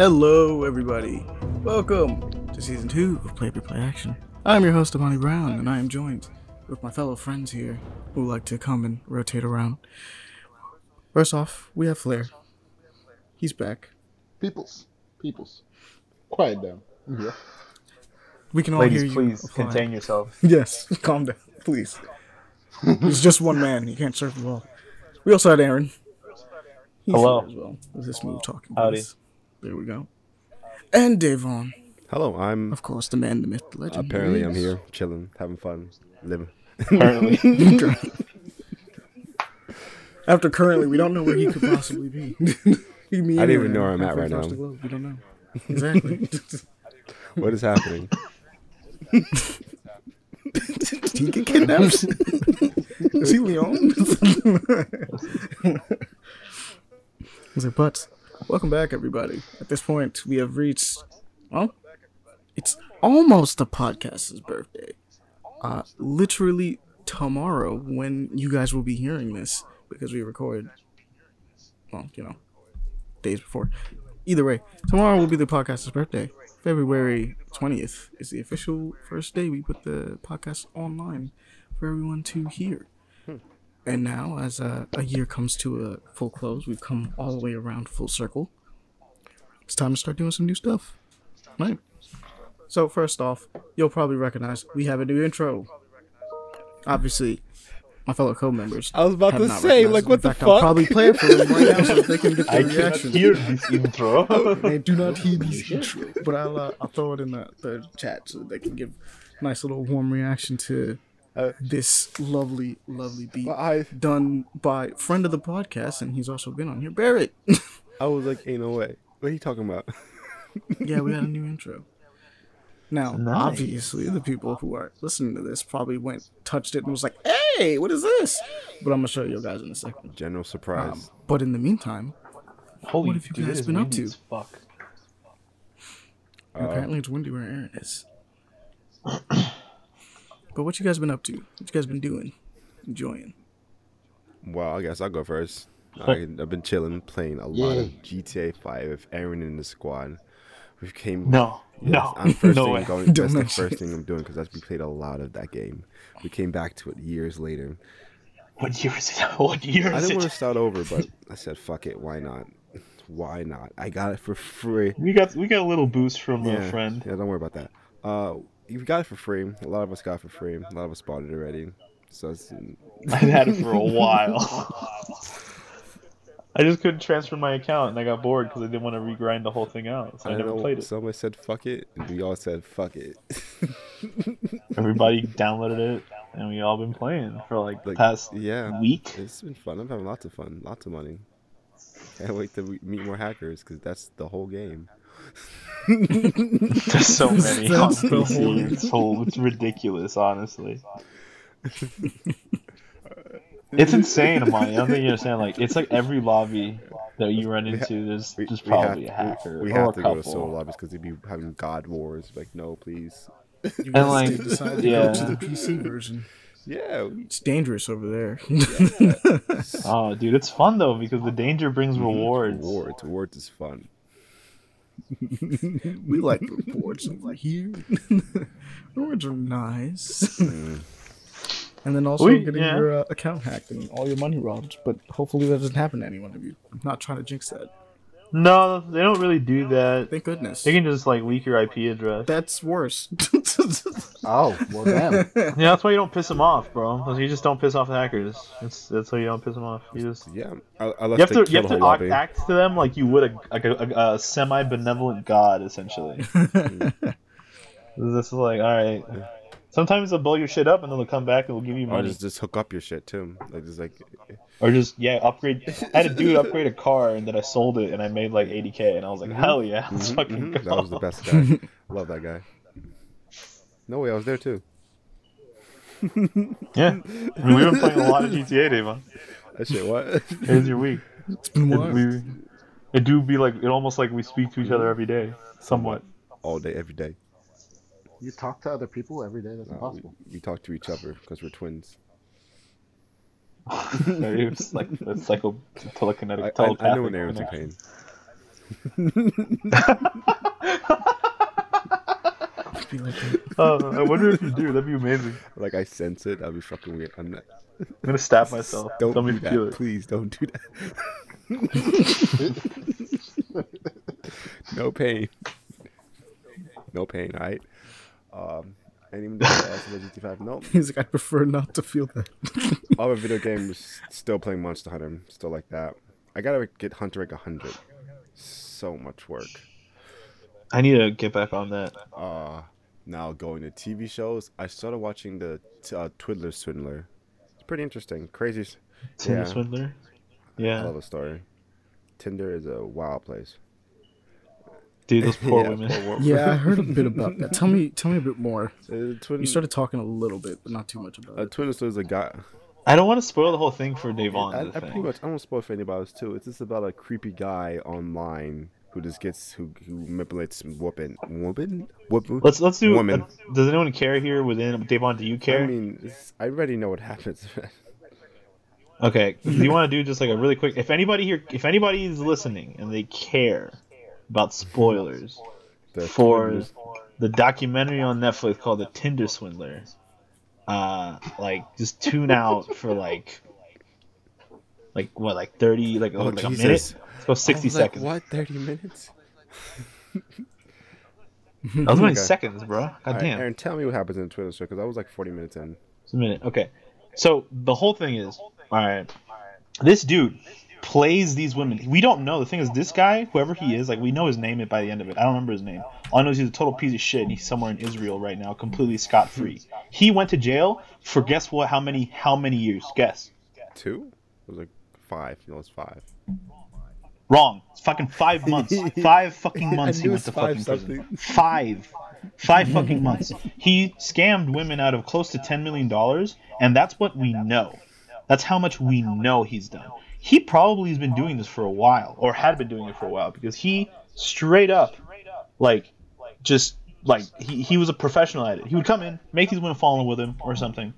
Hello, everybody. Welcome to season two of Play Play Play Action. I'm your host, Amani Brown, and I am joined with my fellow friends here who like to come and rotate around. First off, we have Flair. He's back. Peoples. Peoples. Quiet down. I'm. We can all Ladies, hear you. please apply. contain yourself. Yes, calm down, please. He's just one man. He can't serve you all. We also had Aaron. He's Hello. here as well. With this move talking Howdy. voice. There we go. And Davon. Hello, I'm Of course, the man, the myth, the legend. apparently I'm here, chilling, having fun, living. Apparently. After currently, we don't know where he could possibly be. He I anywhere, don't even know where I'm at right now. We don't know. Exactly. What is happening? Did he get kidnapped? is he Leon? He's like, but welcome back, everybody. At this point, we have reached. Well, it's almost the podcast's birthday. Uh, literally tomorrow, when you guys will be hearing this, because we record. Well, you know, days before. Either way, tomorrow will be the podcast's birthday. February 20th is the official first day we put the podcast online for everyone to hear. And now, as a, a year comes to a full close, we've come all the way around full circle. It's time to start doing some new stuff. Right. So, first off, you'll probably recognize we have a new intro. Obviously, my fellow co members. I was about to say, like, what the fact, I'll fuck? probably play it for them right now so they can get the I cannot reaction. hear this intro. They do not hear this intro, but I'll uh, I'll throw it in the, the chat so they can give a nice little warm reaction to Uh, this lovely lovely beat Well, I done by friend of the podcast, and he's also been on here, Barrett. I was like, ain't no way. What are you talking about? yeah, we had a new intro. Now, Nice. obviously, the people who are listening to this probably went, touched it, and was like, "Hey, what is this?" But I'm gonna show you guys in a second. General Um, surprise. but in the meantime, Holy What have you dude, guys it is been up windy to? as Fuck. Uh, apparently it's windy where Aaron is. but what you guys been up to? What you guys been doing? Enjoying? well, I guess I'll go first. I, I've been chilling, playing a lot of Yay. GTA 5 with Aaron in the squad. We came. No, Yes, no, I'm first no thing way. going. That's the first thing I'm doing because we played a lot of that game. We came back to it years later. What year is it? What year I didn't want to start over, but I said, "Fuck it, why not? Why not? I got it for free." We got we got a little boost from yeah, a friend. Yeah, don't worry about that. Uh, you got it for free. A lot of us got it for free. A lot of us bought it already. So it's, I had it for a while. I just couldn't transfer my account, and I got bored because I didn't want to regrind the whole thing out, so I, I never know played it. Somebody said, "Fuck it," and we all said, "Fuck it." Everybody downloaded it, and we all been playing for like, Like, past yeah, week. it's been fun. I'm having lots of fun. Lots of money. Can't wait to meet more hackers because that's the whole game. There's so many on That's the whole- PC. It's, whole, it's ridiculous, honestly. It's insane, Amani. I don't think you understand. Like, it's like every lobby that you run into, there's We, there's we have, probably a hacker we, we or have a to couple. go to solo lobbies because they'd be having god wars. Like, no, please. You And, like, decide to yeah. go to the PC version. Yeah, It's dangerous over there. Oh, dude, it's fun though because the danger brings rewards. rewards. Rewards is fun. we like reports over here. rewards are nice. and then also We- getting yeah. your uh, account hacked and all your money robbed. But hopefully that doesn't happen to any one of you. I'm not trying to jinx that. No, they don't really do that. Thank goodness. They can just like leak your IP address. That's worse. Oh, well, damn. Yeah, that's why you don't piss them off, bro. You just don't piss off the hackers. That's that's how you don't piss them off. You just Yeah, I, I you have to to you have to act, act to them like you would a like a, a, a semi benevolent god, essentially. this is like, all right. Sometimes they'll blow your shit up and then they'll come back and they'll give you money. Or money, just just hook up your shit too. Like just like or just yeah upgrade. I had a dude upgrade a car and then I sold it and I made like 80k and I was like, hell yeah, let's mhm, fucking mhm, go. that was the best guy. Love that guy. No way, I was there too. Yeah, I mean, we've been playing a lot of GTA, Devon. That shit. What? Here's your week. it's been It, we, it do be like it almost like we speak to each other every day, somewhat. All day, every day. You talk to other people every day. That's we, impossible. we talk to each other because we're twins. it's like it's psycho telekinetic I, I, telepathic. I know when Aaron's in connection. pain. Be like that. Uh, I wonder if you do. That'd be amazing. Like I sense it. That'd be fucking weird. I'm not. I'm gonna stab myself. Don't Tell me do to feel that. it. Please don't do that. no pain. No pain. All right. Um. Anyone else in the GT5? Nope. He's like, I prefer not to feel that. Other video games. Still playing Monster Hunter. Still like that. I gotta get Hunter like hundred. So much work. I need to get back on that. uh now going to TV shows. I started watching the t- uh, Twiddler Swindler. It's pretty interesting. Crazy. s- Tinder Yeah. Swindler. I Yeah, love the story. Tinder is a wild place. Dude, those poor Yeah, women. poor yeah, I heard a bit about that. Tell me, tell me a bit more. Uh, Twin, You started talking a little bit, but not too much about uh, it. Twiddler Swindler is a guy. I don't want to spoil the whole thing for Devon. I, the I pretty much I don't spoil for anybody else too. It's just about a creepy guy online who just gets who who manipulates woman woman woman. Let's let's do. Woman. uh, does anyone care here within Devon? Do you care? I mean, I already know what happens. Okay, do you want to do just like a really quick? If anybody here, if anybody is listening and they care about spoilers The for Twiddler- the documentary on Netflix called The Tinder Swindler, uh, like just tune out for like, like what, like thirty, like, Oh, like a Jesus. minute? Let's go sixty like, seconds. what? Thirty minutes? That was only Okay. seconds, bro. God All right, damn. Aaron, tell me what happens in the Twitter show because I was like forty minutes in. It's a minute. Okay. So the whole thing is, all right. This dude plays these women. We don't know. The thing is, this guy, whoever he is, like we know his name by the end of it. I don't remember his name. All I know is he's a total piece of shit, and he's somewhere in Israel right now, completely scot free. He went to jail for guess what? How many? How many years? Guess. Two? It was like five. No, it's five. Wrong. It's fucking five months. Five fucking months he went it's to fucking five prison. Five. Five fucking months. He scammed women out of close to ten million dollars, and that's what we know. That's how much we know he's done. He probably has been doing this for a while, or had been doing it for a while, because he straight up, like, just like he, he was a professional at it. He would come in, make these women fall in with him or something,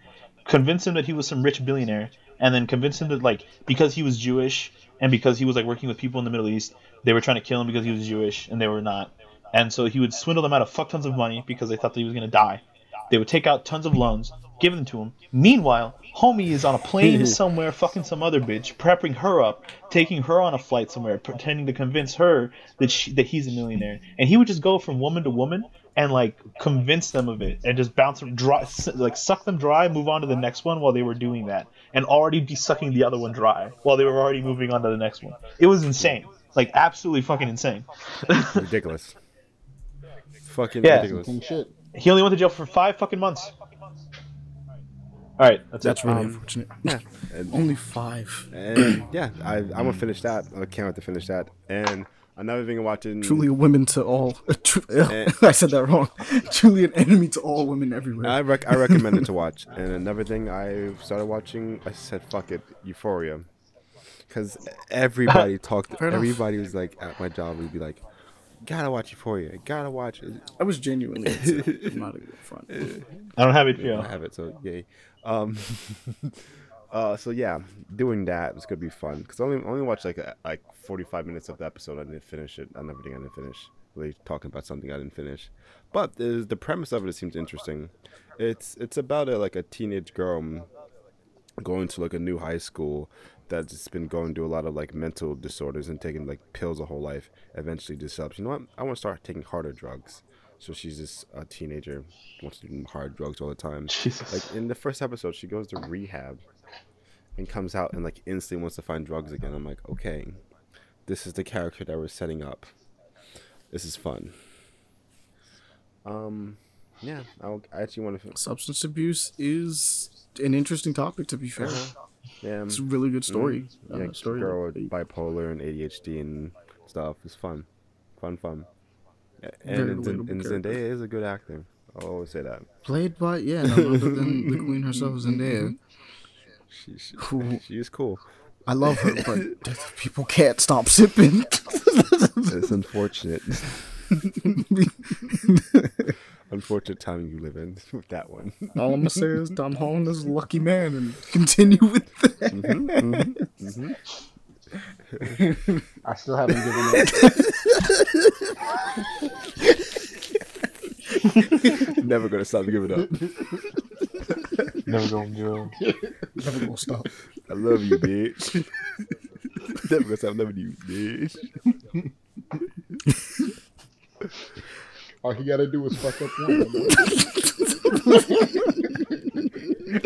convince him that he was some rich billionaire, and then convince him that like because he was Jewish and because he was like working with people in the Middle East, they were trying to kill him because he was Jewish and they were not. And so he would swindle them out of fuck tons of money because they thought that he was gonna die. They would take out tons of loans, give them to him. Meanwhile, homie is on a plane somewhere, fucking some other bitch, prepping her up, taking her on a flight somewhere, pretending to convince her that she, that he's a millionaire. And he would just go from woman to woman and like convince them of it, and just bounce them dry, like suck them dry, move on to the next one while they were doing that, and already be sucking the other one dry while they were already moving on to the next one. It was insane, like absolutely fucking insane. Ridiculous. Fucking Yeah. ridiculous. King shit. He only went to jail for five fucking months. All right, that's, That's it. really Um, unfortunate. Yeah. And, Only five. and yeah, I, I'm gonna finish that. I can't wait to finish that. And another thing I'm watching. Truly a women to all. Tru- I said that wrong. Truly an enemy to all women everywhere. I rec- I recommend it to watch. And another thing I started watching, I said fuck it, Euphoria, because everybody talked. Fair enough. everybody was like at my job We'd be like, "Gotta watch Euphoria. Gotta watch it." I was genuinely upset. I'm not a good front. I don't have it. I Yeah. have it, so yay. Um, uh, so yeah, doing that was gonna be fun because I only only watched like a, like 45 minutes of the episode. I didn't finish it. Another thing I didn't finish. Really talking about something I didn't finish, but the the premise of it seems interesting. It's it's about a like a teenage girl um, going to like a new high school that's been going through a lot of like mental disorders and taking like pills her whole life. Eventually develops, you know what? I want to start taking harder drugs. So she's just a teenager, wants to do hard drugs all the time. Jesus. Like in the first episode, she goes to rehab and comes out and like instantly wants to find drugs again. I'm like, okay, this is the character that we're setting up. This is fun. Um, yeah, I'll, I actually want to. Substance abuse is an interesting topic. To be fair, Yeah, it's a really good story. yeah, Uh, story. girl with bipolar and ADHD and stuff. It's fun, fun, fun. And, Zen- and. Zendaya is a good actor. I'll always say that. Played by yeah, other than the queen herself, is Zendaya. She, she, Cool. she is cool. I love her, but people can't stop sipping. It's unfortunate. Unfortunate time you live in with that one. All I'm gonna say is Tom Holland is a lucky man, and continue with that. I mm-hmm, mm-hmm, mm-hmm. I still haven't given up. Never gonna stop giving up. Never gonna go. Never gonna stop. I love you, bitch. Never gonna stop loving you, bitch. All he gotta do is fuck up one.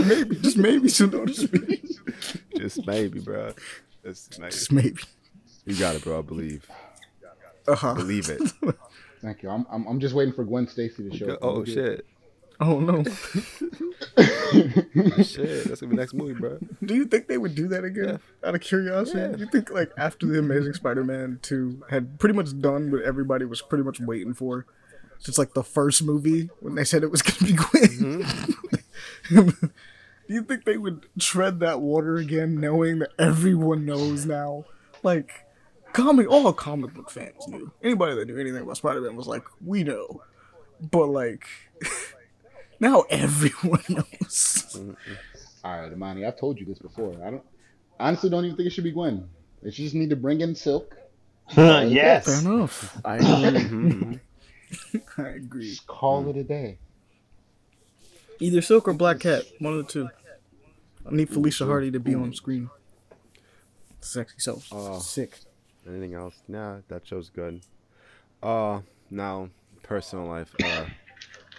maybe, just maybe she'll notice me. Just maybe, bro. Just maybe. Just maybe. You got it, bro. I believe. Uh huh. Believe it. Thank you. I'm, I'm I'm just waiting for Gwen Stacy to show up. Oh shit. Oh no. Shit. That's gonna be next movie, bro. Do you think they would do that again? Out of curiosity, Yeah. do you think like after the Amazing Spider-Man two had pretty much done what everybody was pretty much waiting for, since like the first movie when they said it was gonna be Gwen? do you think they would tread that water again, knowing that everyone knows now? Like, comic all comic book fans knew. Anybody that knew anything about Spider-Man was like, we know, but like. Now everyone knows. All right, Amani, I've told you this before. I don't honestly don't even think it should be Gwen. They should just need to bring in Silk. yes. Fair yes. enough. I agree. I agree. Just call it a day. Either Silk or Black Cat, one of the two. I need Felicia Hardy to be on screen. Sexy so Oh. sick. Anything else? Nah, that show's good. Uh, now personal life. Uh,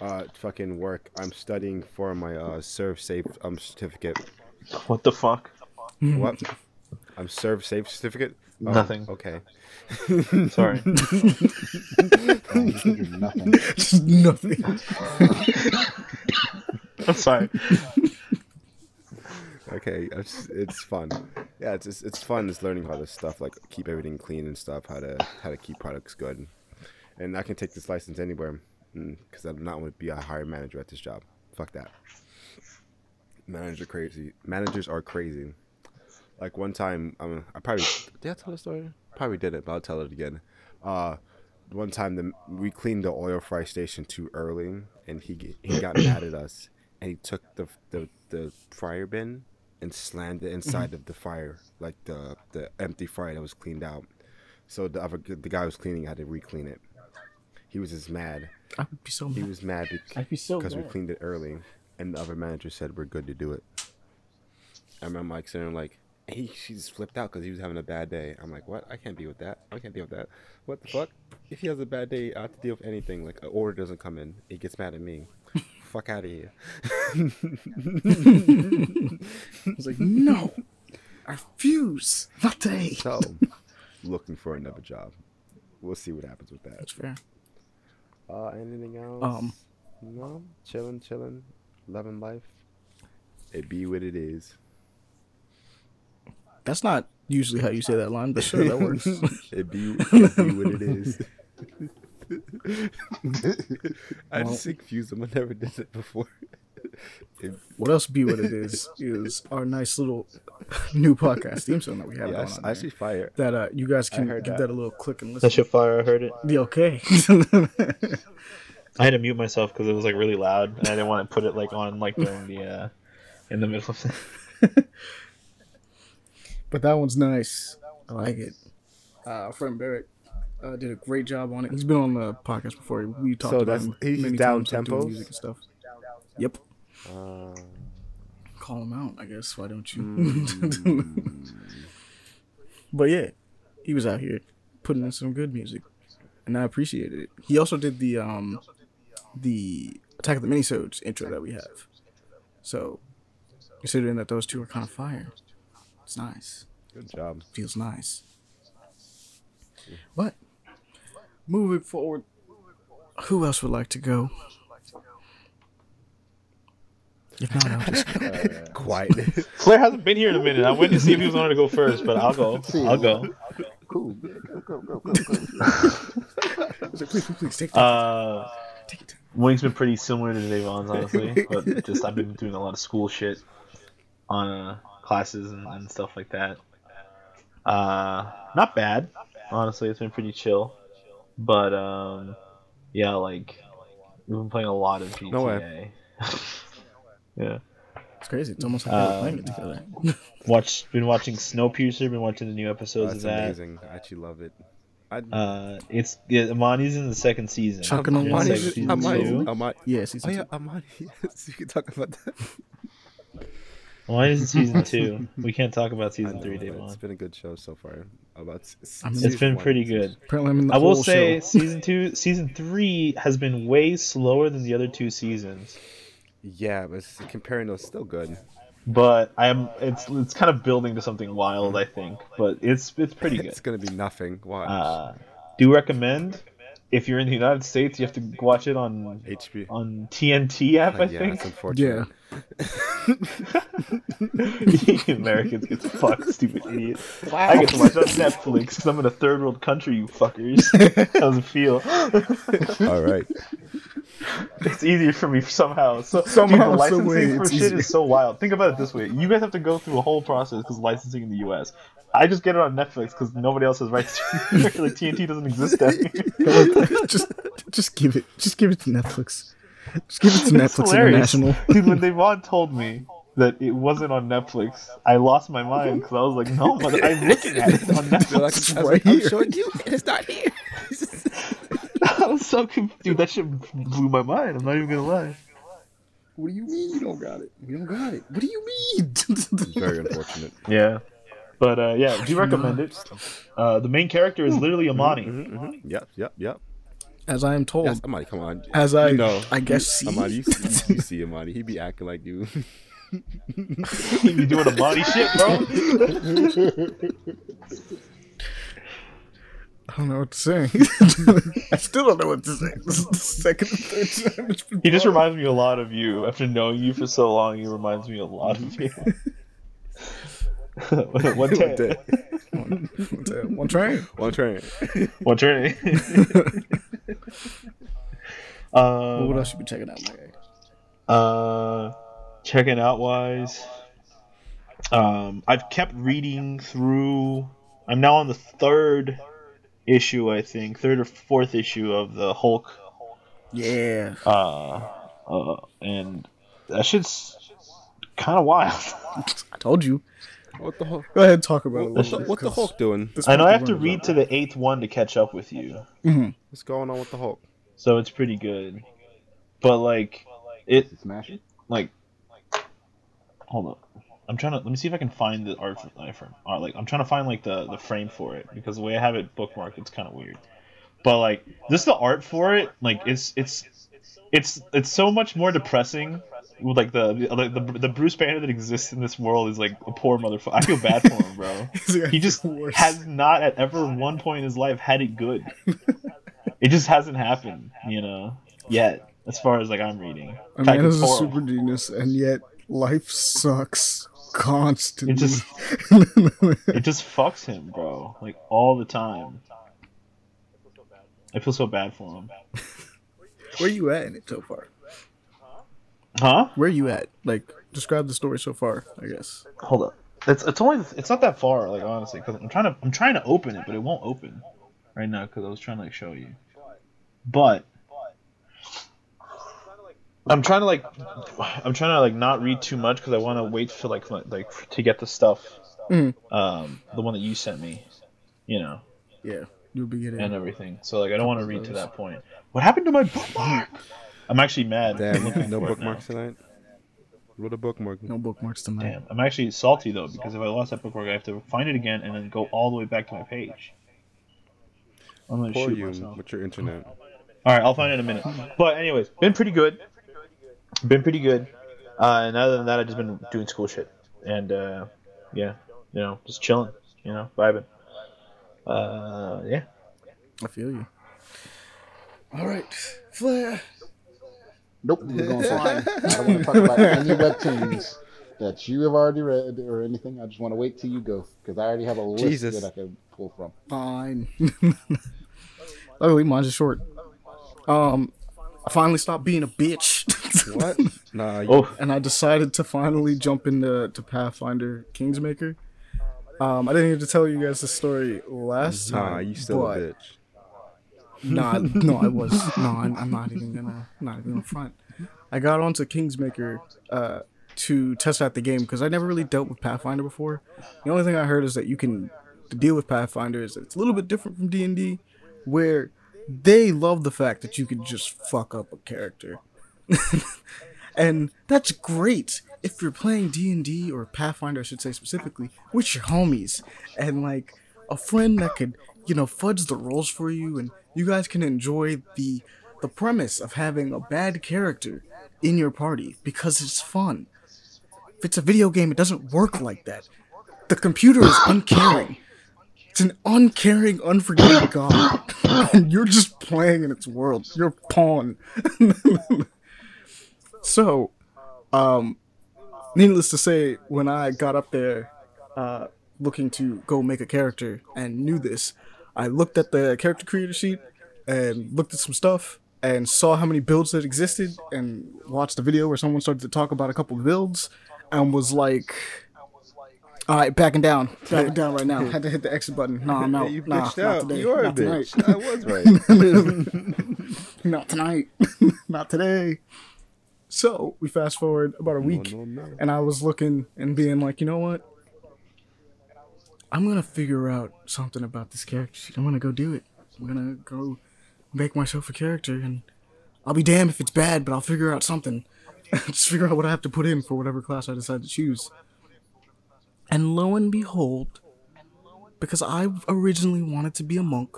uh, fucking work. I'm studying for my uh ServSafe um certificate. What the fuck? What? I'm ServSafe certificate. Oh, Nothing. Okay. Sorry. You can do nothing. Just nothing. I'm sorry. Okay, it's, it's fun. Yeah, it's, it's it's fun. Just learning how to stuff like keep everything clean and stuff. How to how to keep products good, and I can take this license anywhere mm, because I'm not going to be a hired manager at this job. Fuck that. Managers are crazy. Managers are crazy. Like one time, um, I probably did I tell the story? Probably didn't, but I'll tell it again. Uh, one time the we cleaned the oil fry station too early, and he he got mad at us, and he took the the the fryer bin and slammed it inside of the fryer, like the the empty fryer that was cleaned out. So the other the guy who was cleaning had to re-clean it. He was just mad. I would be so Mad. He was mad I'd be so because we cleaned it early, and the other manager said we're good to do it. I remember like saying like, he she just flipped out because he was having a bad day. I'm like, what? I can't deal with that. I can't deal with that. What the fuck? If he has a bad day, I have to deal with anything. Like an order doesn't come in, he gets mad at me. fuck out of here. I was like, no, I refuse. Not today. So, looking for another job. We'll see what happens with that. That's fair. Uh, anything else? Um, no, chilling, chilling, loving life. It be what it is. That's not usually how you say that line, but sure, that works. it be, it be what it is. I Well- just confused them. I never did it before. It, what else be what it is is our nice little new podcast theme song that we have yeah, going I. I see fire. that uh, you guys can heard give that. that. a little click and listen. That's your fire. I heard it. Be okay. I had to mute myself because it was like really loud, and I didn't want to put it like on like during the uh, in the middle of. But that one's nice. I like it. Uh, our friend Barrett uh, did a great job on it. He's been on the podcast before. We talked So about that's- him he's many down tempo like, music and stuff. Yep. Uh, Call him out, I guess. Why don't you? mm, But yeah, he was out here putting in some good music, and I appreciated it. He also did the um, the Attack of the Minisodes intro that we have. So, considering that those two are kind of fire, it's nice. good job. Feels nice. But moving forward, who else would like to go? If not, I'll just go. Quiet. Flair hasn't been here in a minute. I went to see if he was wanted to go first, but I'll go. I'll go. Cool. Go, go, go, go, go. please, please, please take that. Uh, take it. Wing's been pretty similar to Davon's, honestly, but just I've been doing a lot of school shit on uh, classes and, and stuff like that. Uh, not bad, honestly. It's been pretty chill, but um, yeah, like we've been playing a lot of GTA. No way. yeah, It's crazy. It's almost like they were Um, playing it together. Watch, been watching Snowpiercer. Been watching the new episodes That's of that. amazing. I actually love it. I, Uh, it's yeah, Amani's in the second season. Chucking You're in Amani's- season- season Amani's- Amani, Amani, yeah, oh yeah. Amani. Yes, you can talk about that. Amani's in season two. We can't talk about season three, but Davon. It's been a good show so far. About s- s- I mean, It's season been one. pretty good. Apparently, I'm in the I will say show. season two, season three has been way slower than the other two seasons. Yeah, but comparing those, still good. But I'm it's it's kind of building to something wild, I think. But it's it's pretty good. It's gonna be nothing. Watch. Uh, do recommend if you're in the United States, you have to watch it on HP. on TNT app. I yeah, think it's unfortunate. Americans get fucked, stupid idiot. I get to watch on Netflix because I'm in a third world country, you fuckers. How does it feel? All right. It's easier for me somehow. So, Somehow, dude, the some way, licensing for shit easier. is so wild. Think about it this way: you guys have to go through a whole process because licensing in the U.S. I just get it on Netflix because nobody else has rights to it. like TNT doesn't exist anymore. just, just give it, just give it to Netflix. Just give it to It's Netflix hilarious. International. Dude, when Devon told me that it wasn't on Netflix, I lost my mind because I was like, no, but I'm looking at it on Feel like, Netflix. I was right like, I'm here. showing you, and it's not here. I was so confused. Dude, that shit blew my mind. I'm not even gonna lie. What do you mean you don't got it? You don't got it. What do you mean? Very unfortunate. Yeah. But uh, yeah, do you recommend it. Uh, the main character is literally Amani. Mm-hmm. Yep, yep, yep. As I am told, Yes, Amani, come on. as I, you know, I guess, see. Amani, you see, you see Amani. He be acting like you. you doing Amani shit, bro? I don't know what to say. I still don't know what to say. This is the second and third time it's been He just reminds me a lot of you. After knowing you for so long, he reminds me a lot of you. one One day. day. One train. One train. One journey. Well, what else you be checking out, my guy? uh, checking out wise, um, I've kept reading through. I'm now on the third issue, I think, third or fourth issue of the Hulk Yeah. uh, uh, and that shit's kind of wild. I told you. What the Hulk? Go ahead and talk about it. a What the, bit, what the 'cause Hulk doing? I know I have to read to the eighth one to catch up with you, Mhm. What's going on with the Hulk? so it's pretty good. But like, it Smash it. like, hold up. I'm trying to let me see if I can find the art for, uh, for art. Like, I'm trying to find like the the frame for it because the way I have it bookmarked, it's kind of weird. But like, just the art for it, like, it's it's it's it's so much more depressing. Like the the, the the Bruce Banner that exists in this world is like a poor motherfucker. I feel bad for him, bro. He just has not at ever one point in his life had it good. it just hasn't happened, you know, yet. As far as like I'm reading, A In fact, man it's is a super genius, and yet life sucks constantly. It just it just fucks him, bro. Like all the time. I feel so bad for him. Where you at in it so far? Huh? Where are you at? Like, describe the story so far. I guess. Hold up. It's it's only it's not that far, like honestly, because I'm trying to I'm trying to open it, but it won't open right now because I was trying to like show you. But I'm trying to like I'm trying to like not read too much because I want to wait for like like to get the stuff, Mhm. um, the one that you sent me, you know, Yeah, you'll be getting. and everything. So like I don't want to read to that point. What happened to my bookmark? I'm actually mad. I'm looking Damn, no for now. bookmarks tonight. What a bookmark. no bookmarks tonight. Damn, I'm actually salty though because if I lost that bookmark, I have to find it again and then go all the way back to my page. I'm gonna Poor shoot you myself. with your internet. All right, I'll find it in a minute. But anyways, been pretty good. Been pretty good. Uh, and other than that, I've just been doing school shit and uh, yeah, you know, just chilling, you know, vibing. Uh, yeah. I feel you. All right, Flair. Nope, we're going fine. I don't want to talk about any webtoons that you have already read or anything. I just want to wait till you go because I already have a list Jesus. that I can pull from. Fine. Luckily, mine's is short. Um, I finally stopped being a bitch. What? Nah, you, Oh, and I decided to finally jump into to Pathfinder Kingsmaker. Um, I didn't need to tell you guys the story last time. nah, you still but a bitch. Nah, no, I was no. I'm, I'm not even gonna not even gonna front. I got onto Kingsmaker uh, to test out the game because I never really dealt with Pathfinder before. The only thing I heard is that you can deal with Pathfinder is it's a little bit different from D and D, where they love the fact that you can just fuck up a character, and that's great if you're playing D and D or Pathfinder, I should say specifically, with your homies and like a friend that could you know fudge the rolls for you, and you guys can enjoy the the premise of having a bad character in your party because it's fun. If it's a video game, it doesn't work like that. The computer is uncaring. It's an uncaring, unforgiving god, and you're just playing in its world. You're a pawn. so, um, needless to say, when I got up there, uh, looking to go make a character and knew this, I looked at the character creator sheet and looked at some stuff and saw how many builds that existed and watched a video where someone started to talk about a couple of builds and was like, all right, backing down, backing down right now. Had to hit the exit button. No, I'm out. you nah, bitched not out. today. You are a not bitch. tonight. I was right. not tonight. not today. So we fast forward about a week, no, no. and I was looking and being like, you know what? I'm gonna figure out something about this character sheet. I'm gonna go do it. I'm gonna go make myself a character, and I'll be damned if it's bad, but I'll figure out something. Just figure out what I have to put in for whatever class I decide to choose. And lo and behold, because I originally wanted to be a monk,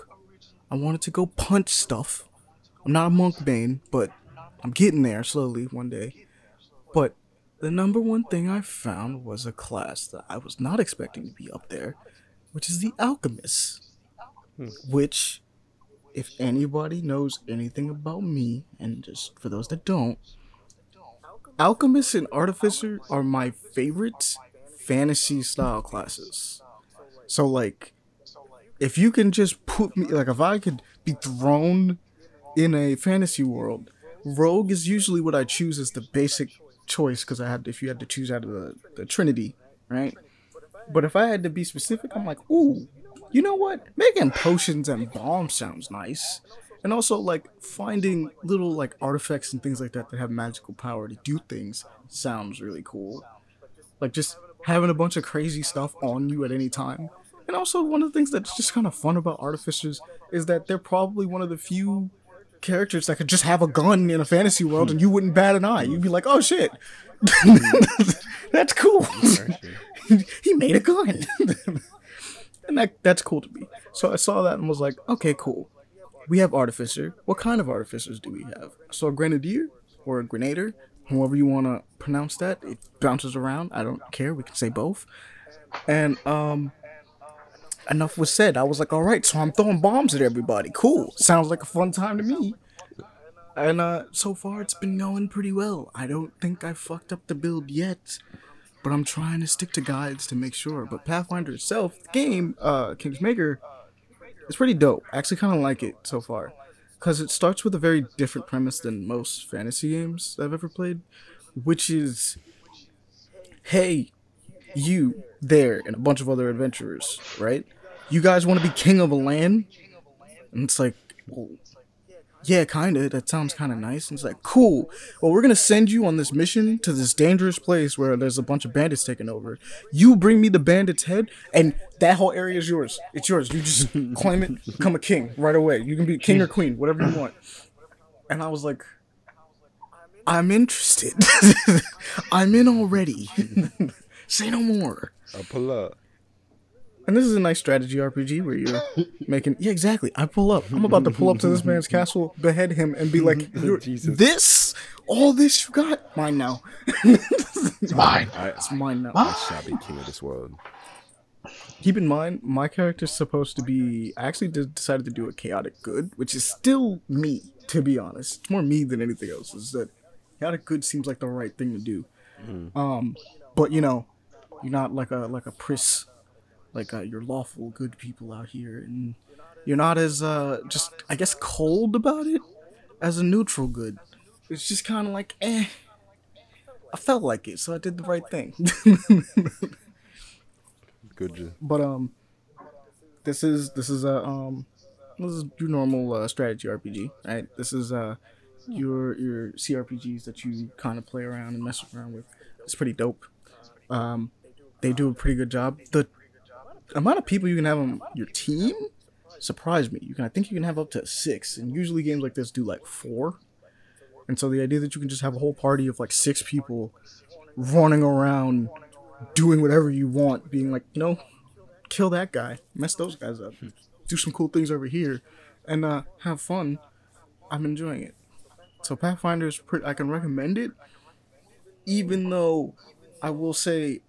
I wanted to go punch stuff. I'm not a monk bane, but I'm getting there slowly one day. But the number one thing I found was a class that I was not expecting to be up there, which is the alchemist. Hmm. Which, if anybody knows anything about me, and just for those that don't, alchemist and artificer are my favorite fantasy style classes. So like, if you can just put me like, if I could be thrown in a fantasy world, rogue is usually what I choose as the basic choice because I had if you had to choose out of the, the Trinity, right? But if I had to be specific, I'm like, ooh, you know what? Making potions and bombs sounds nice. And also like finding little like artifacts and things like that that have magical power to do things sounds really cool. Like just having a bunch of crazy stuff on you at any time. And also one of the things that's just kind of fun about artificers is that they're probably one of the few characters that could just have a gun in a fantasy world and you wouldn't bat an eye. You'd be like, "Oh shit, that's cool. he made a gun." and that that's cool to me. So I saw that and was like, "Okay, cool. We have artificer. What kind of artificers do we have?" So a grenadier or a grenader, however you want to pronounce that. It bounces around. I don't care. We can say both. And um enough was said. I was like, all right, so I'm throwing bombs at everybody. Cool. Sounds like a fun time to me. And uh, so far, it's been going pretty well. I don't think I fucked up the build yet, but I'm trying to stick to guides to make sure. But Pathfinder itself, the game, uh, King's Maker, is pretty dope. I actually kind of like it so far. Because it starts with a very different premise than most fantasy games I've ever played, which is hey, you there and a bunch of other adventurers, right? You guys want to be king of a land? And it's like, well, yeah, kind of. That sounds kind of nice. And it's like, cool. Well, we're going to send you on this mission to this dangerous place where there's a bunch of bandits taking over. You bring me the bandit's head, and that whole area is yours. It's yours. You just claim it, become a king right away. You can be king or queen, whatever you want. And I was like, I'm interested. I'm in already. Say no more. I'll pull up. And this is a nice strategy RPG where you're making. Yeah, exactly. I pull up. I'm about to pull up to this man's castle, behead him, and be like, You're, Jesus. "This, all this you got, mine now. it's Mine. It's mine now." I shall be king of this world. Keep in mind, my character's supposed to be. I actually did, decided to do a chaotic good, which is still me, to be honest. It's more me than anything else. Is that chaotic good seems like the right thing to do. Um, but you know, you're not like a like a pris, like uh, you're lawful good people out here, and you're not as uh just I guess cold about it as a neutral good. It's just kind of like eh. I felt like it, so I did the right thing. Good. But um, this is this is a um, this is your normal uh, strategy RPG, right? This is uh, your your CRPGs that you kind of play around and mess around with. It's pretty dope. Um, they do a pretty good job. The amount of people you can have on your team surprised me. You can, I think, you can have up to six, and usually games like this do like four. And so the idea that you can just have a whole party of like six people running around doing whatever you want, being like, no, kill that guy, mess those guys up, do some cool things over here, and uh, have fun. I'm enjoying it. So Pathfinder is pretty. I can recommend it, even though I will say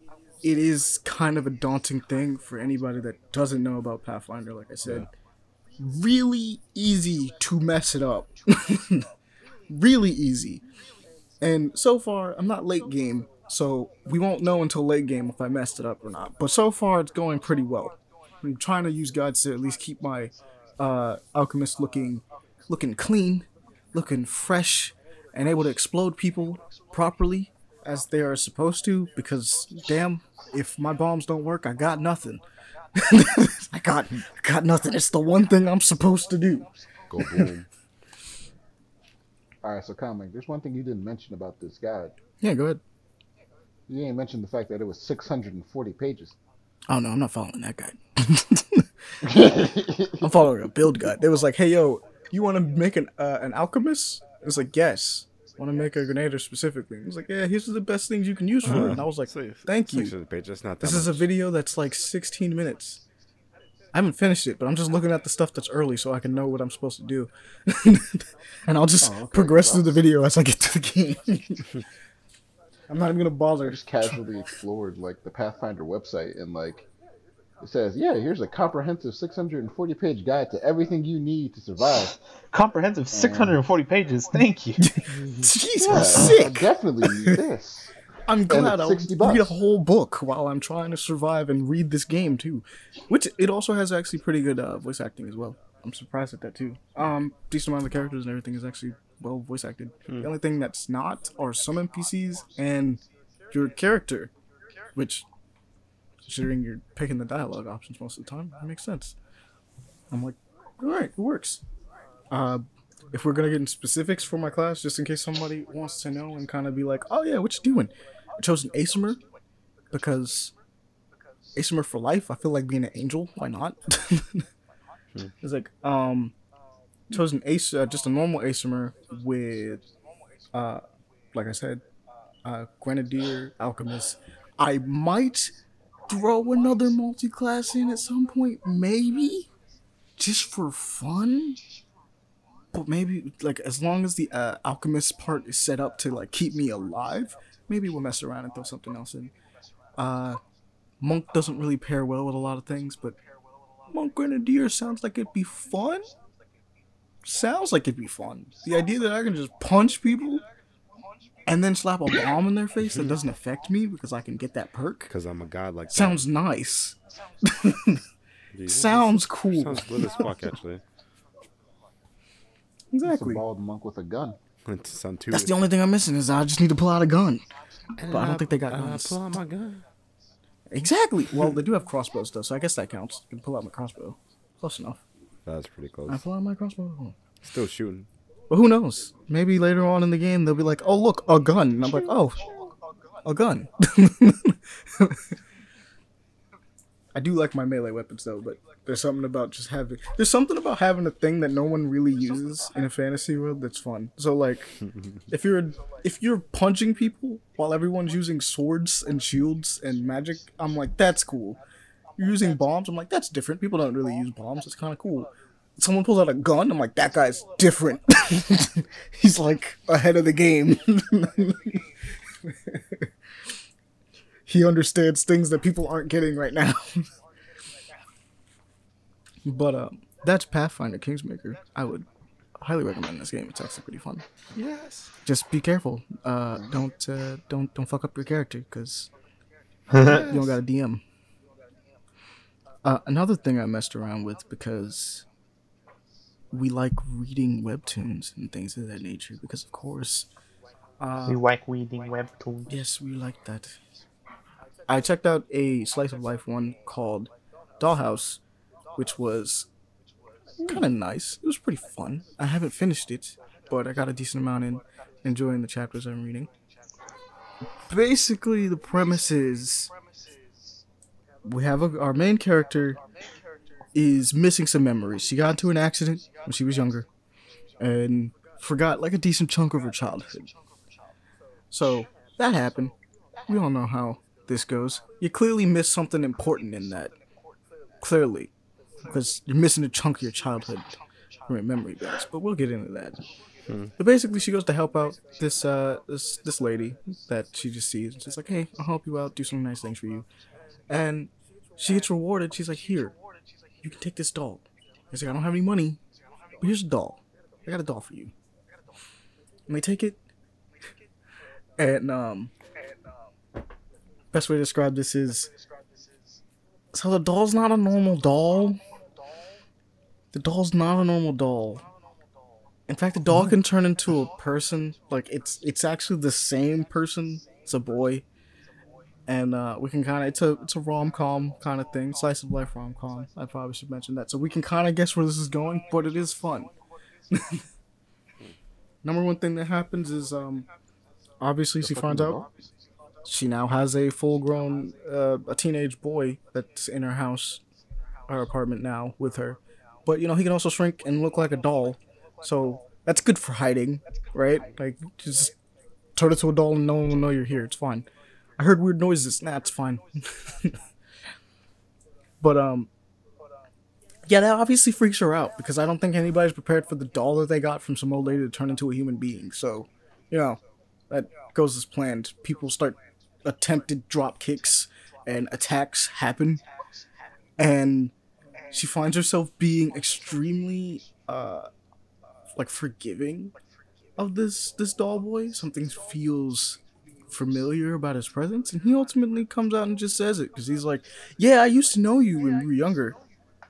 it is kind of a daunting thing for anybody that doesn't know about Pathfinder. Like I said, really easy to mess it up. really easy. And so far, I'm not late game, so we won't know until late game if I messed it up or not. But so far, it's going pretty well. I'm trying to use guides to at least keep my uh, alchemist looking looking clean, looking fresh, and able to explode people properly as they are supposed to. Because damn, if my bombs don't work, I got nothing. I got I got nothing. It's the one thing I'm supposed to do. Go boom. All right, so comic. There's one thing you didn't mention about this guide. Yeah, go ahead. You ain't mentioned the fact that it was 640 pages. Oh no, I'm not following that guy. I'm following a build guide. They was like, "Hey, yo, you want to make an uh, an alchemist?" It's like, "Yes." Want to make a grenader specifically? It was like, "Yeah, here's the best things you can use for it." And I was like, So, "Thank you." 600 Page, that's not that This is a video that's like 16 minutes. I haven't finished it, but I'm just looking at the stuff that's early so I can know what I'm supposed to do. and I'll just Oh, okay. progress through the video as I get to the game. I'm not even gonna I bother. just casually explored like the Pathfinder website and like it says, yeah, here's a comprehensive 640 page guide to everything you need to survive. Comprehensive 640 pages. Thank you. Jeez, Yeah, I'm I sick. definitely need this. I'm glad I'll read a whole book while I'm trying to survive and read this game too. Which it also has actually pretty good uh, voice acting as well. I'm surprised at that too. Um, decent amount of the characters and everything is actually well voice acted. The only thing that's not are some NPCs and your character, which, considering you're picking the dialogue options most of the time, it makes sense. I'm like, all right, it works. Uh, if we're gonna get in specifics for my class, just in case somebody wants to know and kind of be like, oh yeah, what you doing? I chose an Aasimar because Aasimar for life. I feel like being an angel. Why not? It's like um, chose an ace, uh, just a normal Aasimar with, uh, like I said, uh, Grenadier, Alchemist. I might throw another multi-class in at some point, maybe, just for fun. But maybe like as long as the uh, alchemist part is set up to like keep me alive, maybe we'll mess around and throw something else in. Uh, monk doesn't really pair well with a lot of things, but monk grenadier sounds like it'd be fun. Sounds like it'd be fun. The idea that I can just punch people and then slap a bomb in their face that doesn't affect me because I can get that perk Because I'm a god like that. sounds nice. Jesus. Sounds cool. Sounds good as fuck, actually. It's a Exactly. bald monk with a gun. It sound. That's the only thing I'm missing is I just need to pull out a gun. And but I don't think they got and I guns. pull out my gun. Exactly. Well, they do have crossbows though, so I guess that counts. I can pull out my crossbow. Close enough. That's pretty close. I close. pull out my crossbow. Still shooting. But who knows? Maybe later on in the game they'll be like, "Oh look, a gun," and I'm like, "Oh, a gun." I do like my melee weapons though, but there's something about just having there's something about having a thing that no one really uses in a fantasy world that's fun. So like, if you're if you're punching people while everyone's using swords and shields and magic, I'm like, that's cool. You're using bombs, I'm like, that's different. People don't really use bombs. It's kind of cool. Someone pulls out a gun, I'm like, that guy's different. He's like ahead of the game. he understands things that people aren't getting right now. but uh, that's Pathfinder Kingsmaker. I would highly recommend this game. It's actually pretty fun. Yes. Just be careful. Uh, don't uh, don't don't fuck up your character because you don't got a DM. Uh, another thing I messed around with because we like reading webtoons and things of that nature. Because of course, uh, we like reading webtoons. Yes, we like that. I checked out a slice of life one called Dollhouse, which was kind of nice. It was pretty fun. I haven't finished it, but I got a decent amount in, enjoying the chapters I'm reading. basically the premise is we have a, our main character is missing some memories. She got into an accident when she was younger and forgot like a decent chunk of her childhood. So that happened. We all know how this goes. You clearly missed something important in that. Clearly. Because you're missing a chunk of your childhood from your memory banks. But we'll get into that. But basically, she goes to help out this uh this this lady that she just sees. She's like, "Hey, I'll help you out. Do some nice things for you." And she gets rewarded. She's like, "Here, you can take this doll." He's like, "I don't have any money, but here's a doll. I got a doll for you." And they take it, and um, best way to describe this is, so the doll's not a normal doll. The doll's not a normal doll. In fact, the doll can turn into a person. Like it's it's actually the same person. It's a boy, and uh, we can kind of it's a it's a rom com kind of thing, slice of life rom com. I probably should mention that, so we can kind of guess where this is going, but it is fun. Number one thing that happens is um, obviously she finds out she now has a full grown uh, a teenage boy that's in her house, her apartment now with her, but you know he can also shrink and look like a doll. So that's good for hiding, right? Like just turn it to a doll and no one will know you're here. It's fine. I heard weird noises. Nah, it's fine. but um, yeah, that obviously freaks her out because I don't think anybody's prepared for the doll that they got from some old lady to turn into a human being. So, you know, that goes as planned. People start attempted drop kicks and attacks happen, and she finds herself being extremely uh like forgiving of this this doll boy. Something feels familiar about his presence, and he ultimately comes out and just says it because he's like, "Yeah, I used to know you when we were younger,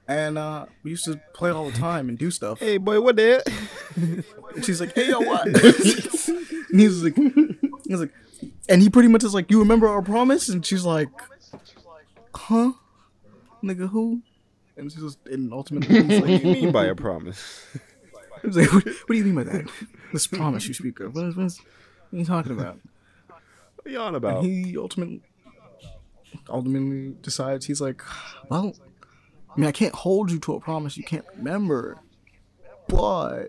and uh, we used to play all the time and do stuff." Hey, boy, what the? And she's like, "Hey, yo, what?" and he's like, "He's like," and he pretty much is like, "You remember our promise?" And she's like, "Huh, nigga, who?" And she's just, and ultimately, he's What do you mean by a promise? He's like, what, what do you mean by that? This promise you speak of. What, what, is, what are you talking about? What are you on about? And he ultimately, ultimately decides he's like, well, I mean, I can't hold you to a promise you can't remember, but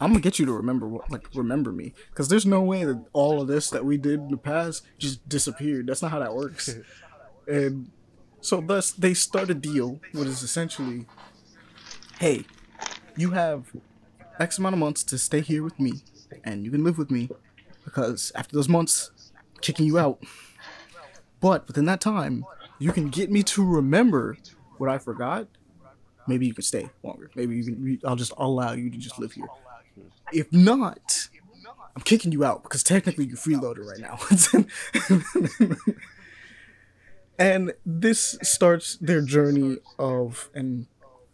I'm gonna get you to remember, what, like, remember me, because there's no way that all of this that we did in the past just disappeared. That's not how that works. and so, thus, they start a deal, which is essentially, hey, you have X amount of months to stay here with me, and you can live with me, because after those months, kicking you out. But within that time, you can get me to remember what I forgot. Maybe you can stay longer. Maybe you can. I'll just allow you to just live here. If not, I'm kicking you out because technically you're freeloaded right now. and this starts their journey of and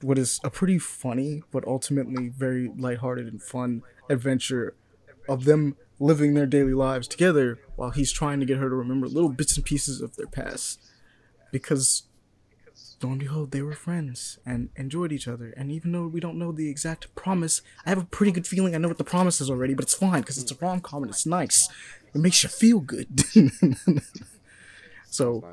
what is a pretty funny but ultimately very lighthearted and fun adventure of them living their daily lives together while he's trying to get her to remember little bits and pieces of their past. Because lo and behold they were friends and enjoyed each other. And even though we don't know the exact promise i have a pretty good feeling i know what the promise is already but it's fine because it's a rom-com and it's nice. It makes you feel good. So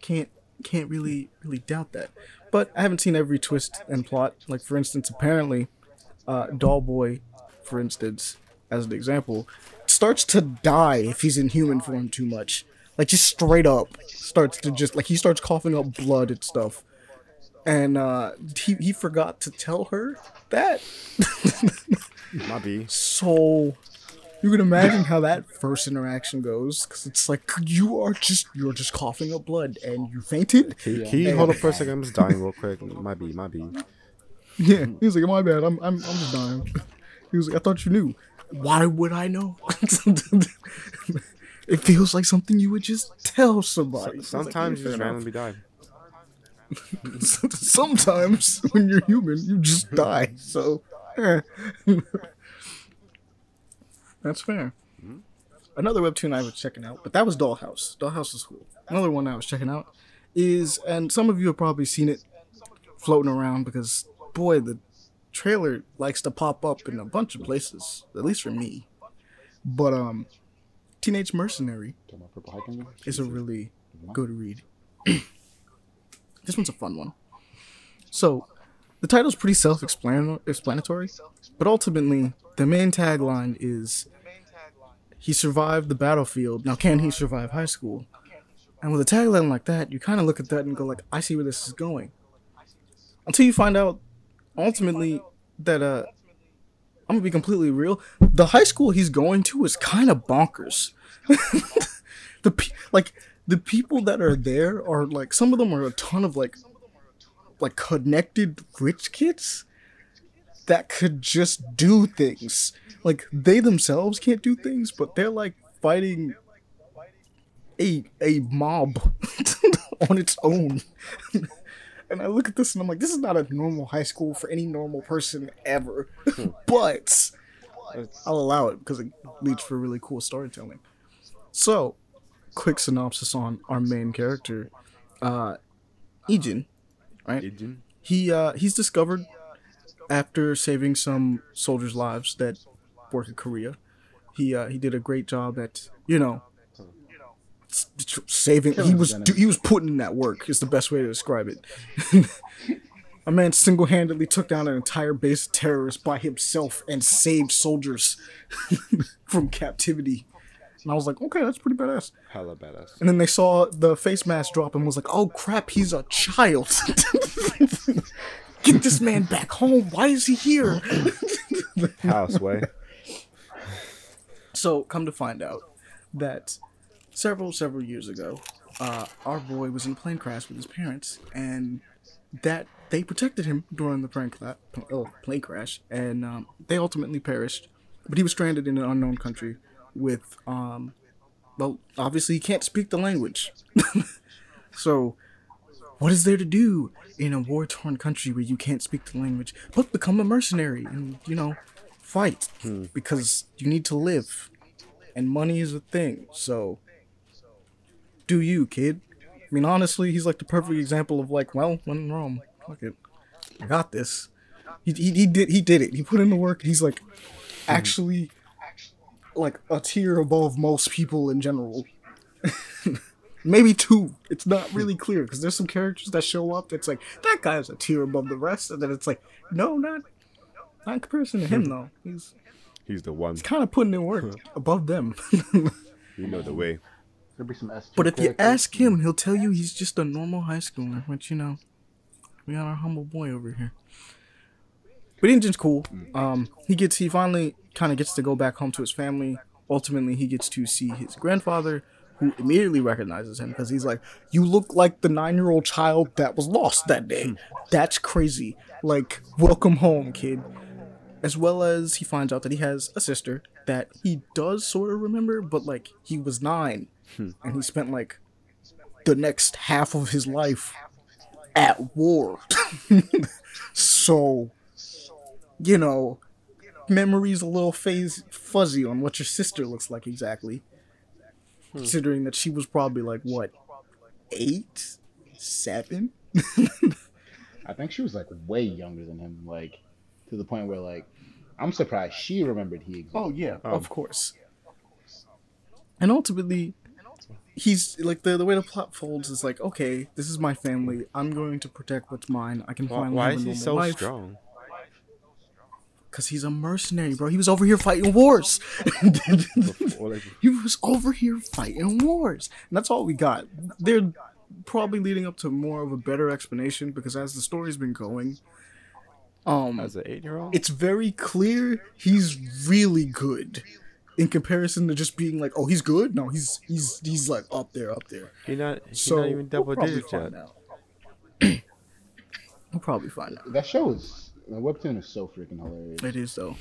can't can't really really doubt that. But I haven't seen every twist and plot. Like for instance, apparently, uh, Doll Boy, for instance, as an example, starts to die if he's in human form too much. Like just straight up starts to just like he starts coughing up blood and stuff. And uh, he he forgot to tell her that. Might be. so you can imagine how that first interaction goes because it's like you are just you're just coughing up blood and you fainted Can, can you hold up for a second? I'm just dying real quick. Might be, might be. yeah he's like my bad i'm i'm, I'm just dying he was like i thought you knew why would i know it feels like something you would just tell somebody like, Sometimes "Yeah, you just randomly die. enough." sometimes when you're human you just die so eh. that's fair another webtoon I was checking out, but that was Dollhouse. Dollhouse is cool. Another one I was checking out is, and some of you have probably seen it floating around because, boy, the trailer likes to pop up in a bunch of places, at least for me. But um, Teenage Mercenary is a really good read. this one's a fun one. So, the title's pretty self-explanatory, but ultimately, the main tagline is he survived the battlefield. Now, can he survive high school? And with a tagline like that, you kind of look at that and go like, I see where this is going. Until you find out, ultimately, that uh, I'm gonna be completely real. The high school he's going to is kind of bonkers. the pe- like the people that are there are like some of them are a ton of like like connected rich kids that could just do things. Like they themselves can't do things, but they're like fighting a a mob on its own. and I look at this and I'm like, this is not a normal high school for any normal person ever. but I'll allow it because it leads for really cool storytelling. So, quick synopsis on our main character, uh, Ejin. Agent? He uh, he's discovered after saving some soldiers' lives that work in Korea. He uh, he did a great job at you know s- saving. He was do, he was putting in that work. Is the best way to describe it. A man single-handedly took down an entire base of terrorists by himself and saved soldiers from captivity. And I was like, okay, that's pretty badass. Hella badass. And then they saw the face mask drop and was like, oh crap, he's a child. Get this man back home. Why is he here? Houseway. So, come to find out that several, several years ago, uh, our boy was in a plane crash with his parents, and that they protected him during the plane, cla- oh, plane crash, and um, they ultimately perished. But he was stranded in an unknown country with, um, well, obviously he can't speak the language. so, what is there to do in a war torn country where you can't speak the language but become a mercenary and, you know, fight because you need to live and money is a thing. So, do you, kid? I mean, honestly, he's like the perfect example of like, well, when Rome, fuck it, I got this. He, he, he did he did it. He put in the work. He's like, actually, like a tier above most people in general. Maybe two. It's not really clear because there's some characters that show up that's like that guy's a tier above the rest, and then it's like, no, not not in comparison to him though. He's He's the one. He's kind of putting in work above them. You know the way. There'll be some S. but if you ask him, he'll tell you he's just a normal high schooler. But you know, we got our humble boy over here. But Injin's cool. Um, he gets he finally kind of gets to go back home to his family. Ultimately, he gets to see his grandfather, who immediately recognizes him because he's like, "You look like the nine-year-old child that was lost that day. That's crazy. Like, welcome home, kid." As well as he finds out that he has a sister that he does sort of remember, but like he was nine, Hmm. and he spent like the next half of his life at war. so, you know, memory's a little phase fuzzy on what your sister looks like exactly. Hmm. Considering that she was probably like what, eight, seven? I think she was like way younger than him, like to the point where like I'm surprised she remembered he oh, existed. Oh yeah, of um, course. And ultimately, he's like the the way the plot folds is like, okay, this is my family. I'm going to protect what's mine. I can Why, finally why is he so life. strong? Cause he's a mercenary, bro. He was over here fighting wars. He was over here fighting wars, and that's all we got. They're probably leading up to more of a better explanation because as the story's been going, um, as an eight-year-old? it's very clear he's really good in comparison to just being like, oh, he's good. No, he's he's he's like up there, up there. He's not, he's So not even double we'll probably digits yet. find out. we'll probably find out. That show is the webtoon is so freaking hilarious. It is though.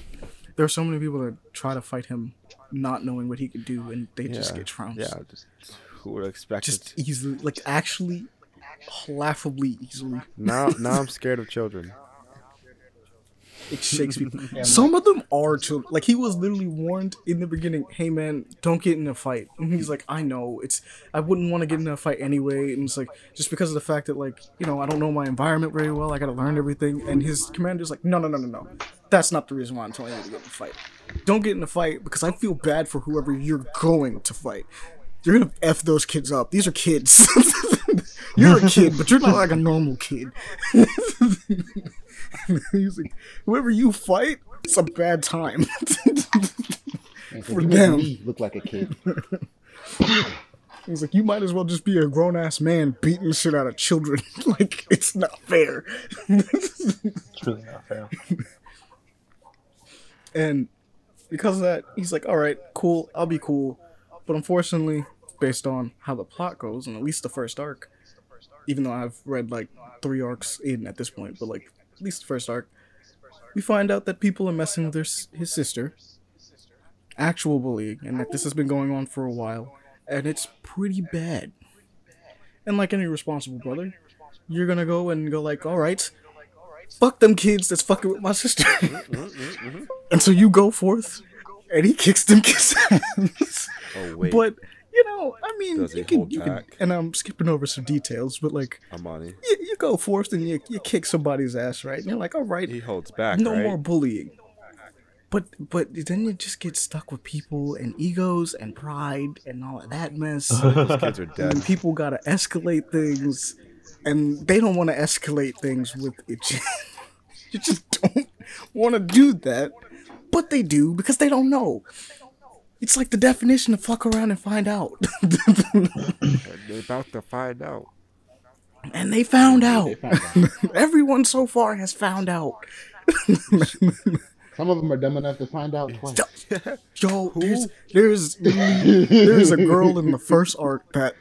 There are so many people that try to fight him, not knowing what he could do, and they just get trounced. Yeah, just who would expect just it? easily, like actually, laughably easily. Now, now I'm scared of children. It shakes people. Some of them are children. Like he was literally warned in the beginning, "Hey man, don't get in a fight." And he's like, "I know. It's I wouldn't want to get in a fight anyway." And it's like just because of the fact that like you know I don't know my environment very well. I gotta learn everything. And his commander's like, "No, no, no, no, no. that's not the reason why I'm telling you to get in a fight. Don't get in a fight because I feel bad for whoever you're going to fight. You're gonna f those kids up. These are kids. you're a kid, but you're not like a normal kid. He's like, whoever you fight, it's a bad time. For them. me look like a kid. He's like, you might as well just be a grown ass man beating shit out of children. like, it's not fair. It's really not fair. And because of that, he's like, all right, cool, I'll be cool. But unfortunately, based on how the plot goes, and at least the first arc, even though I've read like three arcs in at this point, but like at least the first arc, we find out that people are messing with their, his sister, actual bullying, and that this has been going on for a while, and it's pretty bad. And like any responsible brother, you're gonna go and go like, all right, fuck them kids that's fucking with my sister. Mm-hmm, mm-hmm, mm-hmm. And so you go forth, and he kicks them kids' ass. Oh wait, But you know, I mean, Does you can, you can, and I'm skipping over some details, but like, Amani, you, you go forth and you, you kick somebody's ass, right? And you're like, all right, he holds back. no right? more bullying. But but then you just get stuck with people and egos and pride and all of that mess. Those kids are and dead. people gotta escalate things, and they don't want to escalate things with it. you just don't want to do that, but they do because they don't know. It's like the definition of fuck around and find out, They're about to find out. and they found They out. found out. Everyone so far has found out. Some of them are dumb enough to find out twice. Yo, there's there's there's a girl in the first arc that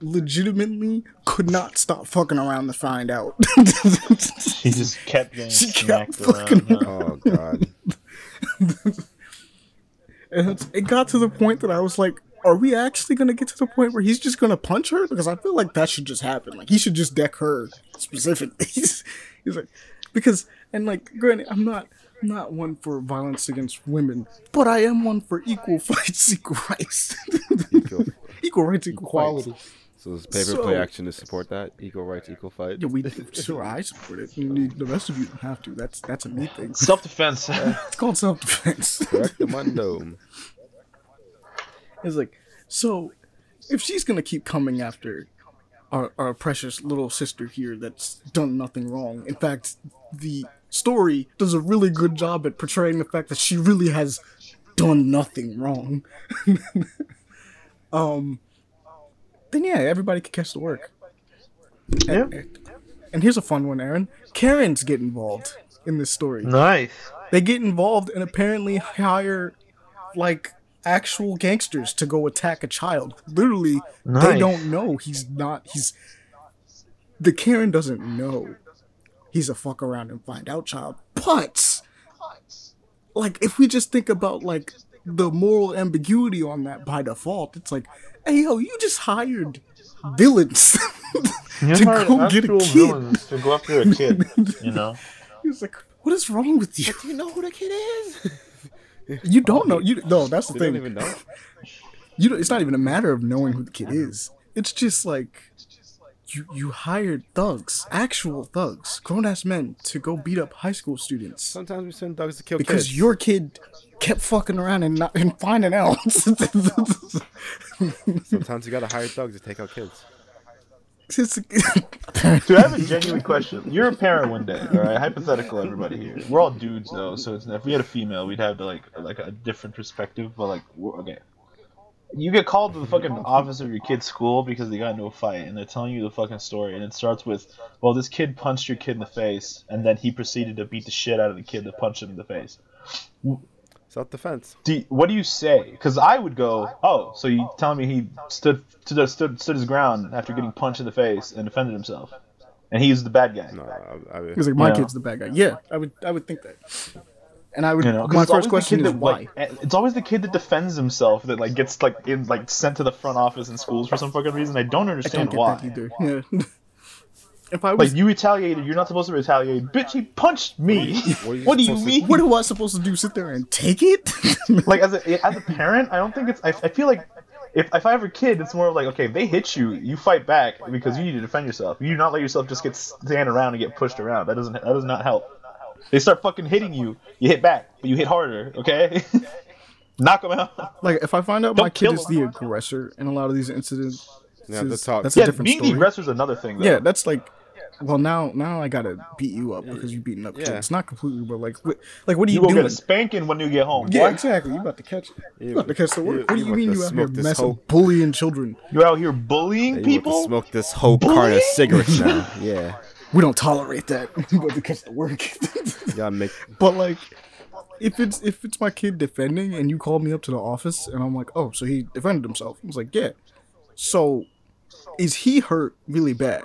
legitimately could not stop fucking around to find out. She just kept getting She kept smacked fucking around. huh? Oh god. and it got to the point that I was like, are we actually gonna get to the point where he's just gonna punch her? Because I feel like that should just happen. Like he should just deck her specifically. he's, he's like, because and like, granted, I'm not. I'm not one for violence against women, but I am one for equal fights, equal rights, Equal. equal rights, equal Equality. fights. So does paper play So- action to support that? Equal rights, equal fight. Yeah, we sure I support it. and The rest of you don't have to. That's that's a me thing. Self defense. It's called self defense. Correct the it's like so, if she's gonna keep coming after our our precious little sister here that's done nothing wrong. In fact, the story does a really good job at portraying the fact that she really has done nothing wrong. um, then yeah, everybody can catch the work. yeah. And here's a fun one, Aaron. Karens get involved in this story. Nice. they get involved and apparently hire like actual gangsters to go attack a child. Literally, they don't know he's not. He's the Karen doesn't know he's a fuck around and find out child. But like, if we just think about like the moral ambiguity on that by default, it's like, hey yo, you just hired villains to go get a kid. to go after a kid. You know. He's like, what is wrong with you? Do you know who the kid is? You don't know. You no. That's the They thing. don't even know. you don't, it's not even a matter of knowing who the kid is. It's just like you you hired thugs, actual thugs, grown ass men to go beat up high school students Sometimes we send thugs to kill because kids. your kid kept fucking around and not and finding out. Sometimes you gotta hire dogs to take out kids. It's- Dude, I have a genuine question. You're a parent one day, all right? Hypothetical, everybody here. We're all dudes though, so it's, if we had a female, we'd have like like a different perspective. But like, okay, you get called to the fucking office of your kid's school because they got into a fight, and they're telling you the fucking story, and it starts with, well, this kid punched your kid in the face, and then he proceeded to beat the shit out of the kid that punched him in the face. Self defense. Do you- what do you say? Because I would go, oh, so you telling me he stood stood stood stood his ground after getting punched in the face and defended himself, and he's the bad guy. No, I, I, He's like, my Yeah. kid's the bad guy. Yeah, I would I would think that. And I would. You know, 'cause my first question is that, why. Like, eh, it's always the kid that defends himself that like gets like in like sent to the front office in schools for some fucking reason. I don't I don't understand get why. that either. Yeah. If I was Like you retaliated, you're not supposed to retaliate. Bitch, he punched me. What are you what do you supposed to- mean? What am I supposed to do? Sit there and take it? like as a as a parent, I don't think it's. I, I feel like if if I have a kid, it's more of like okay, if they hit you, you fight back because you need to defend yourself. You do not let yourself just get stand around and get pushed around. That doesn't that does not help. They start fucking hitting you. You hit back, but you hit harder. Okay. Knock them out. Like if I find out my Don't kid is the aggressor in a lot of these incidents, Yeah, this the is- talk- that's a Yeah, different being the story. aggressor is another thing. Though. Yeah, that's like, well now now I gotta beat you up because you're beating up Yeah. kids. Not completely, but like, what, like what are you you, will get doing? a spanking when you get home. Yeah, boy. exactly. You about to catch. You You- about to catch the work. you- what do you you about mean to you out here messing, whole- bullying children? You're out here bullying Yeah, you want to people. smoke this whole carton of cigarettes now. Yeah, We don't tolerate that. you about to catch the work. yeah, make. But like, if it's if it's my kid defending and you call me up to the office and I'm like, oh, so he defended himself. I was like, yeah. So, is he hurt really bad?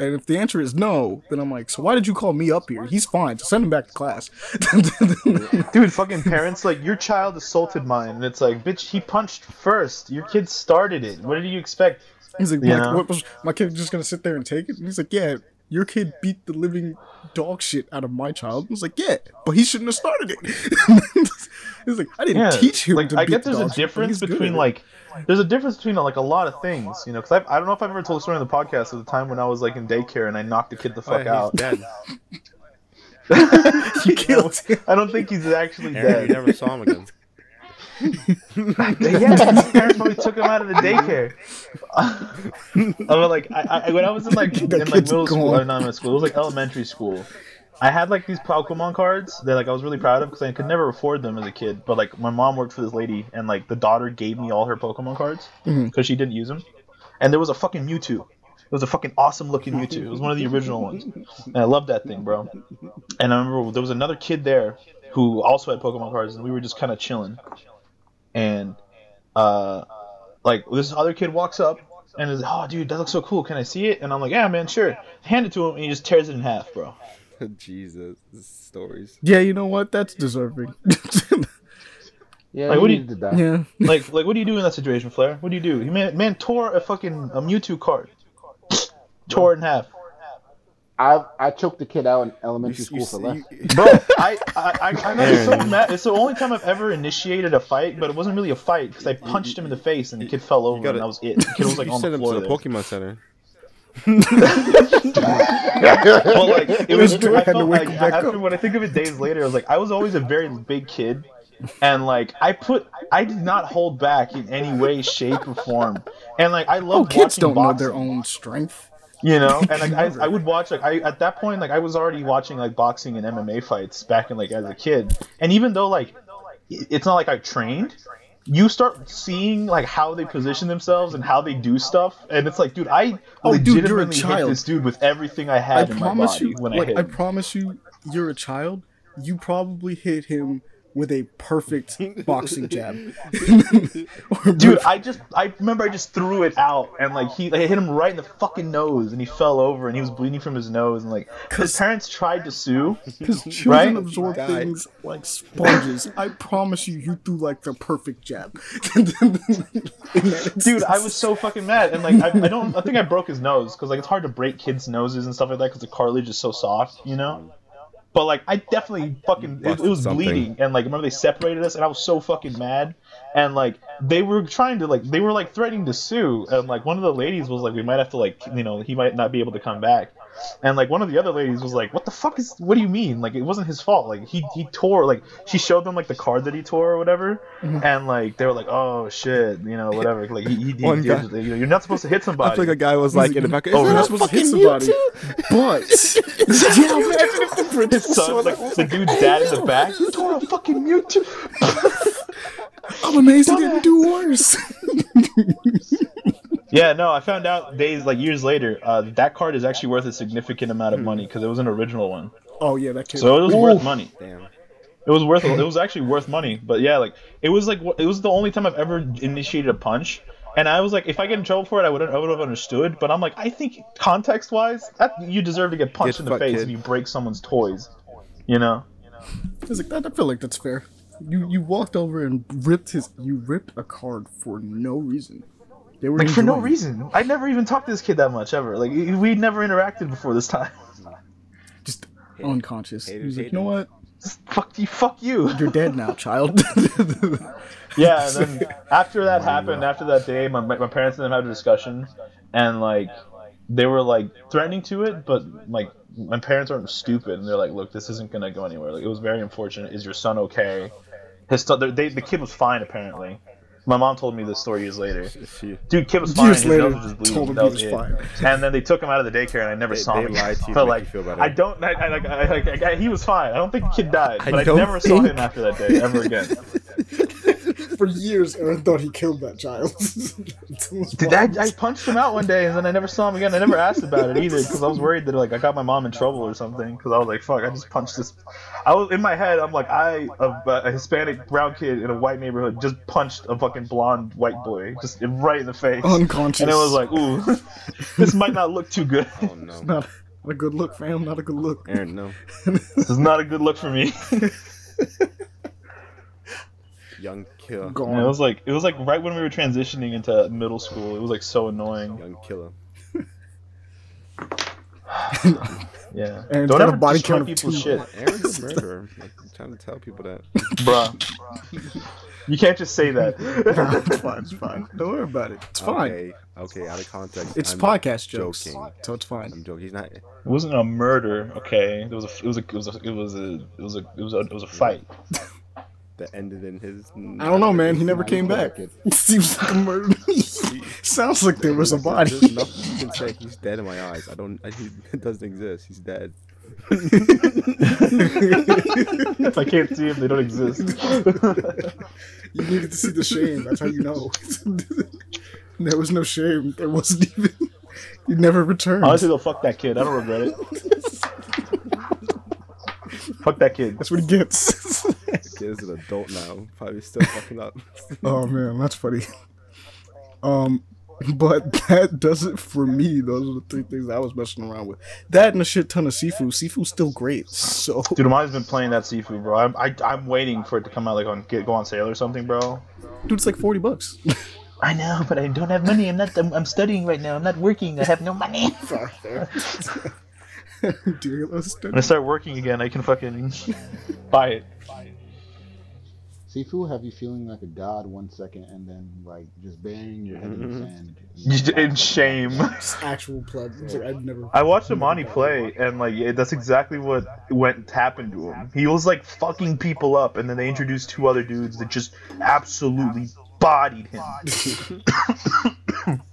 And if the answer is no, then I'm like, so why did you call me up here? He's fine. So send him back to class. Dude, fucking parents, like, your child assaulted mine. And it's like, bitch, he punched first. Your kid started it. What did you expect? He's like, You like what was my kid just gonna sit there and take it? And he's like, yeah, your kid beat the living dog shit out of my child. I was like, yeah, but he shouldn't have started it. he's like, I didn't Yeah. teach him like, to I beat get the there's a dog shit, difference he's good between, like, there's a difference between, like, a lot of things, you know? Because I don't know if I've ever told a story on the podcast of the time when I was, like, in daycare and I knocked a kid the Oh, fuck yeah, out. he's dead. you killed him. I don't think he's actually Aaron, you never saw him again. Yeah, his parents probably took him out of the daycare. I was like I, I, when I was in like in like kid's middle school, gone. or not middle school, it was like elementary school. I had like these Pokemon cards that like I was really proud of because I could never afford them as a kid. But like my mom worked for this lady, and like the daughter gave me all her Pokemon cards because Mhm. she didn't use them. And there was a fucking Mewtwo. It was a fucking awesome looking Mewtwo. It was one of the original ones, and I loved that thing, bro. And I remember there was another kid there who also had Pokemon cards, and we were just kind of chilling. And uh, like this other kid walks up and is, oh dude, that looks so cool. Can I see it? And I'm like, yeah, man, sure. Hand it to him, and he just tears it in half, bro. Jesus, stories. Yeah, you know what? That's deserving. Yeah, Like, what do you- needed to die. yeah. Like, like, what do you do in that situation, Flair? What do you do? He man, man tore a fucking a Mewtwo card, tore it in half. I I choked the kid out in elementary You- school you- for less. you- Bro, I, I, I, I got so Aaron. mad. It's the only time I've ever initiated a fight, but it wasn't really a fight because I punched him in the face and the kid fell over gotta- and that was it. The kid was like you on sent the him to the. Pokemon Center. But like, it was. Dude, I I felt like after up. when I think of it days later, I was like, I was always a very big kid, and like I put, I did not hold back in any way, shape, or form, and like I Oh, love kids don't know their own strength. You know, and like I, I would watch like I at that point like I was already watching like boxing and MMA fights back in like as a kid, and even though like it's not like I trained. You start seeing like how they position themselves and how they do stuff, and it's like, dude, I Oh, dude, a legitimately hit this dude with everything I I had in my body you, when I like, hit I promise you, you're a child. You probably hit him with a perfect boxing jab. Dude, I just I remember I just threw it out and like he like, I hit him right in the fucking nose and he fell over and he was bleeding from his nose and like his parents tried to sue. Because children Right? absorb Died. things like sponges. I promise you, you threw like the perfect jab. Dude, I was so fucking mad and like I, I don't I think I broke his nose because like it's hard to break kids' noses and stuff like that because the cartilage is so soft, you know. But like I definitely fucking it, it was something. bleeding. And like remember they separated us? And I was so fucking mad. And like they were trying to like they were like threatening to sue. And like one of the ladies was like we might have to like you know he might not be able to come back and like one of the other ladies was like what the fuck is what do you mean like it wasn't his fault like he he tore like she showed them like the card that he tore or whatever mm-hmm. and like they were like oh shit you know whatever like he, he, he One did, guy- you know, you're not supposed to hit somebody. I feel like a guy was like in the back. Oh, "Is You're not supposed to hit somebody. Mewtwo?" But yeah, imagine if the son, like, the dude's dad in the back. You tore a fucking Mewtwo. I'm amazed he didn't do worse. Yeah, no, I found out days, like years later, uh, that card is actually worth a significant amount of money because it was an original one. oh yeah, that kid. So it was Oof. worth money. Damn. It was worth. It was actually worth money. But yeah, like it was like it was the only time I've ever initiated a punch. And I was like, if I get in trouble for it, I would I would have understood. But I'm like, I think context wise, that you deserve to get punched Get in the face kid. if you break someone's toys. You know? I was like, that, I feel like that's fair. You you walked over and ripped his. You ripped a card for no reason. They were Like for no reason. I never even talked to this kid that much ever. Like we never interacted before this time. just unconscious. haters He was like, hate you know what? Fuck you. Fuck you. You're dead now, child. Yeah, and then after that happened, after that day, my, my parents and them had a discussion, and like they were like threatening to it, but like my parents aren't stupid, and they're like, "Look, this isn't gonna go anywhere." Like it was very unfortunate. Is your son okay? His son, they, the kid was fine apparently. My mom told me this story years later. Dude, kid was fine. Years his later, was just bleeding. told him That he was was fine. And then they took him out of the daycare, and I never They- saw they him again. lied to you to but make like, you feel better. I don't. I, I, like, I, like, I, he was fine. I don't think the kid died, I but I, don't never saw him after that day ever again. For years, Aaron thought he killed that child. Dude, I, I punched him out one day, and then I never saw him again. I never asked about it either because I was worried that like I got my mom in trouble or something. Because I was like, "Fuck!" I just punched this. I was in my head. I'm like, I a, a Hispanic brown kid in a white neighborhood just punched a fucking blonde white boy just right in the face, Unconscious. and it was like, "Ooh, this might not look too good. oh no, not a good look, fam. Not a good look. Aaron, no. this is not a good look for me." Young killer, Gone. It was like it was like right when we were transitioning into middle school. It was like so annoying. young killer. Yeah. Aaron's Don't got a ever body destroy count of people's two. shit, Aaron's a murderer. Like, I'm trying to tell people that. bruh. You can't just say that. Nah, it's fine. It's fine. Don't worry about it. It's fine. Okay, okay, out of context. It's I'm podcast jokes, joking. so it's fine. I'm joking. He's not. It wasn't a murder, okay? It was a, it was a, it was a, it was a, it was a, it was a, it was a fight. That ended in his. I don't know, man. He never came back. It seems like a murder. Sounds like there was a There's body. nothing you can say. He's dead in my eyes. I don't. I, he doesn't exist. He's dead. if I can't see him, they don't exist. You needed to see the shame. That's how you know. there was no shame. There wasn't even. You never returned. Honestly, though, fuck that kid. I don't regret it. Fuck that kid. That's what he gets. The kid is an adult now. Probably still fucking up. oh man, that's funny. Um, but that does it for me. Those are the three things I was messing around with. That and a shit ton of Sifu. Sifu's still great. So Dude, Amani's been playing that Sifu, bro. I'm, I, I'm waiting for it to come out, like on get go on sale or something, bro. dude, it's like forty bucks. I know, but I don't have money. I'm not. I'm, I'm studying right now. I'm not working. I have no money. Dear listener. When I start working again, I can fucking buy it. Sifu have you feeling like a god one second and then like just burying your head in the mm-hmm. sand. In shame. Actual blood. Like I've never. I watched Amani play, and like yeah, that's exactly what went happened to him. He was like fucking people up, and then they introduced two other dudes that just absolutely bodied him.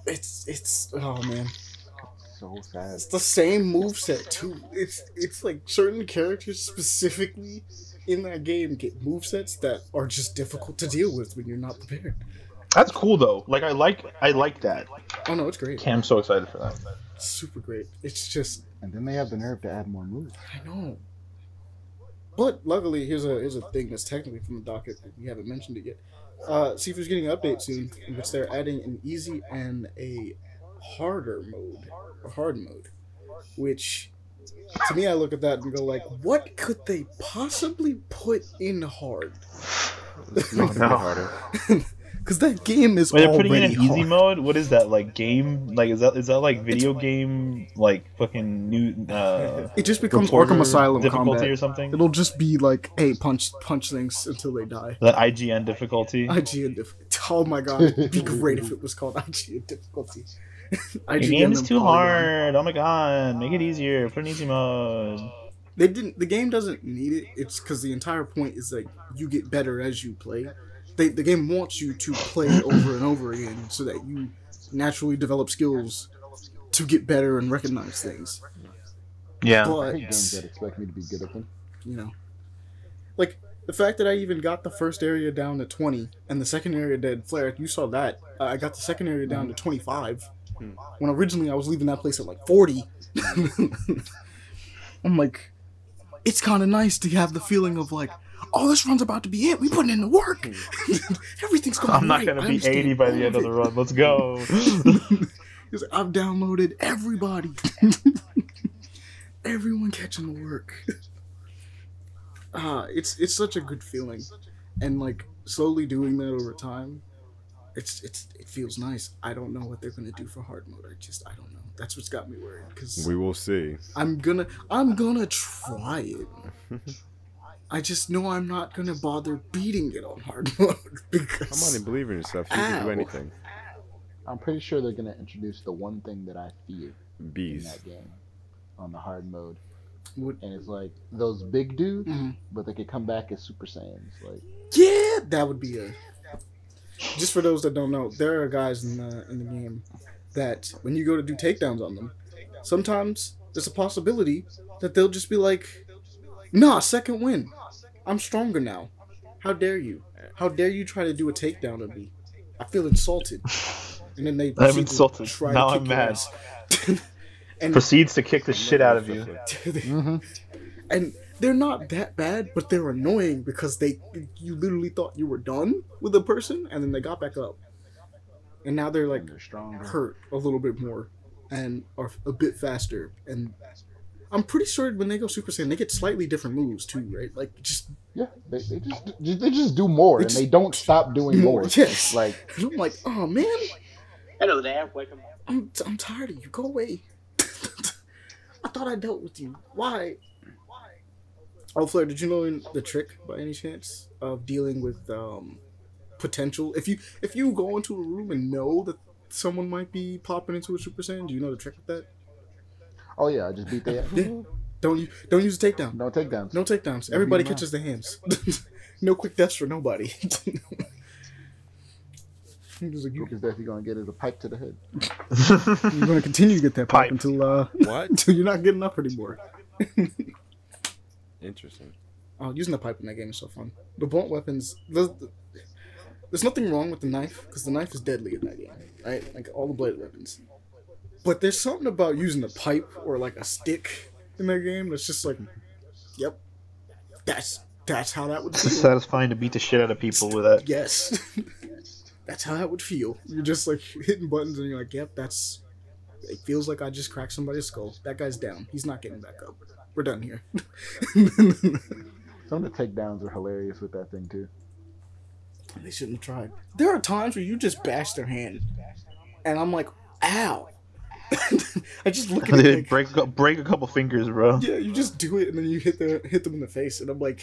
It's it's oh man. So sad. It's the same moveset too. It's it's like certain characters specifically in that game get movesets that are just difficult to deal with when you're not prepared. That's cool though. Like I like I like that. Oh no, it's great. Okay, I'm so excited for that. Super great. It's just And then they have the nerve to add more moves. I know. But luckily, here's a here's a thing that's technically from the docket. and We haven't mentioned it yet. Uh, Sifu's getting an update soon, in which they're adding an easy and a harder mode, hard mode. Which, to me, I look at that and go like, what could they possibly put in hard? It's not no. harder. Because that game is Wait, they're already putting in an easy hard. mode. What is that like? Game like is that is that like video game like fucking new uh It just becomes reporter Arkham Asylum difficulty combat. or something? It'll just be like, hey, punch punch things until they die. that IGN difficulty. IGN difficulty. Oh my god, it'd be great if it was called IGN difficulty. The game is too hard. Oh my god, make it easier. Put an easy mode. They didn't. The game doesn't need it. It's because the entire point is like you get better as you play. They, the game wants you to play over and over again so that you naturally develop skills to get better and recognize things. Yeah. I But hate games that expect me to be good at them. you know, like the fact that I even got the first area down to twenty and the second area dead flare. You saw that. Uh, I got the second area down to twenty five. Hmm. When originally I was leaving that place at like forty. I'm like, it's kind of nice to have the feeling of like, oh, this run's about to be it. We putting in the work. Everything's going. I'm not right. gonna be 80 by the end of the run. Let's go. He's like, I've downloaded everybody. Everyone catching the work. Ah, it's it's such a good feeling, and like slowly doing that over time, it's it's it feels nice. I don't know what they're gonna do for hard mode. I just I don't know. That's what's got me worried because We will see. I'm gonna I'm gonna try it. I just know I'm not gonna bother beating it on hard mode Come because on and believe in yourself. You can do anything. I'm pretty sure they're gonna introduce the one thing that I fear in that game on the hard mode, Would- and it's like those big dudes, Mhm. but they could come back as Super Saiyans. Like, Yeah, that would be a. Just for those that don't know, there are guys in the in the game that when you go to do takedowns on them, sometimes there's a possibility that they'll just be like, "Nah, second win. I'm stronger now. How dare you? How dare you try to do a takedown of me? I feel insulted." And then they proceed to insulted. try Now to I'm mad. and Proceeds to kick the shit out of you. mm-hmm. and they're not that bad, but they're annoying because they you literally thought you were done with a person, and then they got back up, and now they're like they're stronger. hurt a little bit more and are a bit faster. And I'm pretty sure when they go Super Saiyan, they get slightly different moves too, right? Like just Yeah, they, they just they just do more, They and just they don't stop doing more. more. Yes. Like and I'm like, oh man, Hello there, welcome. I'm I'm tired of you. Go away. I thought I dealt with you. Why? Oh, Flair, did you know the trick by any chance of dealing with um, potential? If you if you go into a room and know that someone might be popping into a Super Saiyan, do you know the trick with that? Oh yeah, I just beat the Yeah. Don't you don't use a takedown. no takedowns. No takedowns. Yeah, Everybody beat 'em catches their hands. no quick deaths for nobody. He was like, you, Lucas Death, you're gonna get is a pipe to the head. you're going to continue to get that pipe Pipe. until uh, What? until you're not getting up anymore. Interesting. Oh, using the pipe in that game is so fun. The blunt weapons, there's, there's nothing wrong with the knife because the knife is deadly in that game, right? Like all the blade weapons. But there's something about using a pipe or like a stick in that game that's just like, yep, that's that's how that would It's satisfying to beat the shit out of people with that. yes, that's how that would feel. You're just like hitting buttons and you're like, yep, that's. It feels like I just cracked somebody's skull. That guy's down. He's not getting back up. We're done here. Some of the takedowns are hilarious with that thing too. They shouldn't have tried. There are times where you just bash their hand, and I'm like, ow. I just look at it like, break a break a couple fingers, bro. yeah, you just do it, and then you hit the hit them in the face, and I'm like,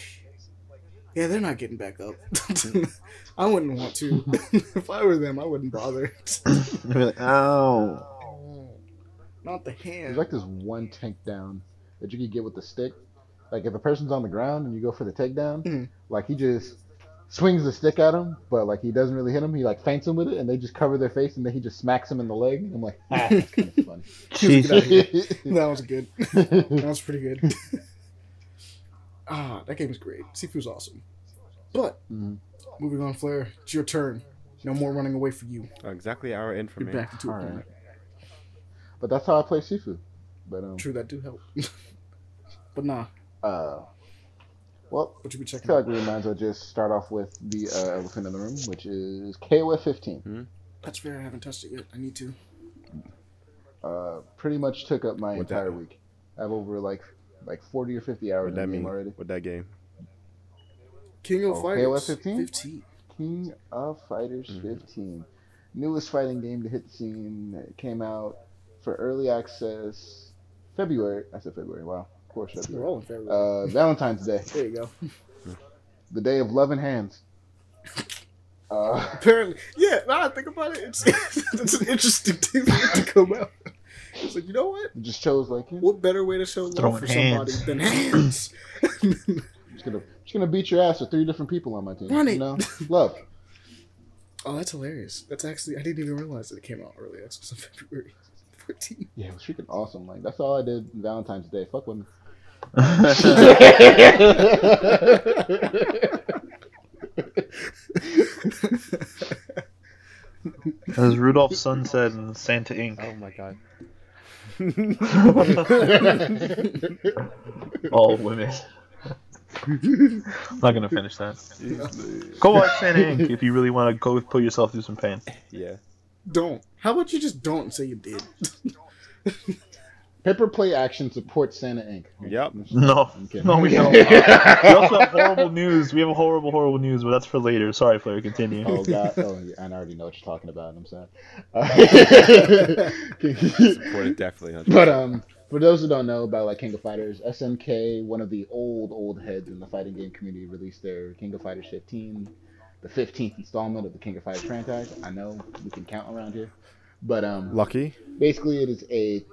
yeah, they're not getting back up. I wouldn't want to. if I were them, I wouldn't bother. Be like, Ow. not the hand. There's like this one tank down that you could get with the stick. Like if a person's on the ground and you go for the takedown, Mhm. like he just swings the stick at him, but like he doesn't really hit him. He like feints him with it, and they just cover their face, and then he just smacks him in the leg. I'm like, ah, that's kind of funny. Get out of here. That was good. That was pretty good. ah, that game is great. Sifu's awesome. But moving on, Flair, it's your turn. No more running away for you. Exactly our in for You're me. back into a Alright. But that's how I play Sifu. But um, True, that do help. but nah, uh, well, what you be checking? I feel out? like we might as well just start off with the uh, elephant in the room, which is KOF 15. That's fair. I haven't touched it yet. I need to. Uh, pretty much took up my What that- entire week. I have over like like 40 or 50 hours What in that the game mean? already. What that game? King of Oh, Fighters. KOF 15? 15. King of Fighters Mhm. 15. Newest fighting game to hit the scene. It came out for early access February. I said February. Wow. Of course, We're February. all in favor. Uh, Valentine's Day. there you go. The day of love and hands. Uh, Apparently, yeah. Now I think about it, it's it's an interesting thing for it to come out. It's like you know what? it just shows like, you know, What better way to show love Throwing for somebody hands. than hands? just gonna just gonna beat your ass with three different people on my team. Run it. You know, love. oh, that's hilarious. That's actually I didn't even realize that it came out early. That's on February 14th. Yeah, it was freaking awesome. Like that's all I did Valentine's Day. Fuck women. As Rudolph Sun said in Santa Inc. Oh my god. All women. I'm not gonna finish that. Go watch Santa Inc. if you really want to go put yourself through some pain. Yeah. Don't. How about you just don't say you did? Pepper Play Action supports Santa Inc. Yep. No, no, we don't. we also have horrible news. We have horrible, horrible news, but that's for later. Sorry, Flair. Continue. Oh god! Oh, I already know what you're talking about. I'm sad. Support it definitely. 100%. but um, for those who don't know about like King of Fighters, SNK, one of the old old heads in the fighting game community, released their King of Fighters 15 the 15th installment of the King of Fighters franchise. I know we can count around here, but um, Lucky. basically it is a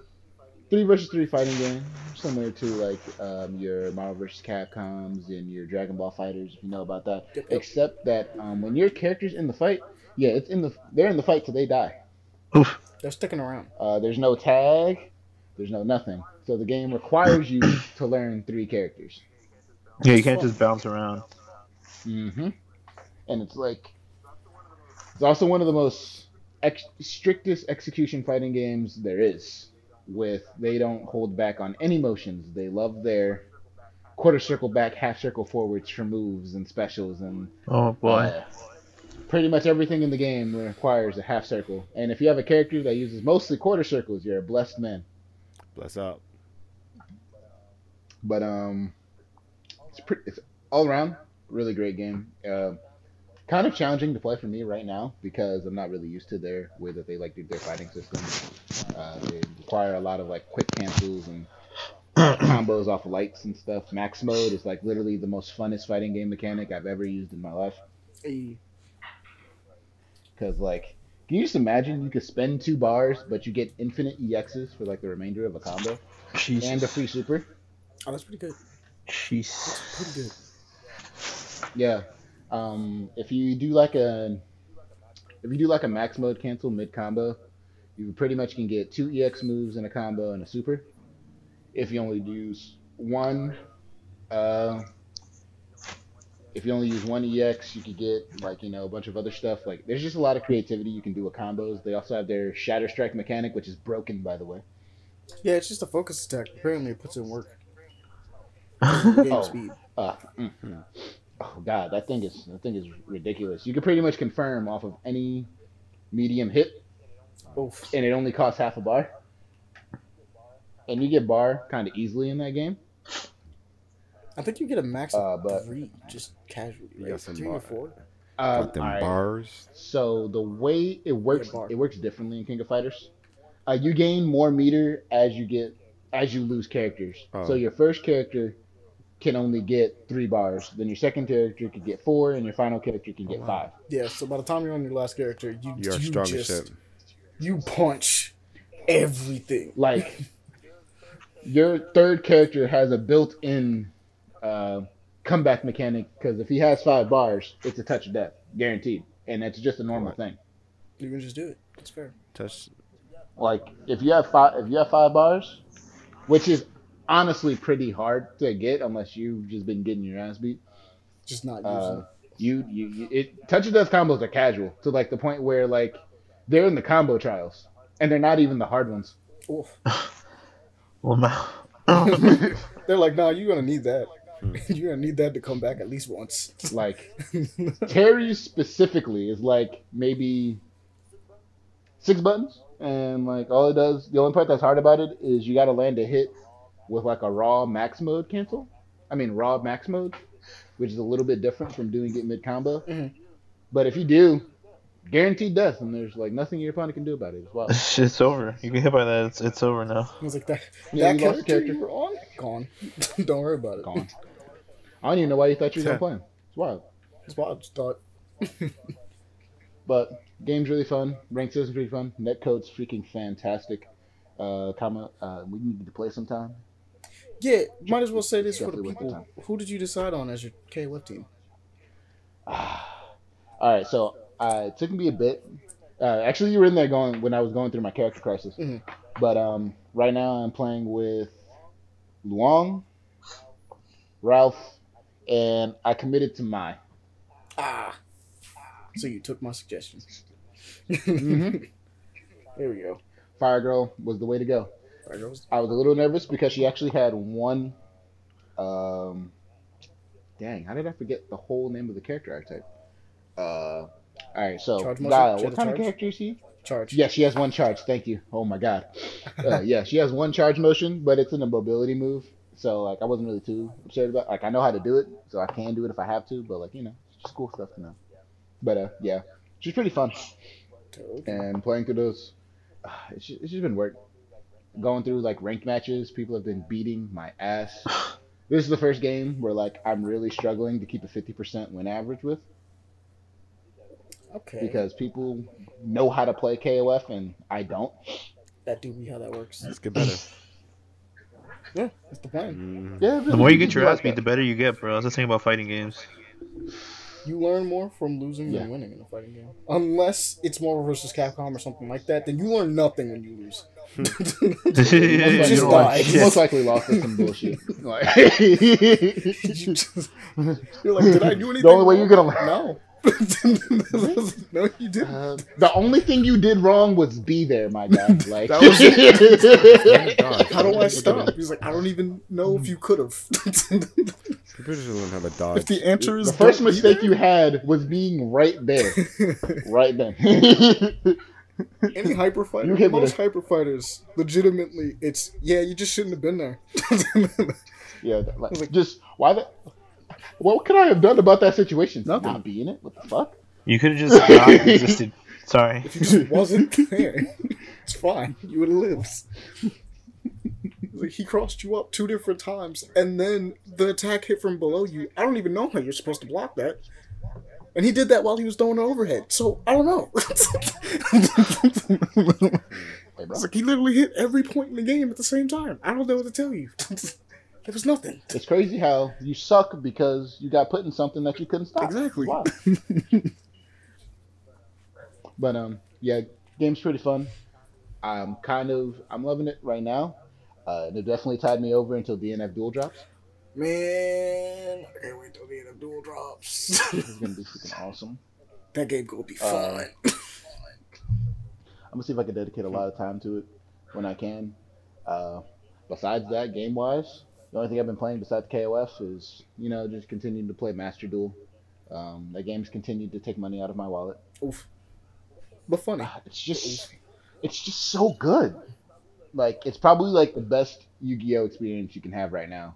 three versus three fighting game, similar to like um, your Marvel vs. Capcoms and your Dragon Ball Fighters, if you know about that. Yep, yep. Except that um, when your character's in the fight, yeah, it's in the they're in the fight till they die. Oof. They're sticking around. Uh, there's no tag, there's no nothing. So the game requires you to learn three characters. Yeah, you can't just bounce around. hmm And it's like it's also one of the most ex- strictest execution fighting games there is. With they don't hold back on any motions. They love their quarter circle back, half circle forwards for moves and specials, and Oh boy. uh, pretty much everything in the game requires a half circle. And if you have a character that uses mostly quarter circles, you're a blessed man. Bless up. But um, it's pretty. It's all around really great game. Uh, kind of challenging to play for me right now because I'm not really used to their way that they like do their fighting system. Uh, they require a lot of like quick cancels and combos off of lights and stuff. Max mode is like literally the most funnest fighting game mechanic I've ever used in my life. Because like, can you just imagine you could spend two bars but you get infinite EXs for like the remainder of a combo and a free super? Oh, that's pretty good. Jesus. Pretty good. Yeah. Um, if you do like a if you do like a max mode cancel mid combo, you pretty much can get two EX moves in a combo and a super. If you only use one, uh, if you only use one EX, you could get like you know a bunch of other stuff. Like there's just a lot of creativity you can do with combos. They also have their Shatter Strike mechanic, which is broken by the way. Yeah, it's just a focus attack. Apparently, it puts in work. Game Oh. speed. Uh, mhm. Oh god, that thing is that thing is ridiculous. You can pretty much confirm off of any medium hit Oof. and it only costs half a bar. And you get bar kind of easily in that game. I think you get a max Uh, of but- three, just casually. You Right? got some Three bar- or four. Um, Got them alright, bars. So the way it works, it works differently in King of Fighters. Uh, you gain more meter as you get as you lose characters. Oh. So your first character can only get three bars. Then your second character can get four, and your final character can get wow. five. Yeah. So by the time you're on your last character, you You're you strong just shit. you punch everything. Like your third character has a built-in uh, comeback mechanic because if he has five bars, it's a touch of death, guaranteed, and it's just a normal Right. thing. You can just do it. It's fair. Touch. Like if you have five, if you have five bars, which is honestly pretty hard to get unless you've just been getting your ass beat. Just not using. Uh, you, you, you, it touch of death combos are casual to like the point where like they're in the combo trials and they're not even the hard ones. Oof. Well, ma- They're like, nah, you're gonna need that. Hmm. you're gonna need that to come back at least once. Like Terry specifically is like maybe six buttons, and like all it does, the only part that's hard about it is you got to land a hit with like a raw max mode cancel. I mean raw max mode, which is a little bit different from doing it mid combo. Mhm. But if you do, guaranteed death, and there's like nothing your opponent can do about it as well. it's over. You get hit by that. It's, it's over now. I was like, that, Yeah, that you lost character, the character. you were on, gone. Don't worry about it. Gone. I don't even know why you thought you were gonna play him. It's wild. That's why I just thought. But game's really fun. Ranked system's pretty fun. Netcode's freaking fantastic. Uh, comma, uh, we need to play sometime. Yeah, might as well say this for the Definitely worth the people. Who did you decide on as your KOF team? All right, so uh, it took me a bit. Uh, actually, you were in there going when I was going through my character crisis. Mhm. But um, right now I'm playing with Luong, Ralph, and I committed to Mai. Ah. So you took my suggestion. Mhm. There we go. Fire Girl was the way to go. I was a little nervous because she actually had one. Um, dang, how did I forget the whole name of the character archetype? Uh, all right, so Charge? What kind of character is she? Charge. Yeah, she has one charge. Thank you. Oh my god. Uh, yeah, she has one charge motion, but it's in a mobility move. So like, I wasn't really too upset about. Like, I know how to do it, so I can do it if I have to. But like, you know, it's just cool stuff to know. But uh, yeah, she's pretty fun. And playing through those, uh, it's just, it's just been work. Going through like ranked matches, people have been beating my ass. This is the first game where like I'm really struggling to keep a 50% win average with. Okay. because people know how to play KOF and I don't. that do be how that works. Let's get better. Yeah, that's the plan. Mm, Yeah, The more you get your ass beat, the better you get, bro. That's the thing about fighting games. You learn more from losing Yeah. than winning in a fighting game. Unless it's Marvel vs. Capcom or something like that, then you learn nothing when you lose. Most You likely, just die. like you most likely lost with some bullshit. Like, you just, you're like, did I do anything? the only way you're gonna No. no, you didn't. Uh, the only thing you did wrong was be there, my guy. Like That was Thank God. How do I stop? He's like, I don't even know if you could have. People just don't have a dodge. if the answer is the first mistake you had was being right there, there. right then. Any hyper fighter, You most there. hyper fighters, legitimately, it's yeah, you just shouldn't have been there. yeah, that- like, just why the. What could I have done about that situation? Nothing. Not be in it. What the fuck? You could have just not existed. Sorry. if you just wasn't there, it's fine. You would have lived. Like, he crossed you up two different times, and then the attack hit from below you. I don't even know how you're supposed to block that. And he did that while he was throwing an overhead. So I don't know. It's like he literally hit every point in the game at the same time. I don't know what to tell you. there was nothing. It's crazy how you suck because you got put in something that you couldn't stop. Exactly. Wow. But um, yeah, game's pretty fun. I'm kind of I'm loving it right now. Uh, and it definitely tied me over until DNF Duel drops. Man, I can't wait till DNF Duel drops. This is gonna be freaking awesome. that game gonna be Uh, fun. I'm gonna see if I can dedicate a lot of time to it when I can. Uh, besides that, game wise, the only thing I've been playing besides KOF is you know just continuing to play Master Duel. Um, that game's continued to take money out of my wallet. Oof. But funny. It's just it's just so good. Like it's probably like the best Yu-Gi-Oh experience you can have right now.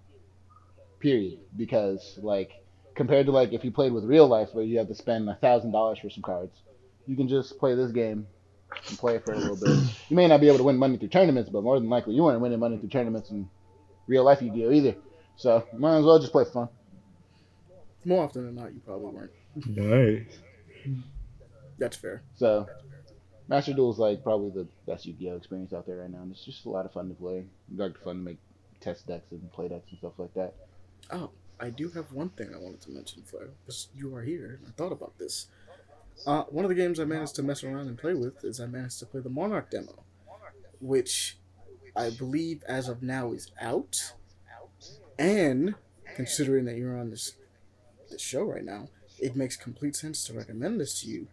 Period. Because like compared to like if you played with real life where you have to spend a thousand dollars for some cards, you can just play this game and play for a little bit. You may not be able to win money through tournaments, but more than likely you weren't winning money through tournaments in real life Yu-Gi-Oh either. So might as well just play for fun. More often than not, you probably weren't. Nice. That's fair. So, Master Duel is like probably the best Yu-Gi-Oh experience out there right now, and it's just a lot of fun to play. Like fun to make test decks and play decks and stuff like that. Oh, I do have one thing I wanted to mention, Flair, because you are here. I thought about this. Uh, one of the games I managed to mess around and play with is I managed to play the Monark demo, which I believe as of now is out. And considering that you're on this this show right now, it makes complete sense to recommend this to you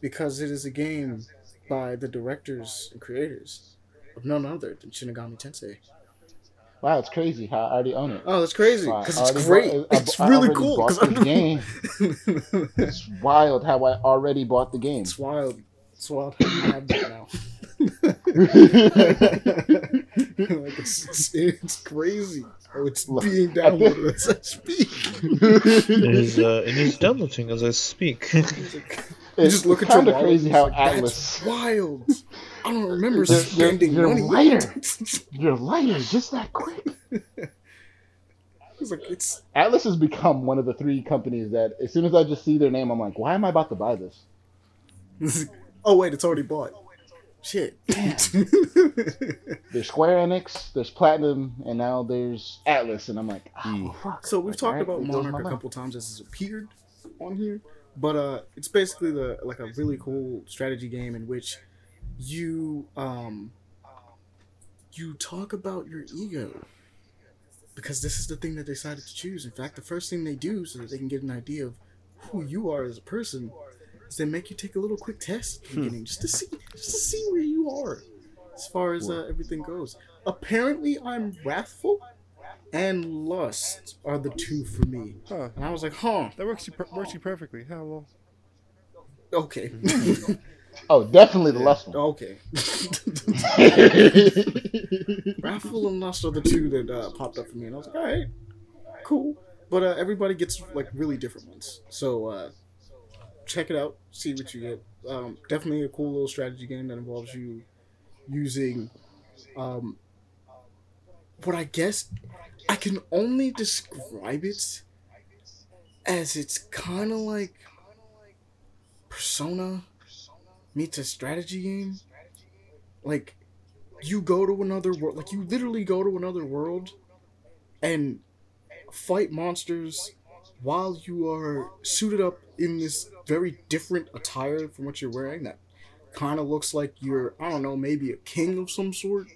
because it is a game by the directors and creators of none other than Shin Megami Tensei. Wow, it's crazy how I already own it. Oh, that's crazy because I it's great. bought- it's I really already cool bought because this game. It's wild how I already bought the game. It's wild. It's wild how you have that now. like it's, it's, it's crazy. Oh, it's Look, being downloaded as I speak. It is, uh, it is downloading as I speak. You It's just look it's at your kinda crazy how it's like, Atlus. That's wild. I don't remember You're- you're- spending you're money. lighter. Your lighter just that quick. it's like it's Atlus has become one of the three companies that, as soon as I just see their name, I'm like, why am I about to buy this? oh wait, it's already bought. Shit. There's Square Enix, there's Platinum, and now there's Atlus, and I'm like, oh, fuck. So we've Like, talked alright, about it goes my Monark a couple times as it's appeared on here, but uh, it's basically the like a really cool strategy game in which you um you talk about your ego because this is the thing that they decided to choose. In fact, the first thing they do so that they can get an idea of who you are as a person is they make you take a little quick test at the beginning just to see just to see where you are as far as uh, everything goes. Apparently, I'm wrathful and lust are the two for me. Huh. And I was like, huh, That works you per- works you perfectly. How well? okay. Oh, definitely the last one. okay. Wrathful and lust are the two that uh, popped up for me. And I was like, all right, cool. But uh, everybody gets like really different ones. So uh, check it out, see what you get. Um, definitely a cool little strategy game that involves you using um, what I guess I can only describe it as it's kind of like Persona meets a strategy game. Like, you go to another world. Like, you literally go to another world and fight monsters while you are suited up in this very different attire from what you're wearing that kind of looks like you're, I don't know, maybe a king of some sort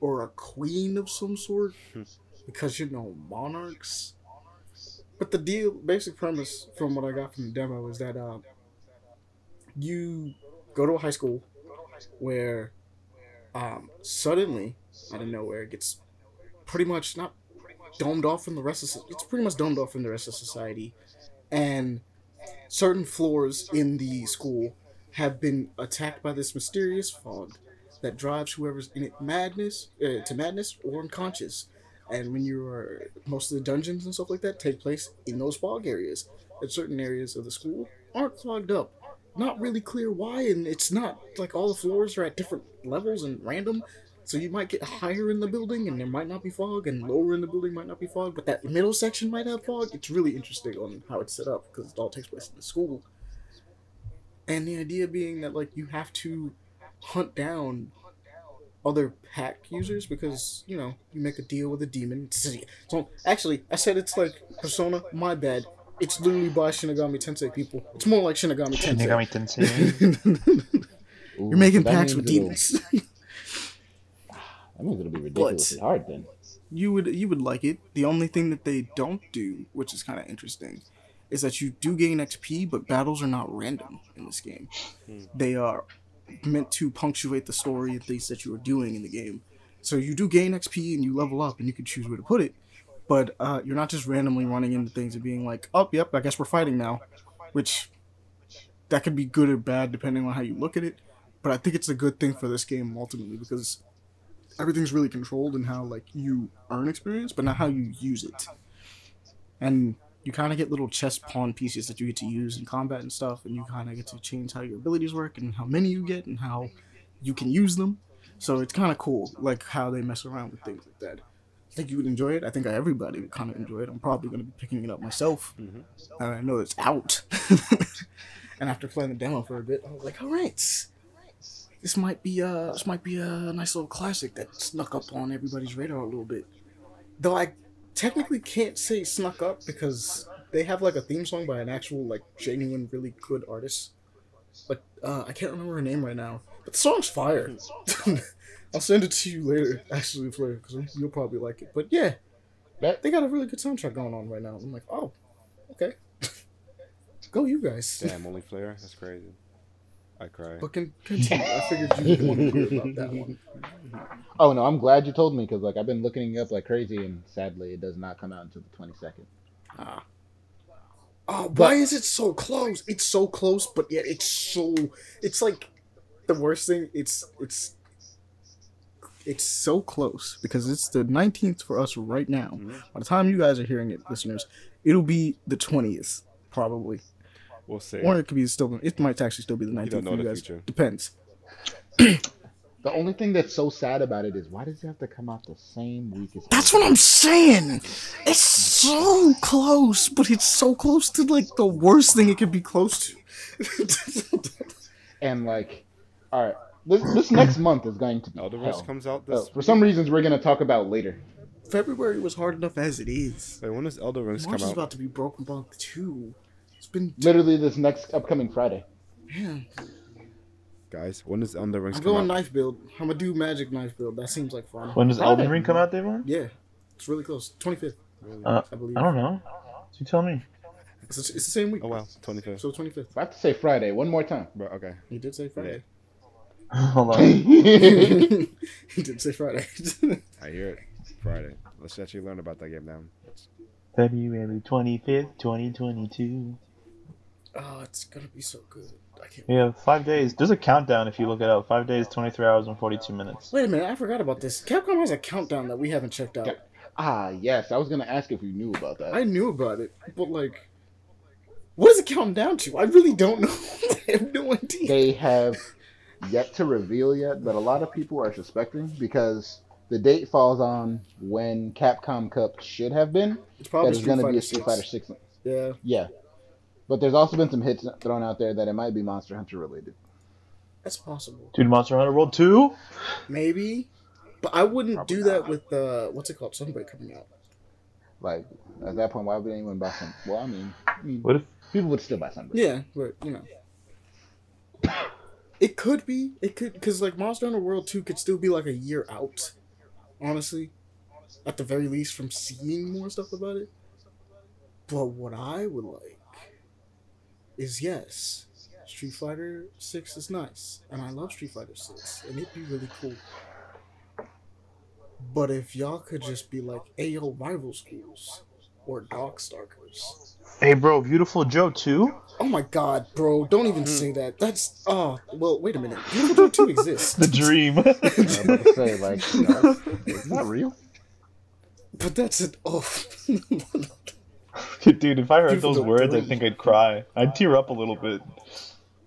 or a queen of some sort because you know monarchs. But the deal, basic premise from what I got from the demo is that uh, you go to a high school where um, suddenly, out of nowhere, it gets pretty much not domed off from the rest of it's pretty much domed off from the rest of society, and certain floors in the school have been attacked by this mysterious fog that drives whoever's in it madness uh, to madness or unconscious. And when you are most of the dungeons and stuff like that take place in those fog areas, and certain areas of the school aren't clogged up. Not really clear why, and it's not like all the floors are at different levels and random. So you might get higher in the building and there might not be fog, and lower in the building might not be fog, but that middle section might have fog. It's really interesting on how it's set up because it all takes place in the school. And the idea being that like you have to hunt down other pack users because you know you make a deal with a demon. So actually, I said it's like Persona. My bad. It's literally by Shin Megami Tensei people. It's more like Shin Megami Tensei. Shin Megami Tensei. You're making Ooh, packs with demons. That means it'll be ridiculously hard then. you would you would like it. The only thing that they don't do, which is kind of interesting, is that you do gain XP, but battles are not random in this game. Hmm. They are meant to punctuate the story and things that you are doing in the game. So you do gain XP and you level up, and you can choose where to put it. But uh, you're not just randomly running into things and being like, "Oh, yep, I guess we're fighting now," which that could be good or bad depending on how you look at it. But I think it's a good thing for this game ultimately because everything's really controlled in how like you earn experience, but not how you use it. And you kind of get little chess pawn pieces that you get to use in combat and stuff, and you kind of get to change how your abilities work and how many you get and how you can use them. So it's kind of cool, like how they mess around with things like that. I think you would enjoy it. I think everybody would kind of enjoy it. I'm probably going to be picking it up myself. And I know it's out. and after playing the demo for a bit, I was like, all right, this might be uh this might be a nice little classic that snuck up on everybody's radar a little bit. Though I technically can't say snuck up because they have like a theme song by an actual like genuine really good artist. But uh, I can't remember her name right now. But the song's fire. I'll send it to you later, actually, Flair, because you'll probably like it. But yeah, That- they got a really good soundtrack going on right now. I'm like, oh, okay. Go you guys. Damn, only Flair? That's crazy. I cry. But can continue. I figured you would want to hear about that one. Oh no, I'm glad you told me because like I've been looking it up like crazy, and sadly it does not come out until the 22nd. Ah. Oh, why is it so close? It's so close, but yet it's so. It's like the worst thing. It's it's it's so close because it's the 19th for us right now. Mm-hmm. By the time you guys are hearing it, listeners, it'll be the 20th probably, We'll see. or it could be still. It might actually still be the 19th. don't know you guys. future. Depends. The only thing that's so sad about it is why does it have to come out the same week as? That's what I'm saying. It's so close, but it's so close to like the worst thing it could be close to. And like, all right, this, this next month is going to be Elder hell. Comes out this. for some reasons, we're gonna talk about later. February was hard enough as it is. Wait, when does Elden Rings March come is out? about to be Broken Bond 2. It's been. Literally, this next upcoming Friday. Man, Guys, when does Elden Rings come? I'm come going out? knife build. I'm gonna do magic knife build. That seems like fun. When does Friday. Elden Ring come out, Devon? Yeah, it's really close. 25th, Uh, I believe. I don't know. You tell me. It's, it's the same week. Oh wow, 25th. So 25th. I have to say Friday one more time. But okay. He did say Friday. Hold on. he didn't say Friday. I hear it. Friday. Let's actually learn about that game now. February 25th, 2022. oh, it's gonna be so good. I can't. We have five days. There's a countdown if you look it up. Five days, 23 hours, and 42 minutes. Wait a minute, I forgot about this. Capcom has a countdown that we haven't checked out. Ah, yes, I was gonna ask if you knew about that. I knew about it, but like, what is it counting down to? I really don't know. I have no idea. they have yet to reveal yet, but a lot of people are suspecting because the date falls on when Capcom Cup should have been. It's probably is Street going to be a Street Fighter Six. Yeah, Yeah, But there's also been some hits thrown out there that it might be Monster Hunter related. That's possible. Dude, Monster Hunter World 2? Maybe. But I wouldn't Probably do that with uh what's it called? Sunbreak coming out. Like at that point, why would anyone buy some? Well, I mean, I mean, What if people would still buy something. Yeah, but you know. It could be. It could because like Monster Hunter World Two could still be like a year out. Honestly, at the very least, from seeing more stuff about it. But what I would like is yes, Street Fighter Six is nice, and I love Street Fighter Six, and it'd be really cool. But if y'all could just be like, "Hey, yo, rival schools," or Darkstalkers. Hey, bro, Beautiful Joe 2? Oh my god, bro! Don't even mm-hmm. say that. That's oh well. Wait a minute. Beautiful Joe Two exists, The dream. I was about to say like, you know, it's not real. but that's it. Oh, Dude, if I heard Beautiful those Joe words, I think I'd cry. I'd tear up a little bit.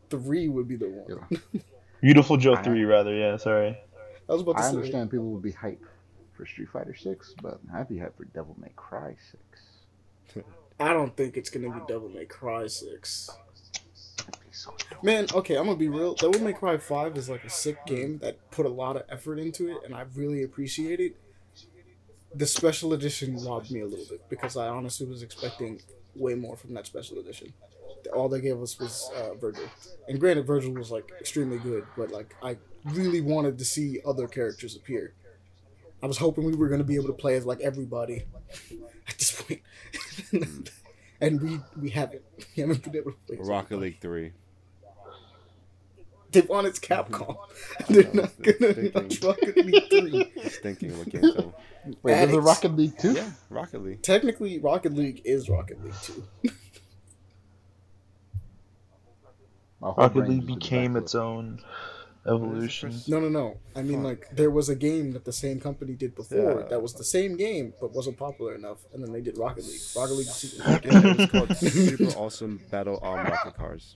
three would be the one. Beautiful Joe 3, rather, yeah, sorry. I was about to I say. understand people would be hyped for Street Fighter Six, but I'd be hyped for Devil May Cry Six. I don't think it's gonna be Devil May Cry Six. Man, okay, I'm gonna be real. Devil May Cry Five is like a sick game that put a lot of effort into it, and I really appreciate it. The special edition robbed me a little bit because I honestly was expecting way more from that special edition. All they gave us was uh, Virgil, and granted, Virgil was like extremely good, but like I really wanted to see other characters appear. I was hoping we were gonna be able to play as like everybody at this point, and we we haven't. We haven't been able to play. as Rocket League Three. they want it's Capcom. They're not gonna launch Rocket League 3. Just thinking what game so. Wait, there's a Rocket League too. Yeah, Rocket League. Technically, Rocket League is Rocket League 2. My Rocket League just did a became its own evolution. No, no, no. I mean, Fuck. like, there was a game that the same company did before Yeah. that was the same game, but wasn't popular enough, and then they did Rocket League. Rocket League Super it was called Super Awesome Battle on Rocket Cars.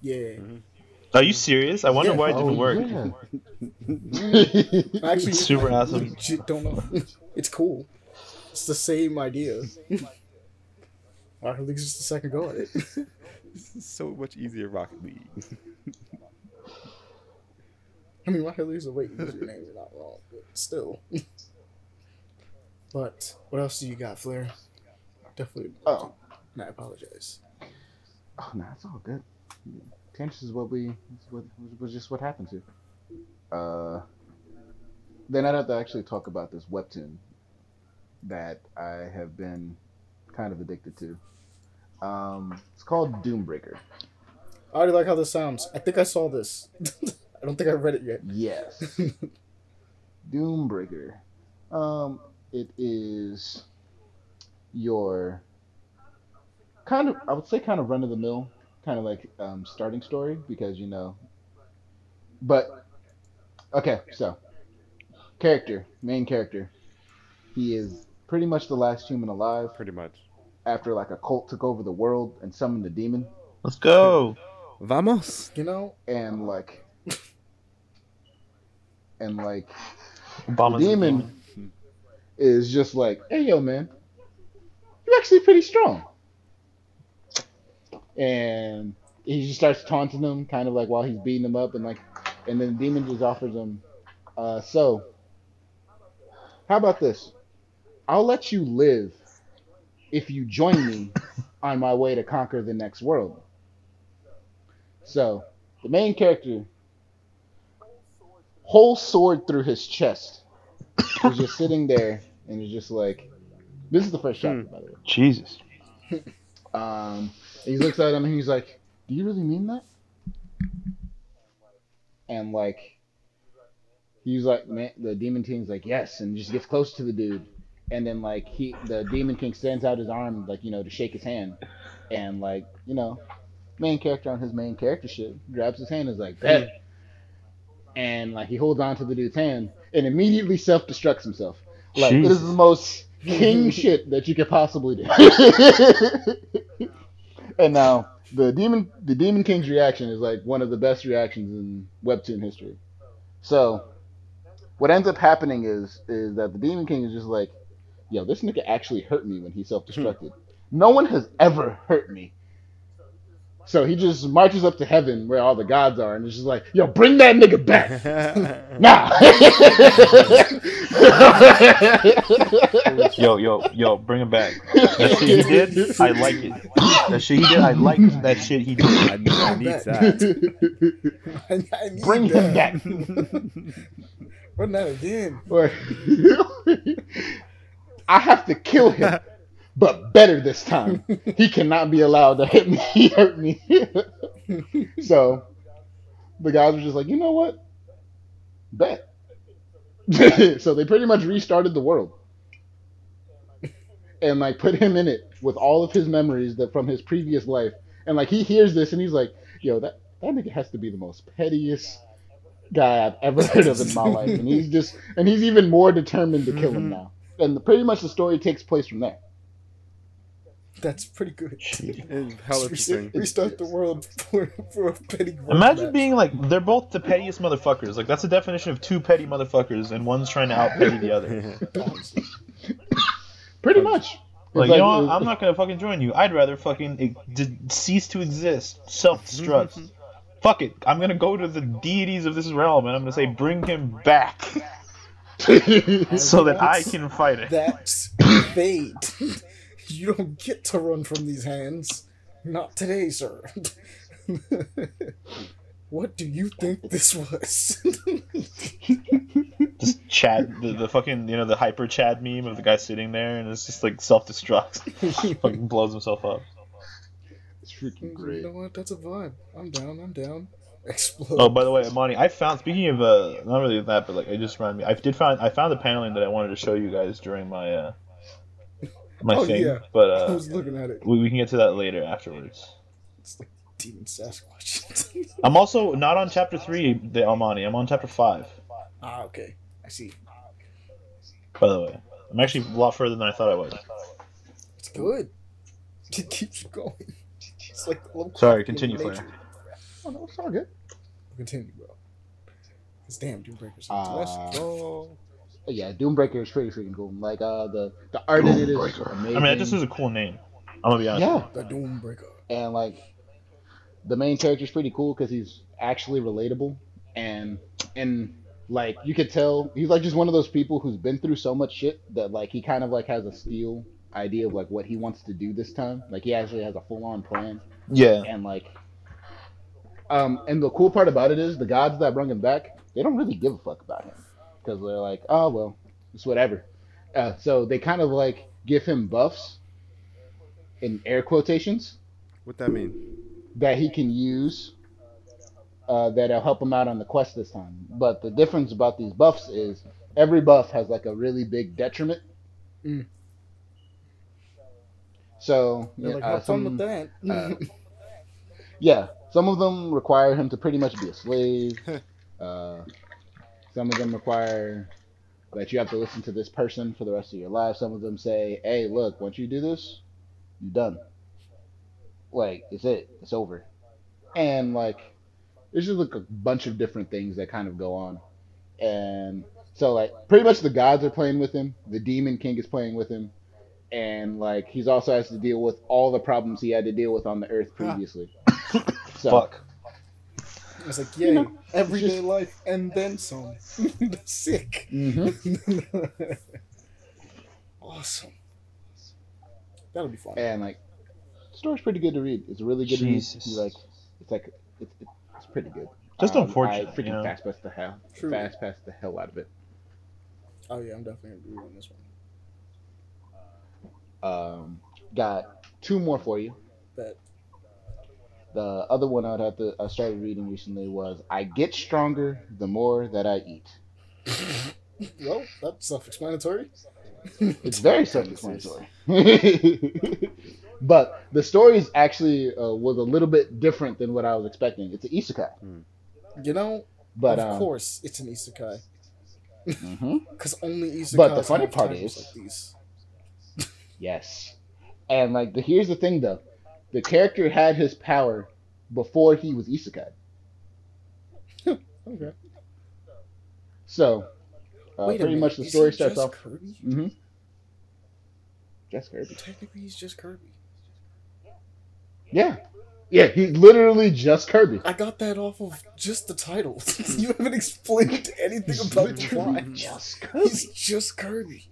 Yeah. Mm-hmm. Are you serious? I wonder Yeah. why it didn't Oh, work. yeah. Actually, Super I awesome. legit don't know. it's cool. It's the same idea. Rocket League's just the second go at it. So much easier Rocket League. I mean, Rocket League's a way easier name, you're not wrong, but still. but what else do you got, Flair? Definitely. Oh. And I apologize. Oh no, it's all good. Tangents is what we is what was just what happened to. Uh, then I'd have to actually talk about this webtoon that I have been kind of addicted to. Um, it's called Doombreaker. I already like how this sounds. I think I saw this. I don't think I've read it yet. Yes. Doombreaker. Um, it is your kind of, I would say, kind of run of the mill, kind of like um, starting story because you know. But okay, so character, main character, he is pretty much the last human alive Pretty much. after like a cult took over the world and summoned a demon, Let's go. Vamos. You know, and like, and like Obama's demon is just like, hey yo man, you're actually pretty strong. And he just starts taunting him, kind of like while he's beating him up, and like, and then the demon just offers him, uh, so, how about this? I'll let you live if you join me on my way to conquer the next world. So, the main character, whole sword through his chest, He's just sitting there and he's just like, this is the first chapter, by the way. Jesus. Um, he looks at him and he's like, "Do you really mean that?" And like, he's like, man, the demon king's like, "Yes," and just gets close to the dude, and then like he, the demon king, stands out his arm like you know to shake his hand, and like you know, main character on his main character shit grabs his hand and is like, "Bet," and like he holds on to the dude's hand and immediately self destructs himself. Like this is the most king shit that you could possibly do. and now the demon the demon king's reaction is like one of the best reactions in webtoon history. So what ends up happening is is that the demon king is just like, yo, this nigga actually hurt me when he self destructed. Hmm. no one has ever hurt me So he just marches up to heaven where all the gods are, and it's just like, "Yo, bring that nigga back now." Yo, yo, yo, bring him back. That shit he did, I like it. That shit he did, I like that shit he did. I need, I need that. I, I need bring him back. Run that again. I have to kill him, but better this time. He cannot be allowed to hit me. He hurt me. so the guys were just like, you know what? Bet. so they pretty much restarted the world and like put him in it with all of his memories that from his previous life. And like he hears this and he's like, yo, that that nigga has to be the most pettiest guy I've ever heard of in my life. And he's just and he's even more determined to kill him Mhm. now. And pretty much the story takes place from there. That's pretty good. It's hella Just reset- interesting. Restart the world for, for a petty Imagine match. being like they're both the pettiest motherfuckers. Like that's the definition of two petty motherfuckers, and one's trying to out petty the other. Pretty much. It's Like, you know, what? I'm not gonna fucking join you. I'd rather fucking d- cease to exist, self-destruct. Fuck it. I'm gonna go to the deities of this realm, and I'm gonna say, bring him back, so that I can fight it. That's fate. you don't get to run from these hands. Not today, sir. what do you think this was? Just Chad, the, the fucking, you know, the hyper Chad meme of the guy sitting there, and it's just like self-destruct, fucking blows himself up. it's freaking great. you know what? That's a vibe. I'm down. I'm down. Explode. Oh, by the way, Amani, I found. Speaking of, uh, not really that, but like, it just reminded me. I did find. I found the paneling that I wanted to show you guys during my, uh, my Oh, thing. yeah. But uh, I was looking at it. we, we can get to that later afterwards. It's like Demon Sasquatch. I'm also not on chapter three, the Amani. I'm on chapter five. ah, okay. I see. By the way, I'm actually a lot further than I thought I was. It's good. It keeps going. It's like Sorry, continue. Flair. Oh, no, it's all good. Continue, bro. It's damn, Doom Breakers. Uh, Let's go. But yeah, Doombreaker is pretty freaking cool. Like uh the the art in it is I mean, that just is a cool name. I'm gonna be honest. yeah, The Doom Breaker. and like the main character is pretty cool because he's actually relatable and and like you could tell he's like just one of those people who's been through so much shit that like he kind of like has a steel idea of like what he wants to do this time like he actually has a full-on plan Yeah. and like um and the cool part about it is the gods that bring him back they don't really give a fuck about him because they're like oh well it's whatever uh, so they kind of like give him buffs in air quotations What that mean? that he can use uh, that'll help him out on the quest this time. But the difference about these buffs is every buff has like a really big detriment. Mm. So yeah, like, uh, some, with that. uh, yeah, some of them require him to pretty much be a slave. uh, some of them require that you have to listen to this person for the rest of your life. Some of them say, "Hey, look, once you do this, you're done. Like it's it, it's over." And like, there's just like a bunch of different things that kind of go on, and so like pretty much the gods are playing with him. The demon king is playing with him. And like he's also has to deal with all the problems he had to deal with on the earth previously. so Fuck. It's like, yay, You know, everyday just- life and then some. Sick. hmm awesome. That'll be fun. and like the story's pretty good to read. It's a really good Jesus. read. Like it's like it's, it's pretty good. Just Um, unfortunate, I freaking you know? fast paced the hell True. fast past the hell out of it. Oh yeah, I'm definitely gonna reading this one. Um, got two more for you. Bet. The other one I'd have to I started reading recently was I get stronger the more that I eat. Well, that's self-explanatory. It's very self-explanatory. but the story is actually uh, was a little bit different than what I was expecting. It's an isekai, You know, but of um, course, it's an isekai. mhm. Because only isekai. But the funny part is- like these. Yes. And like the here's the thing though. The character had his power before he was isekai. Okay. So uh, pretty minute, much the is story he starts just off Kirby. mm-hmm. Yes, Kirby. Technically, he's just Kirby. Yeah. Yeah, he's literally just Kirby. I got that off of just the title. you haven't explained anything about the plot. just Kirby. He's just Kirby.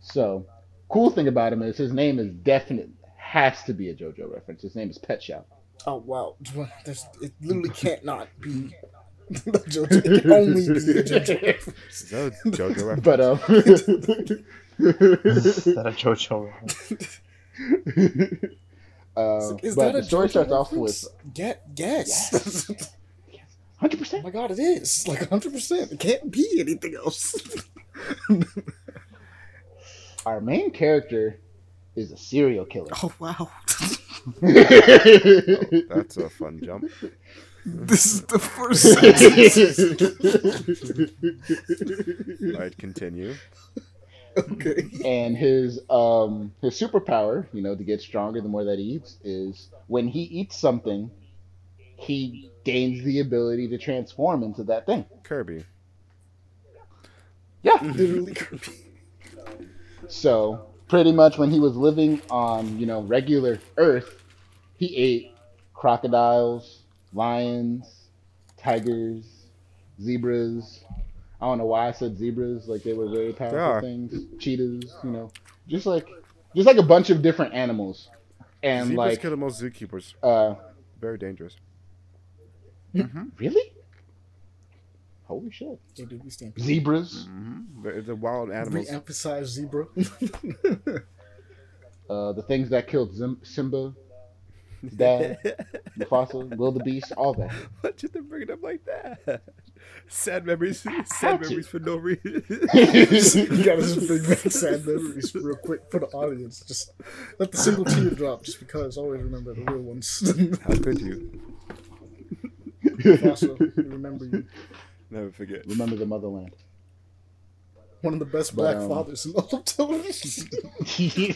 So, cool thing about him is his name is definite has to be a JoJo reference. His name is Pet Shop. Oh wow, There's, it literally can't not be. JoJo. It can only be a JoJo reference. Is that a JoJo reference? But um, Is that a JoJo? uh, Is but that a the story JoJo starts off reference? with Get yes. Hundred percent. my god, it is like hundred percent. It can't be anything else. Our main character is a serial killer. oh wow, That's a fun jump. this is the first sentence. I'd continue. okay. and his um his superpower, you know, to get stronger the more that he eats, is when he eats something, he gains the ability to transform into that thing. Kirby. Yeah. Literally Kirby. So pretty much when he was living on, you know, regular Earth, he ate crocodiles, lions, tigers, zebras. I don't know why I said zebras, like they were very powerful are. things. Cheetahs, you know, just like just like a bunch of different animals. And Zebras like kill the most zookeepers. uh Very dangerous. really? Holy shit. They do be stand- Zebras, Mm-hmm. They're the wild animals. Re-emphasize zebra. uh the things that killed Zim- Simba, Dad, Mufasa, Wildebeest, all that. What they bring it up like that? Sad memories. Sad to. memories for no reason. you gotta just bring back sad memories real quick for the audience. Just let the single tear drop, just because. I always remember the real ones. How could you? also, remember you. Never forget. Remember the motherland. One of the best But, black um, fathers in all of television. He he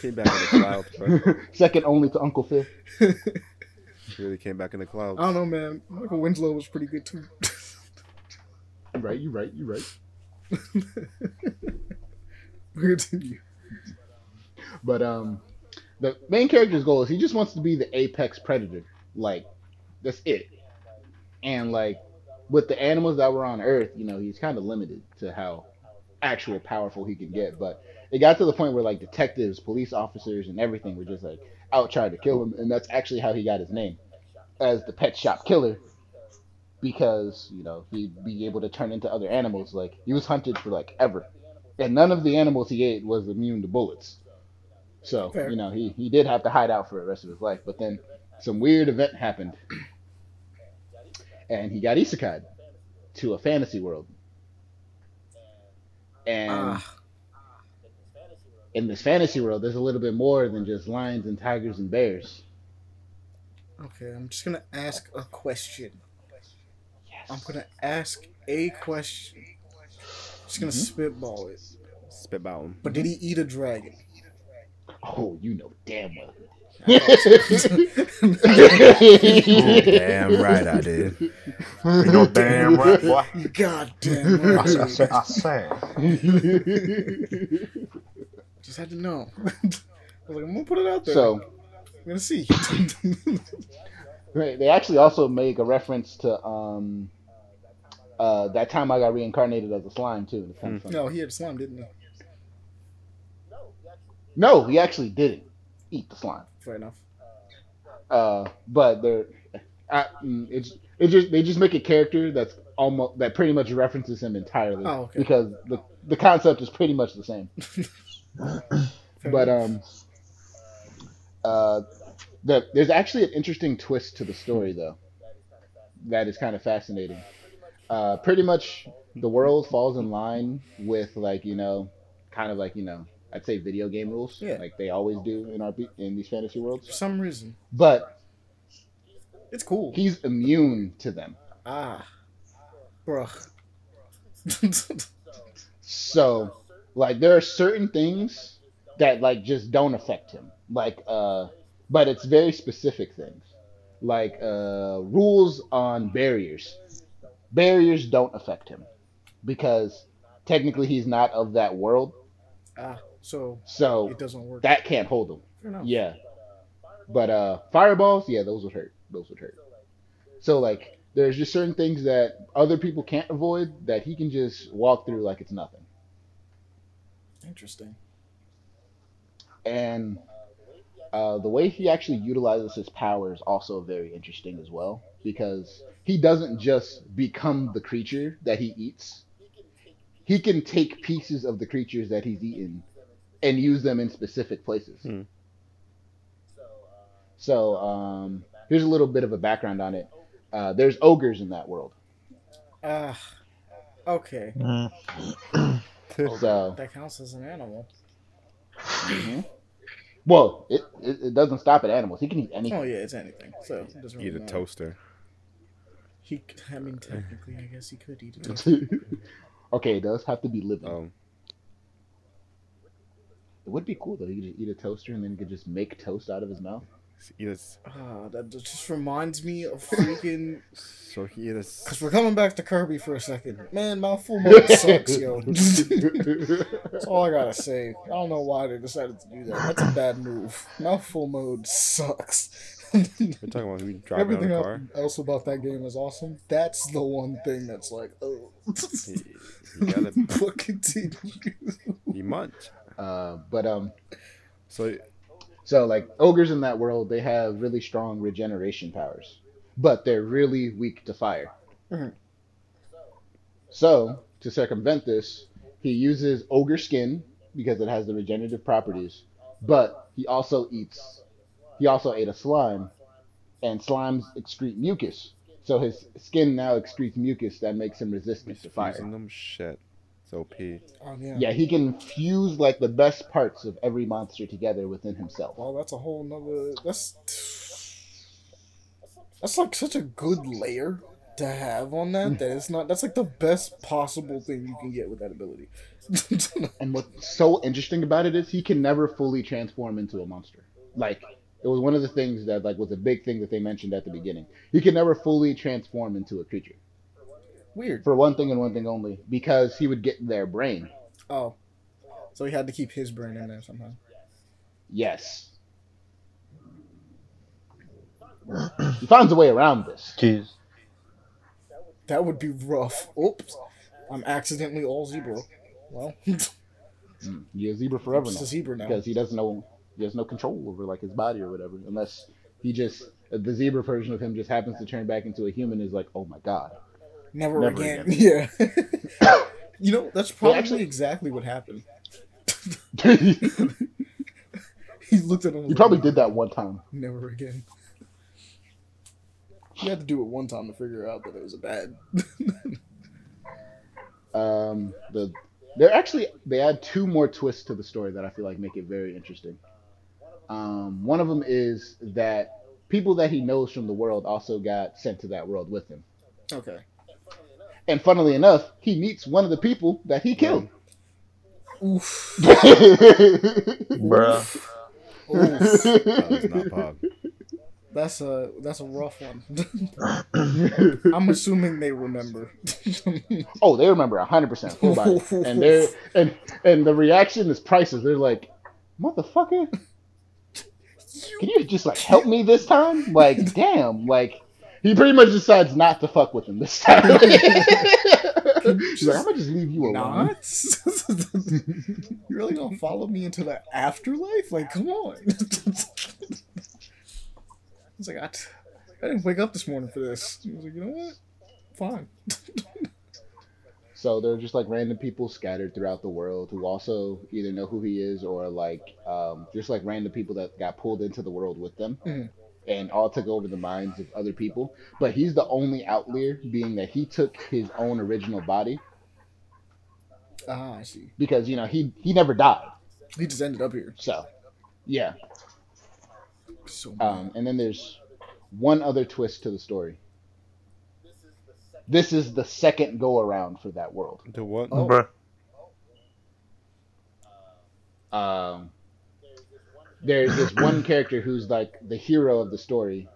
came back in the clouds, bro. Second only to Uncle Phil. He really came back in the clouds. I don't know, man. Michael Winslow was pretty good too. Right, you right, you right. Continue. But um, the main character's goal is he just wants to be the apex predator. Like, that's it. And like, with the animals that were on Earth, you know, he's kind of limited to how actual powerful he can get. But it got to the point where like detectives, police officers, and everything were just like out trying to kill him, and that's actually how he got his name as the pet shop killer. Because you know he'd be able to turn into other animals. Like he was hunted for like ever, and none of the animals he ate was immune to bullets. So you know he he did have to hide out for the rest of his life. But then some weird event happened, and he got isekai to a fantasy world. And Ah, in this fantasy world, there's a little bit more than just lions and tigers and bears. okay, I'm just gonna ask a question. I'm gonna ask a question. Just gonna spitball it. Spitball him. But did he eat a dragon? Oh, you know damn well. Damn right I did. You know damn right, boy. God damn I say, I right. say, I say. Just had to know. I was like, I'm gonna put it out there. so I'm gonna see. right, they actually also make a reference to um uh that time I got reincarnated as a slime too. It's kind of funny. no, he had slime, didn't he? No, he actually didn't eat the slime. Fair enough. Uh, but they're uh, mm, it's it just they just make a character that's almost that pretty much references him entirely Oh, okay. because the the concept is pretty much the same. But um, uh, the, there's actually an interesting twist to the story though. That is kind of fascinating. Uh, pretty much the world falls in line with like you know, kind of like you know, I'd say video game rules, Yeah. like they always do in our in these fantasy worlds. for some reason, But it's cool. he's immune to them. ah, bruh. So, like, there are certain things that like just don't affect him. Like, uh, but it's very specific things, like uh, rules on barriers. Barriers don't affect him because technically he's not of that world, ah, so so it doesn't work. that can't hold them. Yeah. But uh, fireballs, yeah, those would hurt. Those would hurt. So like, there's just certain things that other people can't avoid that he can just walk through like it's nothing. Interesting. And uh, the way he actually utilizes his power is also very interesting as well because he doesn't just become the creature that he eats. He can take pieces of the creatures that he's eaten and use them in specific places. Hmm. So um, here's a little bit of a background on it. Uh, there's ogres in that world. Ah. okay. Mm. So That counts as an animal. mhm. well, it, it it doesn't stop at animals. He can eat anything. Oh yeah, it's anything. So it doesn't really Eat a matter. toaster. He, c- I mean, technically, I guess he could eat a toaster. okay, it does have to be living. Um, It would be cool though. He could just eat a toaster and then he could just make toast out of his mouth. eat a, s- Ah, that just reminds me of freaking. so he eat a. s- Cause we're coming back to Kirby for a second. Man, mouthful mode sucks, yo. That's all I gotta say. I don't know why they decided to do that. That's a bad move. Mouthful mode sucks. We're talking about we driving Everything on a el- car. else about that game is awesome. That's the one thing that's like, oh. You, you gotta but continue. you munch. Uh, but um, So so like ogres in that world, they have really strong regeneration powers, but they're really weak to fire. Mhm. So to circumvent this, he uses ogre skin because it has the regenerative properties, but he also eats. He also ate a slime, and slimes excrete mucus. So his skin now excretes mucus that makes him resistant to fire. them shit. So P. Oh, yeah. Yeah, he can fuse like the best parts of every monster together within himself. Well, that's a whole nother. That's that's like such a good layer to have on that. That it's not. That's like the best possible thing you can get with that ability. And what's so interesting about it is he can never fully transform into a monster. Like it was one of the things that like was a big thing that they mentioned at the beginning. He can never fully transform into a creature. Weird. For one thing and one thing only, because he would get their brain. Oh, so he had to keep his brain in there somehow. Yes. he finds a way around this. Jeez. That would be rough. Oops, I'm accidentally all zebra. Well, it's Mm, You're a zebra forever a zebra now. because he doesn't know he has no control over like his body or whatever unless he just the zebra version of him just happens to turn back into a human is like oh my god Never, Never again. Yeah. you know, that's probably actually- exactly what happened. he looked at him. He probably did that one time Never again. He had to do it one time to figure out that it was a bad. um the they're actually they add two more twists to the story that i feel like make it very interesting um one of them is that people that he knows from the world also got sent to that world with him okay. And funnily enough he meets one of the people that he killed Oof. Bruh. Oof. That was not Bob. That's a that's a rough one. I'm assuming they remember. Oh, they remember hundred percent full body, and they're and and the reaction is priceless. They're like, "Motherfucker, can you just like help me this time?" Like, damn, like he pretty much decides not to fuck with him this time. She's like, "I'm gonna just leave you alone." You really gonna follow me into the afterlife? Like, come on. It's like I, t- I didn't wake up this morning for this. He was like, you know what? Fine. So they're just like random people scattered throughout the world who also either know who he is or like um, just like random people that got pulled into the world with them Mhm. And all took over the minds of other people. But he's the only outlier, being that he took his own original body Ah, I see. because you know he he never died. He just ended up here. So yeah. So Um, and then there's one other twist to the story. This is the second go around for that world. The what? Oh. Bruh. um, there's this one character who's like the hero of the story.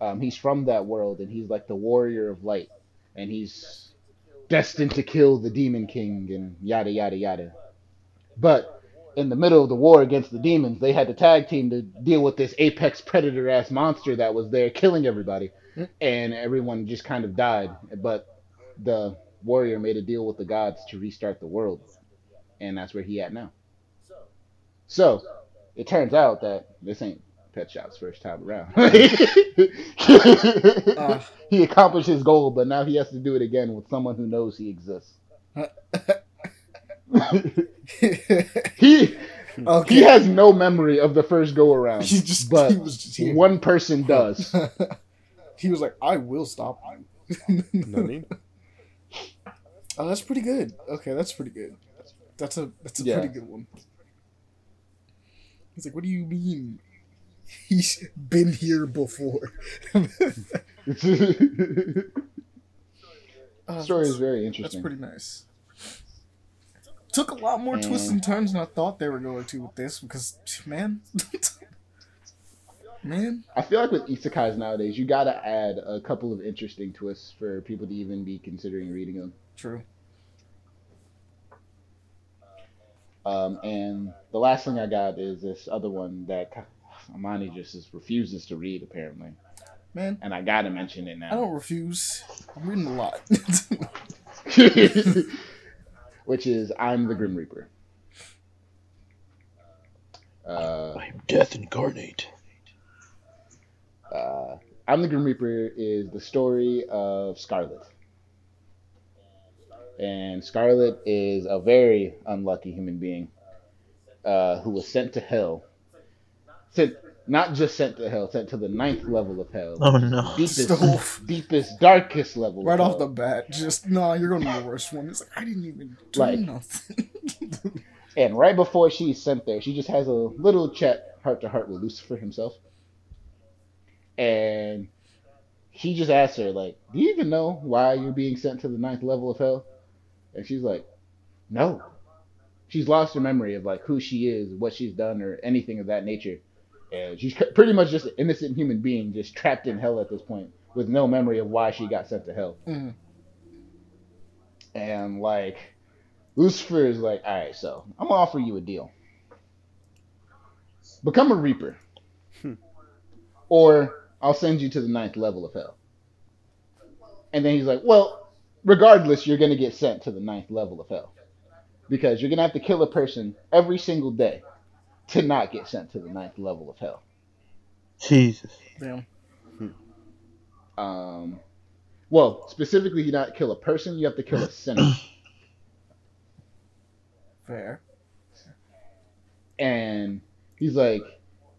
Um, he's from that world, and he's like the warrior of light, and he's destined to kill the demon king and yada yada yada. But in the middle of the war against the demons, they had to tag team to deal with this apex predator ass monster that was there killing everybody, Mm. and everyone just kind of died. But the warrior made a deal with the gods to restart the world, and that's where he at now. So it turns out that this ain't Pet Shop's first time around. Uh. he accomplished his goal, but now he has to do it again with someone who knows he exists. he okay. he has no memory of the first go around, He just but he was just here. one person does. he was like, I will stop you. Nani? Oh, that's pretty good. Okay, that's pretty good. That's a that's a Yeah. pretty good one. He's like, what do you mean? He's been here before. Uh, Story is very interesting. That's pretty nice. Took a lot more twists and turns than I thought they were going to with this because, man, man, I feel like with isekais nowadays, you gotta add a couple of interesting twists for people to even be considering reading them. true. Um, and the last thing I got is this other one that Amani just is, refuses to read apparently, Man, and I gotta mention it now. I don't refuse. I'm reading a lot. Which is I'm the Grim Reaper. Uh, I'm death incarnate. uh, I'm the Grim Reaper is the story of Scarlet. And Scarlet is a very unlucky human being uh, who was sent to hell. Sent, not just sent to hell, sent to the ninth level of hell. Oh no. Deepest, Stove. deepest, darkest level. right of off the bat, just no, you're going to be the worst one. It's like I didn't even do Like- nothing. And right before she's sent there, she just has a little chat heart to heart with Lucifer himself. And he just asks her, like, Do you even know why you're being sent to the ninth level of hell? And she's like, No. She's lost her memory of like who she is, what she's done, or anything of that nature. And she's pretty much just an innocent human being just trapped in hell at this point with no memory of why she got sent to hell. Mhm. And like Lucifer is like, all right, so I'm gonna offer you a deal. Become a Reaper, or I'll send you to the ninth level of hell. And then he's like, well, regardless, you're gonna get sent to the ninth level of hell because you're gonna have to kill a person every single day to not get sent to the ninth level of hell. Jesus. Damn. Um, well, specifically, you not kill a person, you have to kill a sinner. Fair. And he's like,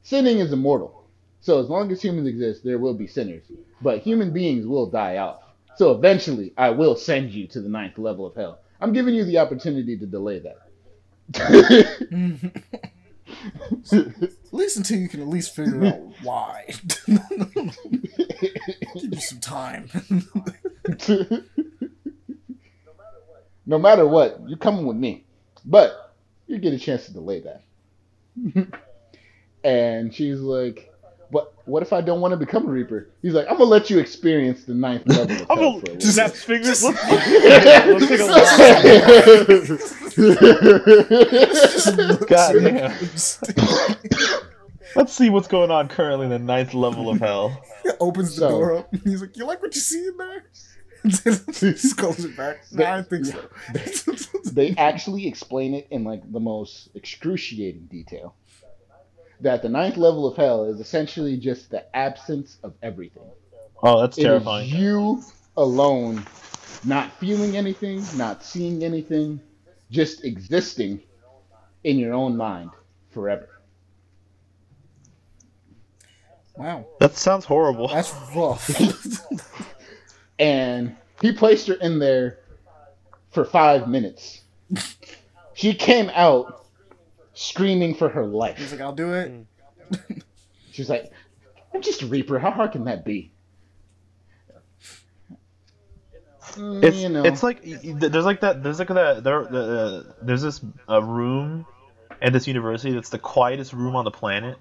sinning is immortal. So as long as humans exist, there will be sinners. But human beings will die off. So eventually, I will send you to the ninth level of hell. I'm giving you the opportunity to delay that. At least until you can at least figure out why. Give you some time. no matter what, you're coming with me. But you get a chance to delay that. and she's like, "What? What if I don't want to become a reaper?" He's like, "I'm gonna let you experience the ninth level of I'm hell gonna for a just snap fingers. Let's, let's take a. God damn. Let's see what's going on currently in the ninth level of hell. Opens the So- door up. He's like, "You like what you see in there?" Just close it back. Nah, I think so. they actually explain it in like the most excruciating detail. That the ninth level of hell is essentially just the absence of everything. Oh, that's It is terrifying. you alone, not feeling anything, not seeing anything, just existing in your own mind forever. wow, That sounds horrible. that's rough. And he placed her in there for five minutes. She came out screaming for her life. He's life. like, "I'll do it." She's like, I'm just a Reaper. How hard can that be? Mm, It's you know. it's like y- y- there's like that there's like that there uh, there's this uh, room at this university that's the quietest room on the planet.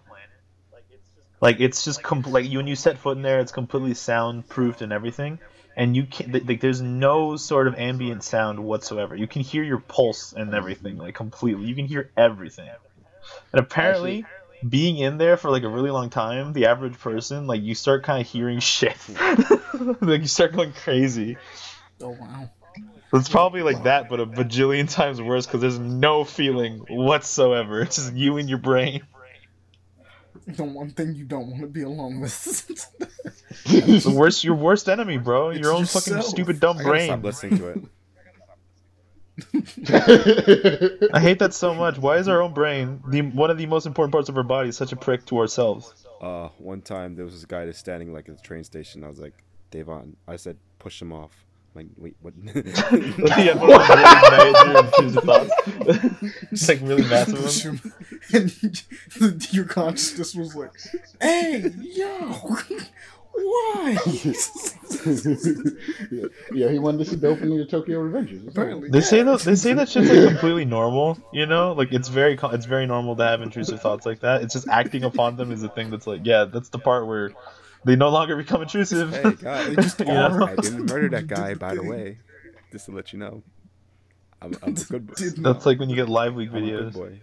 Like it's just com- like you when you set foot in there, it's completely soundproofed and everything. And you can't like there's no sort of ambient sound whatsoever. You can hear your pulse and everything like completely. You can hear everything. And apparently, being in there for like a really long time, the average person like you start kind of hearing shit. like you start going crazy. Oh wow. It's probably like that, but a bajillion times worse because there's no feeling whatsoever. It's just you and your brain. The one thing you don't want to be alone with. It's the worst, your worst enemy, bro. It's your own fucking stupid dumb I brain. stop listening to it. I hate that so much. Why is our own brain the one of the most important parts of our body such a prick to ourselves? Uh, one time there was this guy that's standing like at the train station. I was like, Devon. I said, push him off. I'm like, wait, what? yeah, one of those really major intrusive thoughts. it's like really massive. Push One. him. and your consciousness was like, "Hey, yo, why?" yeah, yeah, he wanted to see the opening of Tokyo Revengers. Apparently, They say yeah. that they say that shit's like completely normal, you know. Like it's very it's very normal to have intrusive thoughts like that. It's just acting upon them is the thing that's like, yeah, that's the part where they no longer become intrusive. hey, guys, They just You know? I didn't murder that guy, by the way. Just to let you know, I'm, I'm a good boy. That's like when you get live leak I'm a good videos. boy.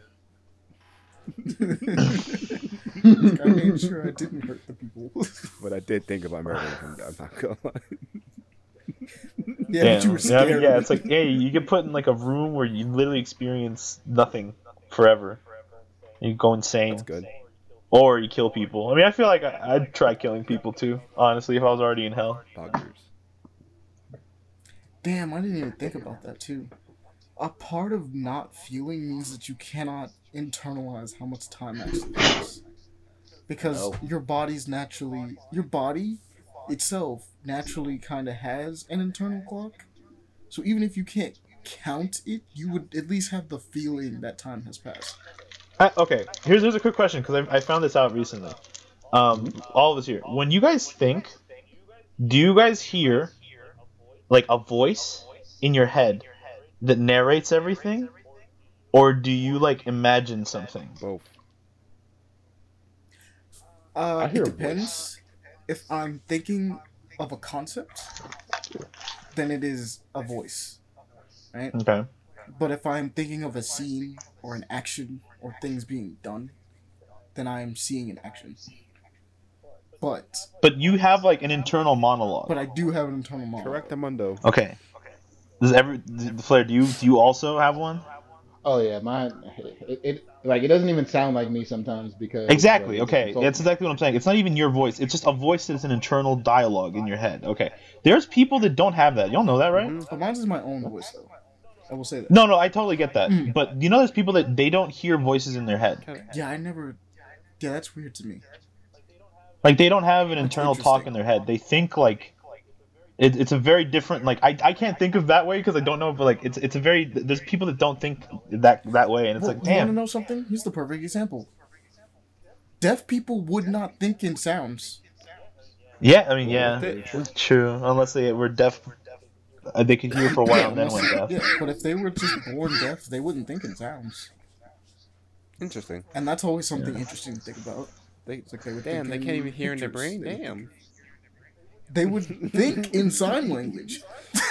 I made sure I didn't hurt the people. But I did think about murdering him. I'm not gonna lie. yeah, Damn. but you were Yeah, scared. mean, yeah, it's like, hey, you get put in like a room where you literally experience nothing forever. You go insane, That's good. Or you kill people. I mean, I feel like I, I'd try killing people too. Honestly, if I was already in hell. Poggers. Damn, I didn't even think about that too. A part of not feeling means that you cannot internalize how much time actually passes. Because Oh. your body's naturally your body itself naturally kinda has an internal clock. So even if you can't count it, you would at least have the feeling that time has passed. I, okay, here's here's a quick question because I, I found this out recently. Um, all of us here. When you guys think, do you guys hear like a voice in your head that narrates everything, or do you like imagine something? Both. Uh, it depends. If I'm thinking of a concept, then it is a voice, right? Okay. But if I'm thinking of a scene or an action or things being done, then I'm seeing an action. But But you have like an internal monologue. but I do have an internal monologue. Correct, Amundo. Okay. Okay. Does every Flair? Do you do you also have one? Oh yeah, mine. It, it like it doesn't even sound like me sometimes because Exactly. like, Okay, it's all- that's exactly what I'm saying. It's not even your voice. It's just a voice that's an internal dialogue in your head. Okay. There's people that don't have that. Y'all know that, right? Mhm. But mine is my own voice though. I will say that. No, no, I totally get that. Mm. But you know, there's people that they don't hear voices in their head. Yeah, I never. Yeah, that's weird to me. Like they don't have an That's internal talk in their head. They think like it, it's a very different. Like I, I can't think of that way because I don't know. But like it's it's a very there's people that don't think that that way, and it's Well, like damn. you want to know something? Here's the perfect example. Deaf people would not think in sounds. Yeah, I mean yeah, Very true. true. Unless they were deaf, uh, they could hear for a while and then went deaf. Yeah, but if they were just born deaf, they wouldn't think in sounds. Interesting. And that's always something interesting to think about. They, It's like they would damn, they can't even hear in their brain. They Damn. They would think in sign language.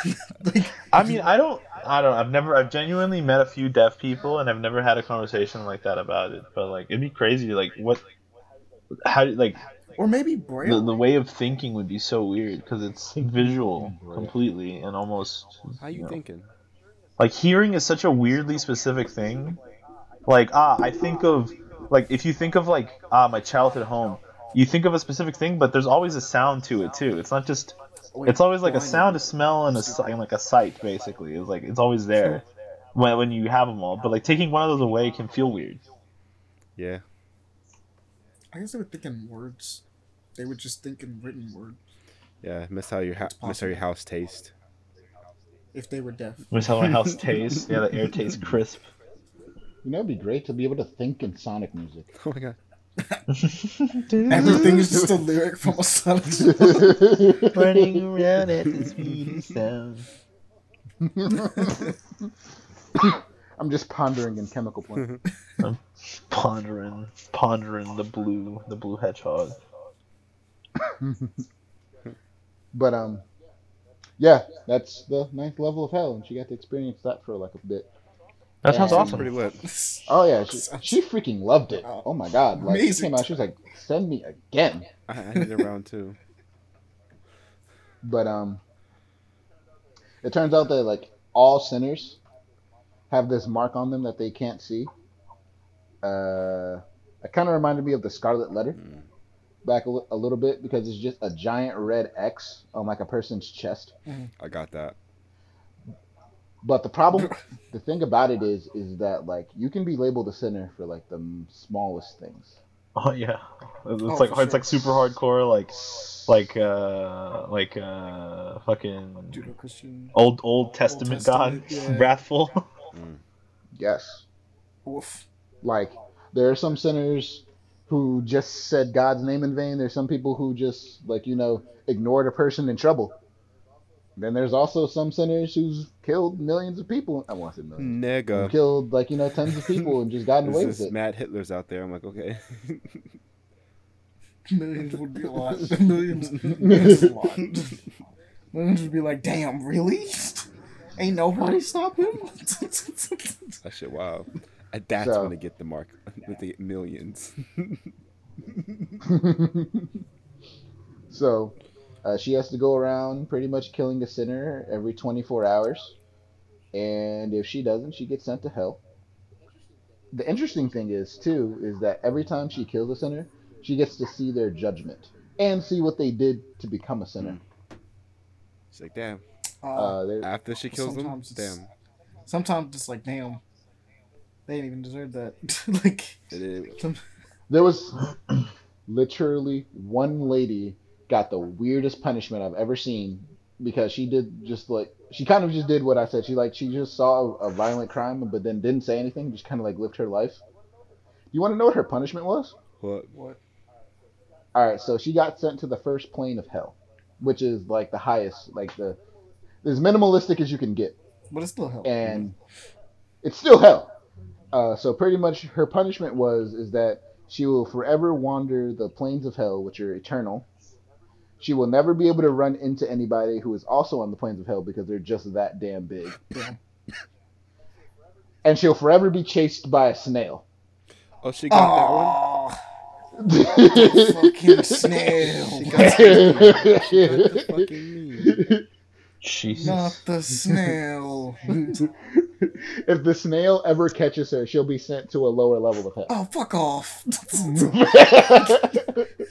like, I mean, I don't, I don't. I've never, I've genuinely met a few deaf people, and I've never had a conversation like that about it. But like, it'd be crazy. Like, what, how, do like, or maybe the, braille. the way of thinking would be so weird because it's visual completely and almost. How you know, thinking? Like hearing is such a weirdly specific thing. Like ah, I think of like if you think of like ah my childhood home, you think of a specific thing, but there's always a sound to it too. It's not just. It's always like a sound, a smell, and a and like a sight. Basically, it's like it's always there when when you have them all. But like taking one of those away can feel weird. Yeah. I guess they would think in words. They would just think in written word Yeah. Miss how your ha- miss how your house taste. if they were deaf. Which how my house tastes. Yeah, the air tastes crisp. You know, it'd be great to be able to think in Sonic music. Oh my god. Everything is just a lyric from a song. Running around at the speed of sound. I'm just pondering in Chemical Plant. I'm Pondering, pondering the blue, the blue hedgehog. But um, yeah, that's the ninth level of hell, and she got to experience that for like a bit. That sounds Yeah. awesome. Pretty lit. Oh yeah, she, she freaking loved it. Oh my god, like she Amazing. came out, she was like, "Send me again." I, I need a round two. But um, it turns out that like all sinners have this mark on them that they can't see. Uh, it kind of reminded me of the Scarlet Letter Mm. Back a, a little bit because it's just a giant red X on like a person's chest. I got that. But the problem, the thing about it is, is that like you can be labeled a sinner for like the m- smallest things. Oh yeah, it's Oh, like for it's like super hardcore, like like uh like uh fucking Judeo-Christian. old Old Testament, Testament, God, yeah. wrathful. Yes. Oof. Like there are some sinners who just said God's name in vain. There's some people who just like you know ignored a person in trouble. Then there's also some sinners who's killed millions of people. I want to say millions. Who Nigga. Killed like you know tens of people and just gotten away This with is it. Mad Hitler's out there. I'm like, okay. Millions would be a lot. Millions, millions a lot. Millions would be like, damn, really? Ain't nobody stop him? that shit wow. And that's So- when they get the mark. with the millions. So uh, she has to go around pretty much killing a sinner every 24 hours. And if she doesn't, she gets sent to hell. The interesting thing is, too, is that every time she kills a sinner, she gets to see their judgment and see what they did to become a sinner. It's like, damn. Uh, Uh, After she kills them, damn. sometimes it's like, damn, they didn't even deserve that. like, It is. some, There was literally one lady got the weirdest punishment I've ever seen because she did just like she kind of just did what I said. She like she just saw a, a violent crime but then didn't say anything, just kind of like lived her life. You want to know what her punishment was? What? what? All right, so she got sent to the first plane of hell, which is like the highest, like the as minimalistic as you can get. But it's still hell. and it's still hell. Uh, so pretty much her punishment was is that she will forever wander the plains of hell, which are eternal. She will never be able to run into anybody who is also on the plains of hell because they're just that damn big. Damn. And she'll forever be chased by a snail. Oh, she got that one? Oh, fucking snail. She got the fucking me. Jesus. Not the snail. if the snail ever catches her, she'll be sent to a lower level of hell. Oh, fuck off.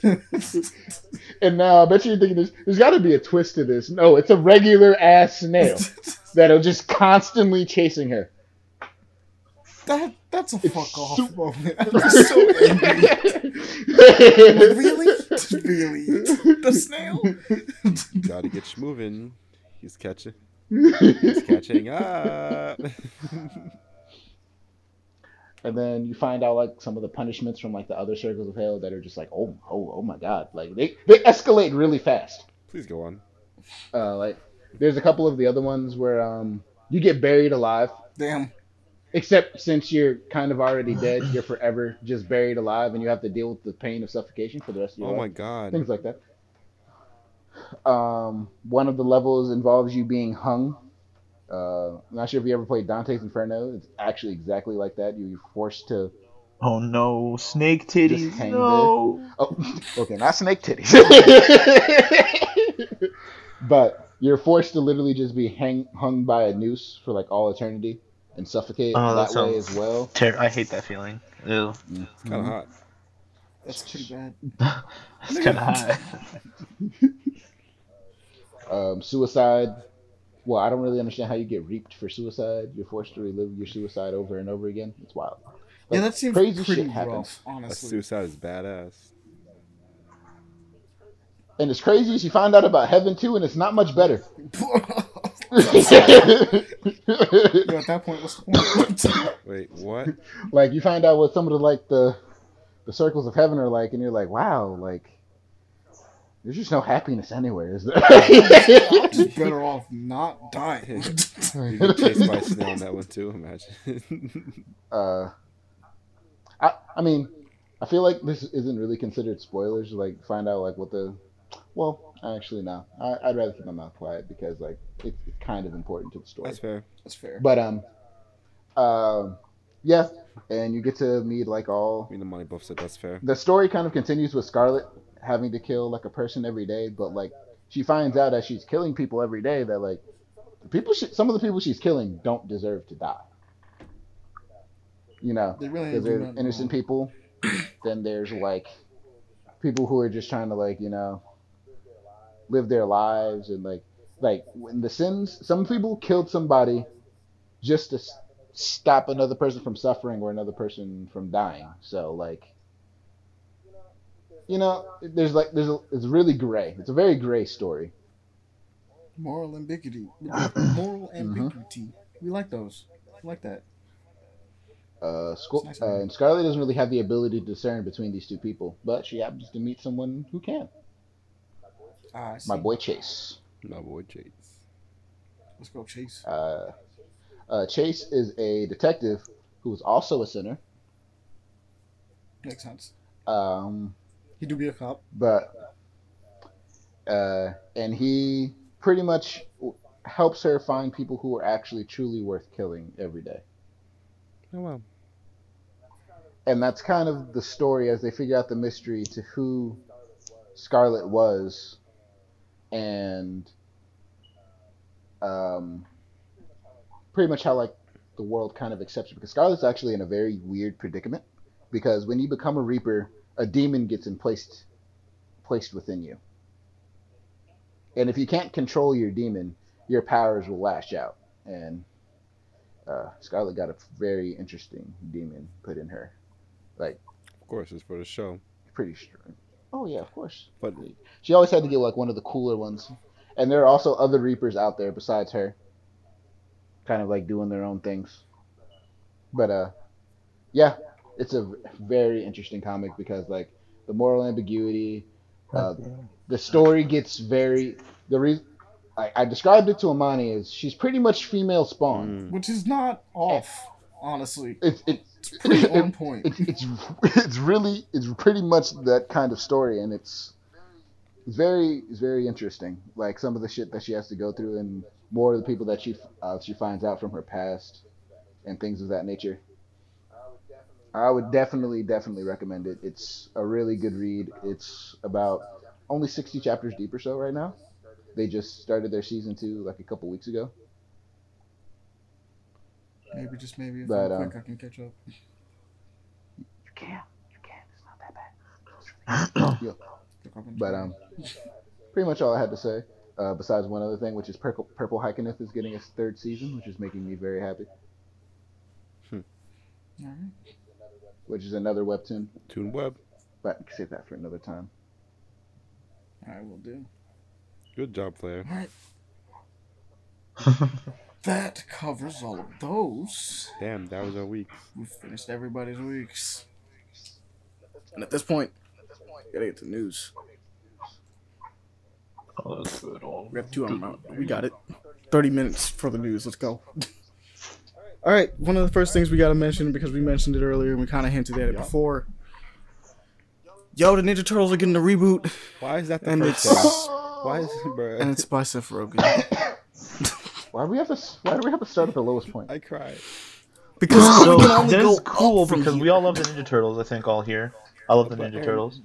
and now I bet you're thinking there's, there's got to be a twist to this. No, it's a regular ass snail that'll just constantly chasing her. that that's a fuck off so- moment. I'm so angry. really? Really? The snail? Gotta get you moving. He's catching. He's catching up. and then you find out like some of the punishments from like the other circles of hell that are just like oh oh oh my god like they they escalate really fast. Please go on. Uh, like there's a couple of the other ones where um you get buried alive. Damn. Except since you're kind of already dead, you're forever just buried alive, and you have to deal with the pain of suffocation for the rest of your Oh life. Oh my god. things like that. Um, one of the levels involves you being hung. Uh, I'm not sure if you ever played Dante's Inferno. It's actually exactly like that. You're forced to. Oh no, snake titties. Just hang No. Oh, okay, not snake titties. but you're forced to literally just be hang, hung by a noose for like all eternity and suffocate Oh, that that, way as well. Ter- I hate that feeling. Ew. It's kind of hot. That's pretty bad. It's kind of high. Um, suicide. Well, I don't really understand how you get reaped for suicide. You're forced to relive your suicide over and over again. It's wild. Yeah, Like, that seems crazy pretty shit happens. rough, A honestly. suicide is badass. And as crazy as you find out about heaven too, and it's not much better. Yeah, at that point, what's the point? Wait, what? like you find out what some of the like the the circles of heaven are like, and you're like, wow, like there's just no happiness anywhere, is there? I'm just better off not dying. You get chased by a snail on that one too. Imagine. uh, I I mean, I feel like this isn't really considered spoilers. Like find out like what the Well, actually, no. I, I'd rather keep my mouth quiet because like it's, it's kind of important to the story. That's fair. That's fair. But um, um, yeah, and you get to meet like all I mean, the money buff said that's fair. the story kind of continues with Scarlet having to kill like a person every day, but like she finds out as she's killing people every day that like the people she, some of the people she's killing don't deserve to die. You know, They really do innocent wrong. people. then there's like people who are just trying to like you know live their lives and like like when the sins some people killed somebody just to stop another person from suffering or another person from dying so like you know there's like there's a, it's really gray it's a very gray story Moral ambiguity. Mm-hmm. Moral ambiguity. We like those. We like that. uh, Sco- Nice. uh and scarlet doesn't really have the ability to discern between these two people but she happens to meet someone who can Ah, I see. my boy chase My boy Chase. Let's go, Chase. Uh, uh, Chase is a detective who is also a sinner, Makes sense. um, He do be a cop. but uh, and he pretty much helps her find people who are actually truly worth killing every day. Oh well. And that's kind of the story as they figure out the mystery to who Scarlet was, and um, pretty much how like the world kind of accepts it because Scarlet's actually in a very weird predicament because when you become a Reaper, a demon gets in placed placed within you, and if you can't control your demon, your powers will lash out. And uh, Scarlet got a very interesting demon put in her, Like, Of course, it's for the show. pretty strong. Oh yeah, of course. But She always had to get like one of the cooler ones. And there are also other Reapers out there besides her. Kind of like doing their own things. But uh yeah, it's a very interesting comic because like the moral ambiguity, uh, the story gets very the re- I, I described it to Amani as she's pretty much female spawn. mm, Which is not off, honestly. It's it, It's pretty it- on point. it's it's it's really it's pretty much that kind of story and it's it's very it's very interesting like some of the shit that she has to go through and more of the people that she uh, she finds out from her past and things of that nature i would definitely definitely recommend it it's a really good read it's about only 60 chapters deep or so right now they just started their season two like a couple weeks ago Maybe just maybe if But, I'm um, quick, I can catch up. you can you can it's not that bad Pick up and But um, pretty much all I had to say. Uh, besides one other thing, which is Purple Purple Hyacinth is getting its third season, which is making me very happy. Alright. Which is another webtoon, Toon Web. but I can save that for another time. I will do. Good job, Flair. Alright. that covers all of those. Damn, that was our week. We finished everybody's weeks. And at this point, gotta get the news. Oh, that's good. We have two on them. We got it. 30 minutes for the news. Let's go. All right. One of the first things we got to mention, because we mentioned it earlier and we kind of hinted at it Yeah. before. Yo, the Ninja Turtles are getting a reboot, Why is that the and first it's thing? Why is it, bro? and it's by Seth Rogen. Why do we have to? Why do we have to start at the lowest point? I cried. Because So we can only this is cool because here. we all love the Ninja Turtles. I think all here. I love the Ninja Turtles.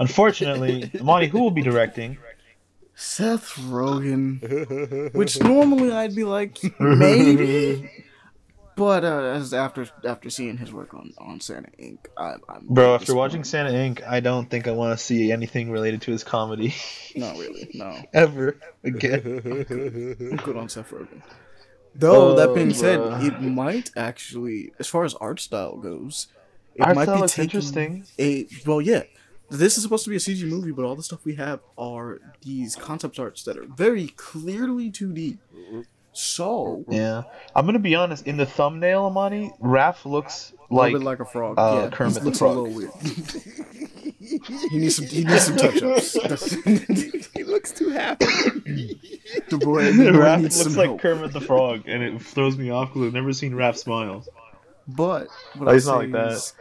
Unfortunately, Monty, who will be directing? Seth Rogen, which normally I'd be like maybe, but uh, as after after seeing his work on on Santa Inc., I, I'm Bro, after watching Santa Inc., I don't think I want to see anything related to his comedy not really, no, ever again. I'm good on Seth Rogen. Though that Oh, being said, it might actually, as far as art style goes, it Art might style be looks taking interesting. A well, yeah. This is supposed to be a CG movie, but all the stuff we have are these concept arts that are very clearly 2D. So Yeah, I'm gonna be honest. In the thumbnail, Amani, Raph looks a like, little bit like a frog. uh, yeah, Kermit the looks Frog. a little weird. he needs some. He needs some touch ups. he looks too happy. the boy, the boy Raph needs looks some like help. Kermit the Frog, and it throws me off because I've never seen Raph smile. But what Oh, he's not like that. is,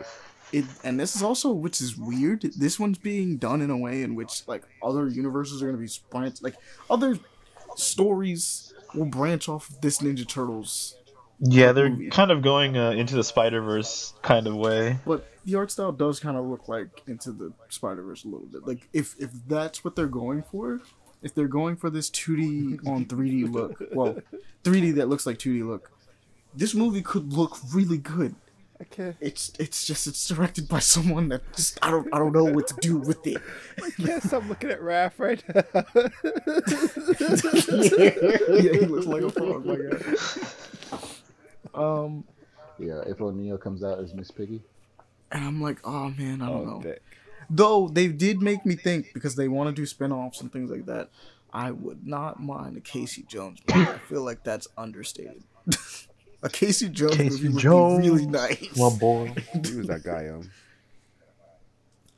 it, and this is also which is weird. This one's being done in a way in which like other universes are gonna be branch, like other stories will branch off of this Ninja Turtles. Yeah, they're movie. kind of going uh, into the Spider Verse kind of way. But the art style does kind of look like into the Spider Verse a little bit. Like if if that's what they're going for, if they're going for this 2D on 3D look, well, 3D that looks like 2D look, this movie could look really good. I can't. It's it's just it's directed by someone that just I don't I don't know what to do with it. I can't stop looking at Raph right now. yeah, he looks like a frog. My God. Um, Yeah, April O'Neil comes out as Miss Piggy. and I'm like, oh man, I don't oh, know. dick. Though they did make me think because they want to do spin-offs and things like that. I would not mind a Casey Jones movie. I feel like that's understated. a Casey Jones Casey movie would Jones. be really nice. My boy. He was that guy, um.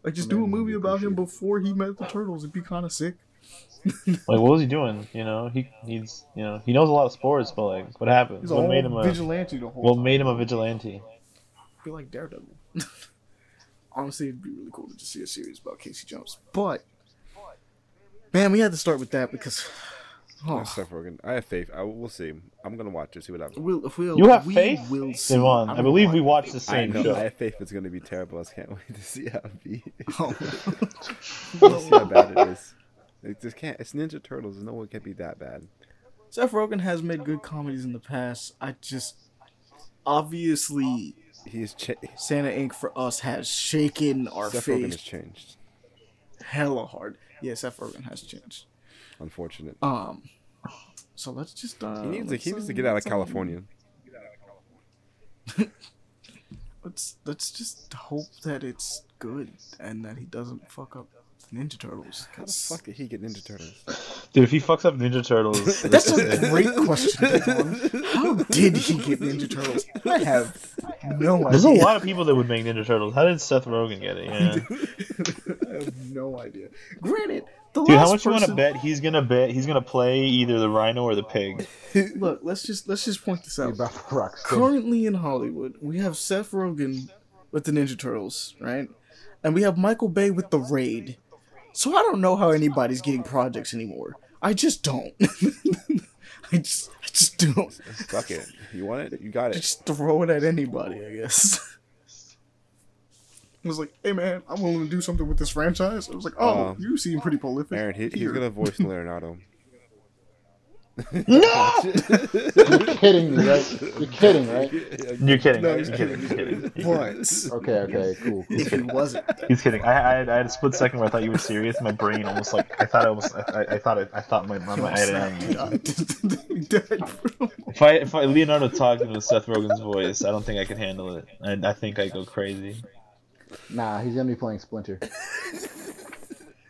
like just I do a movie about him before he met the turtles. It'd be kind of sick. Like, what was he doing? You know, he needs. You know, he knows a lot of sports, but like, what happened? He's What made him a? vigilante the whole What time. made him a vigilante? be like Daredevil. Honestly, it'd be really cool to just see a series about Casey Jones. But man, we had to start with that because oh, Seth Rogen. I have faith. I will see. I'm gonna watch it. See what happens. we'll, we'll, You have we faith, Will see. Devon. I believe we watched the I same know. show. I have faith it's gonna be terrible. I just can't wait to see how it be. Oh. see how bad it is. It just can't. It's Ninja Turtles. No one can be that bad. Seth Rogen has made good comedies in the past. I just obviously He's cha- Santa Inc. for us has shaken our Seth Rogen has changed. hella hard. Yeah, Seth Rogen has changed. Unfortunate. Um, so let's just uh, he needs to. He needs uh, to get out of um, California. Let's let's just hope that it's good and that he doesn't fuck up Ninja Turtles. How the fuck did he get Ninja Turtles? Dude, if he fucks up Ninja Turtles, That's a great question. Devon. How did he get Ninja Turtles? I have no idea. there's a lot of people that would make Ninja Turtles. How did Seth Rogen get it? Yeah. I have no idea. Granted, the Dude, how last much you want to bet he's gonna bet he's gonna play either the Rhino or the Pig? Look, let's just let's just point this out. about rock. Currently in Hollywood, we have Seth Rogen with the Ninja Turtles, right? And we have Michael Bay with the Raid. So I don't know how anybody's getting projects anymore. I just don't. I just I just don't. Fuck it. You want it? You got it. Just throw it at anybody, I guess. I was like, hey man, I'm willing to do something with this franchise. I was like, oh, Um, you seem pretty prolific. Aaron, he, he's gonna voice Leonardo. No! You're kidding me, right? You're kidding, right? You're kidding. No, he's kidding. He's kidding. But Okay, okay, cool. cool. if he wasn't, He's kidding. I, I, had, I had a split second where I thought you were serious. My brain almost like I thought I was. I, I thought it, I thought my my, my I had it on you. Bro. If I if I, Leonardo talked in Seth Rogen's voice, I don't think I could handle it. I, I think I go crazy. Nah, he's gonna be playing Splinter.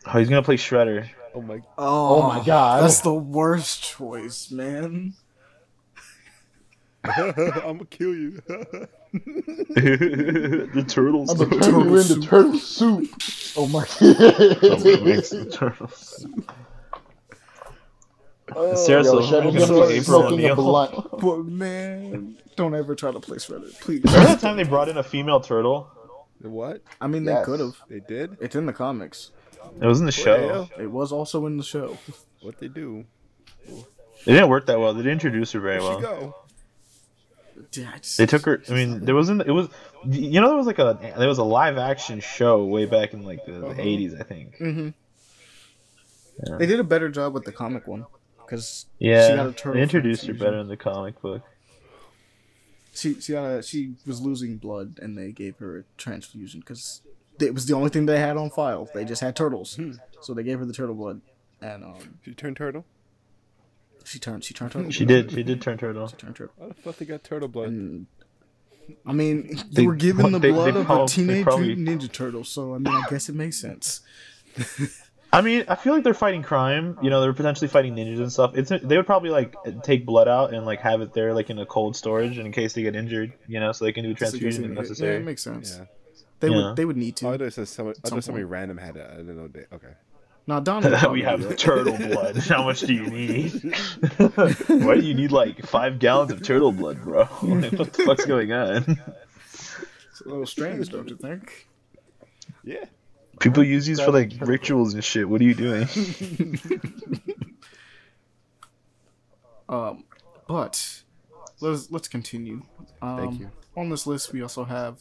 Oh, he's gonna play Shredder. Oh my. Oh, oh my God. That's the worst choice, man. I'm gonna kill you. the turtles. I'm gonna Turtle turn you into soup. turtle soup. Oh my Makes god. the turtles. Yo, Seriously, Shredder's I'm gonna gonna be April smoking a O'Neil. blunt. But man, don't ever try to play Shredder, please. Remember that time they brought in a female turtle? What? I mean, they could have. They did? It's in the comics. It was in the show. Well, It was also in the show. what they do? It didn't work that well. They didn't introduce her very Where'd well. go? Yeah, I just- They took her. I mean, there wasn't. It was. You know, there was like a there was a live action show way back in like the, the Uh-huh. 80s, I think. Mhm. Yeah. They did a better job with the comic one because Yeah, she got a turtle they introduced her better in the comic book. She she got a, she was losing blood and they gave her a transfusion because it was the only thing they had on file. They just had turtles, so they gave her the turtle blood, and um, She turned turtle? she turned she turned turtle. She did. She did turn turtle. She turned turtle. Why the fuck they got turtle blood? And I mean, They- you were given the they- they blood of prob- a teenage probably- mutant ninja turtle, so I mean, I guess it makes sense. I mean, I feel like they're fighting crime. You know, they're potentially fighting ninjas and stuff. It's they would probably like take blood out and like have it there like in a cold storage in case they get injured. You know, so they can do a transfusion if necessary. Yeah, it necessary. makes sense. Yeah. They Yeah. would they would need Oh, I to. thought it said somebody, I some thought somebody random had it. I don't know they. Okay. Now Don would we have do turtle blood. How much do you need? Why do you need like five gallons of turtle blood, bro? Like, what the fuck's going on? It's a little strange, don't you think? Yeah. People use these for like rituals and shit. What are you doing? Um, but let's let's continue. Um, Thank you. On this list, we also have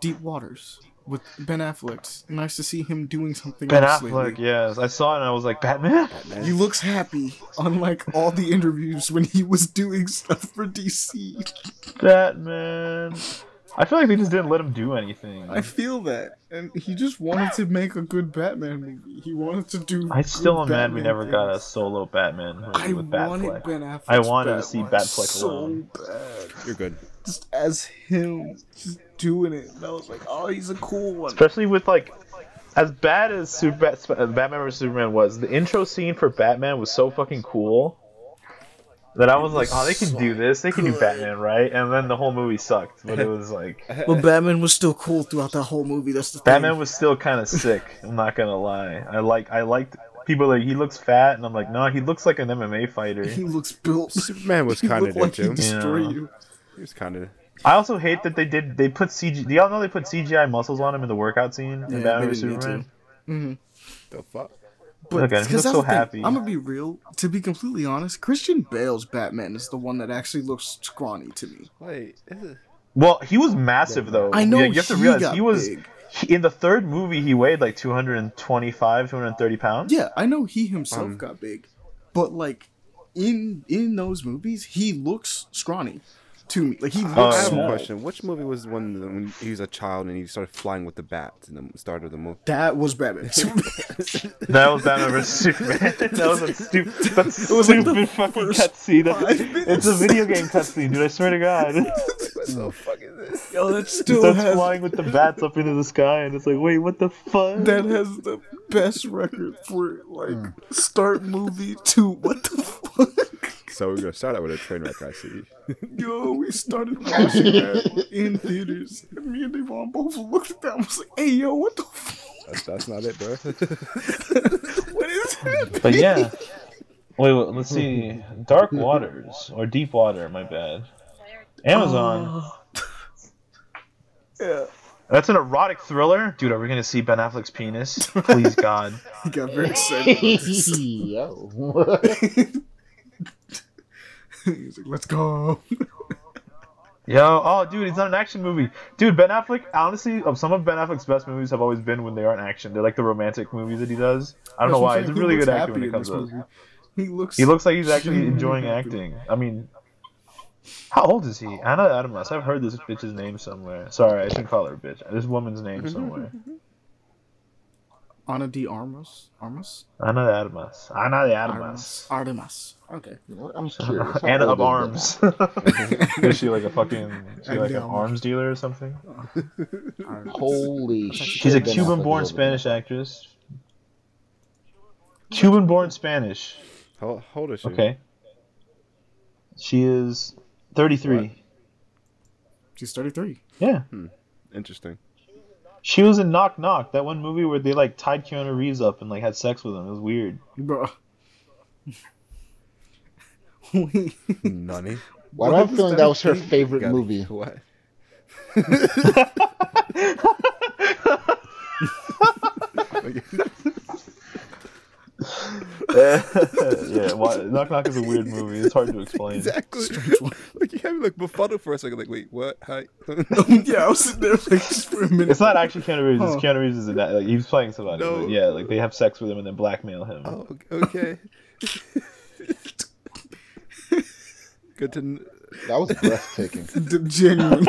Deep Waters with Ben Affleck. Nice to see him doing something. Ben else Affleck, lately. yes. I saw it and I was like, Batman? He looks happy, unlike all the interviews when he was doing stuff for DC. Batman. I feel like they just didn't let him do anything. I feel that, and he just wanted to make a good Batman movie. He wanted to do. I still good am mad we Batman never got a solo Batman movie I with wanted Batfleck. Ben Affleck. I wanted to see Batfleck so alone. bad. You're good. Just as him, just doing it. And I was like, oh, he's a cool one. Especially with like, as bad as Super Batman vs Superman was, the intro scene for Batman was so fucking cool that I was like, oh, they can do this. They can do Batman, right? And then the whole movie sucked, but it was like But Batman was still cool throughout that whole movie. That's the thing. Batman was still kind of sick. I'm not gonna lie. I like I liked people like he looks fat, and I'm like, no, he looks like an MMA fighter. He looks built. Superman was kind of there like he too. destroyed Yeah. you. He was kind of. I also hate that they did they put CG. Do y'all know they put CGI muscles on him in the workout scene in Yeah, Batman they vs didn't need Superman? Mhm. The fuck. But Look at him, because looks that's so the thing, happy. I'm gonna be real. To be completely honest, Christian Bale's Batman is the one that actually looks scrawny to me. Wait. Is. Well, he was massive though. I know Yeah, you have to he realize he was big. he, in the third movie. He weighed like 225, 230 pounds. Yeah, I know he himself Um, got big, but like in in those movies, he looks scrawny to me. Like he looks small. a question. Which movie was one when he was a child and he started flying with the bats in the start of the movie? That was Batman. That was Batman vs Superman. that was a stupid, that's was like stupid the fucking cutscene. It's a video game cutscene, dude. I swear to God. what the fuck is this? Yo, that still starts has flying with the bats up into the sky, and it's like, wait, what the fuck? that has the best record for like hmm. start movie to what the fuck. So we're gonna start out with a train wreck. I see. Yo, we started watching that in theaters, and me and Devon both looked at that and was like, "Hey, yo, what the? F- That's, that's not it, bro. what is happening?" But yeah. Wait, wait, let's see. Dark Waters or Deep Water, my bad. Amazon. Oh. Yeah, That's an erotic thriller, dude. Are we gonna see Ben Affleck's penis? Please, God. he got very excited. Yo. He's like, "Let's go." Yo, oh, dude, it's not an action movie, dude. Ben Affleck, honestly, of some of Ben Affleck's best movies have always been when they aren't action. They're like the romantic movies that he does. I don't know That's what why. He's a really good actor when it comes to. He looks. He looks like he's actually enjoying happy. acting. I mean, how old is he? Anna Adamas. I've heard this bitch's name somewhere. Sorry, I shouldn't call her a bitch. This woman's name somewhere. Anna de Armas. Armas. Anna Armas. Anna de armas. Artemis. Okay. I'm curious. How Anna of? Arms. is she like a fucking? Is she like an arms dealer or something? Oh. Holy shit. She's a Cuban-born. Spanish actress. Cuban-born Spanish. How, how old is she? Okay. She is 33. She's thirty-three. Yeah. Hmm. Interesting. She was in Knock Knock, that one movie where they like tied Keanu Reeves up and like had sex with him. It was weird. Bro. We- Nunny. Why do I What have a feeling that that was her favorite Got- movie? What? yeah, why, Knock Knock is a weird movie. It's hard to explain. Exactly. like you have me like befuddled for a second. Like, wait, what? Hi. yeah, I was sitting there like just for a minute. It's not actually Keanu Reeves. It's Huh. Keanu Reeves is in that. Like, he's playing somebody. No. but yeah, like they have sex with him and then blackmail him. oh, okay. Good to. That was breathtaking. D- genuine.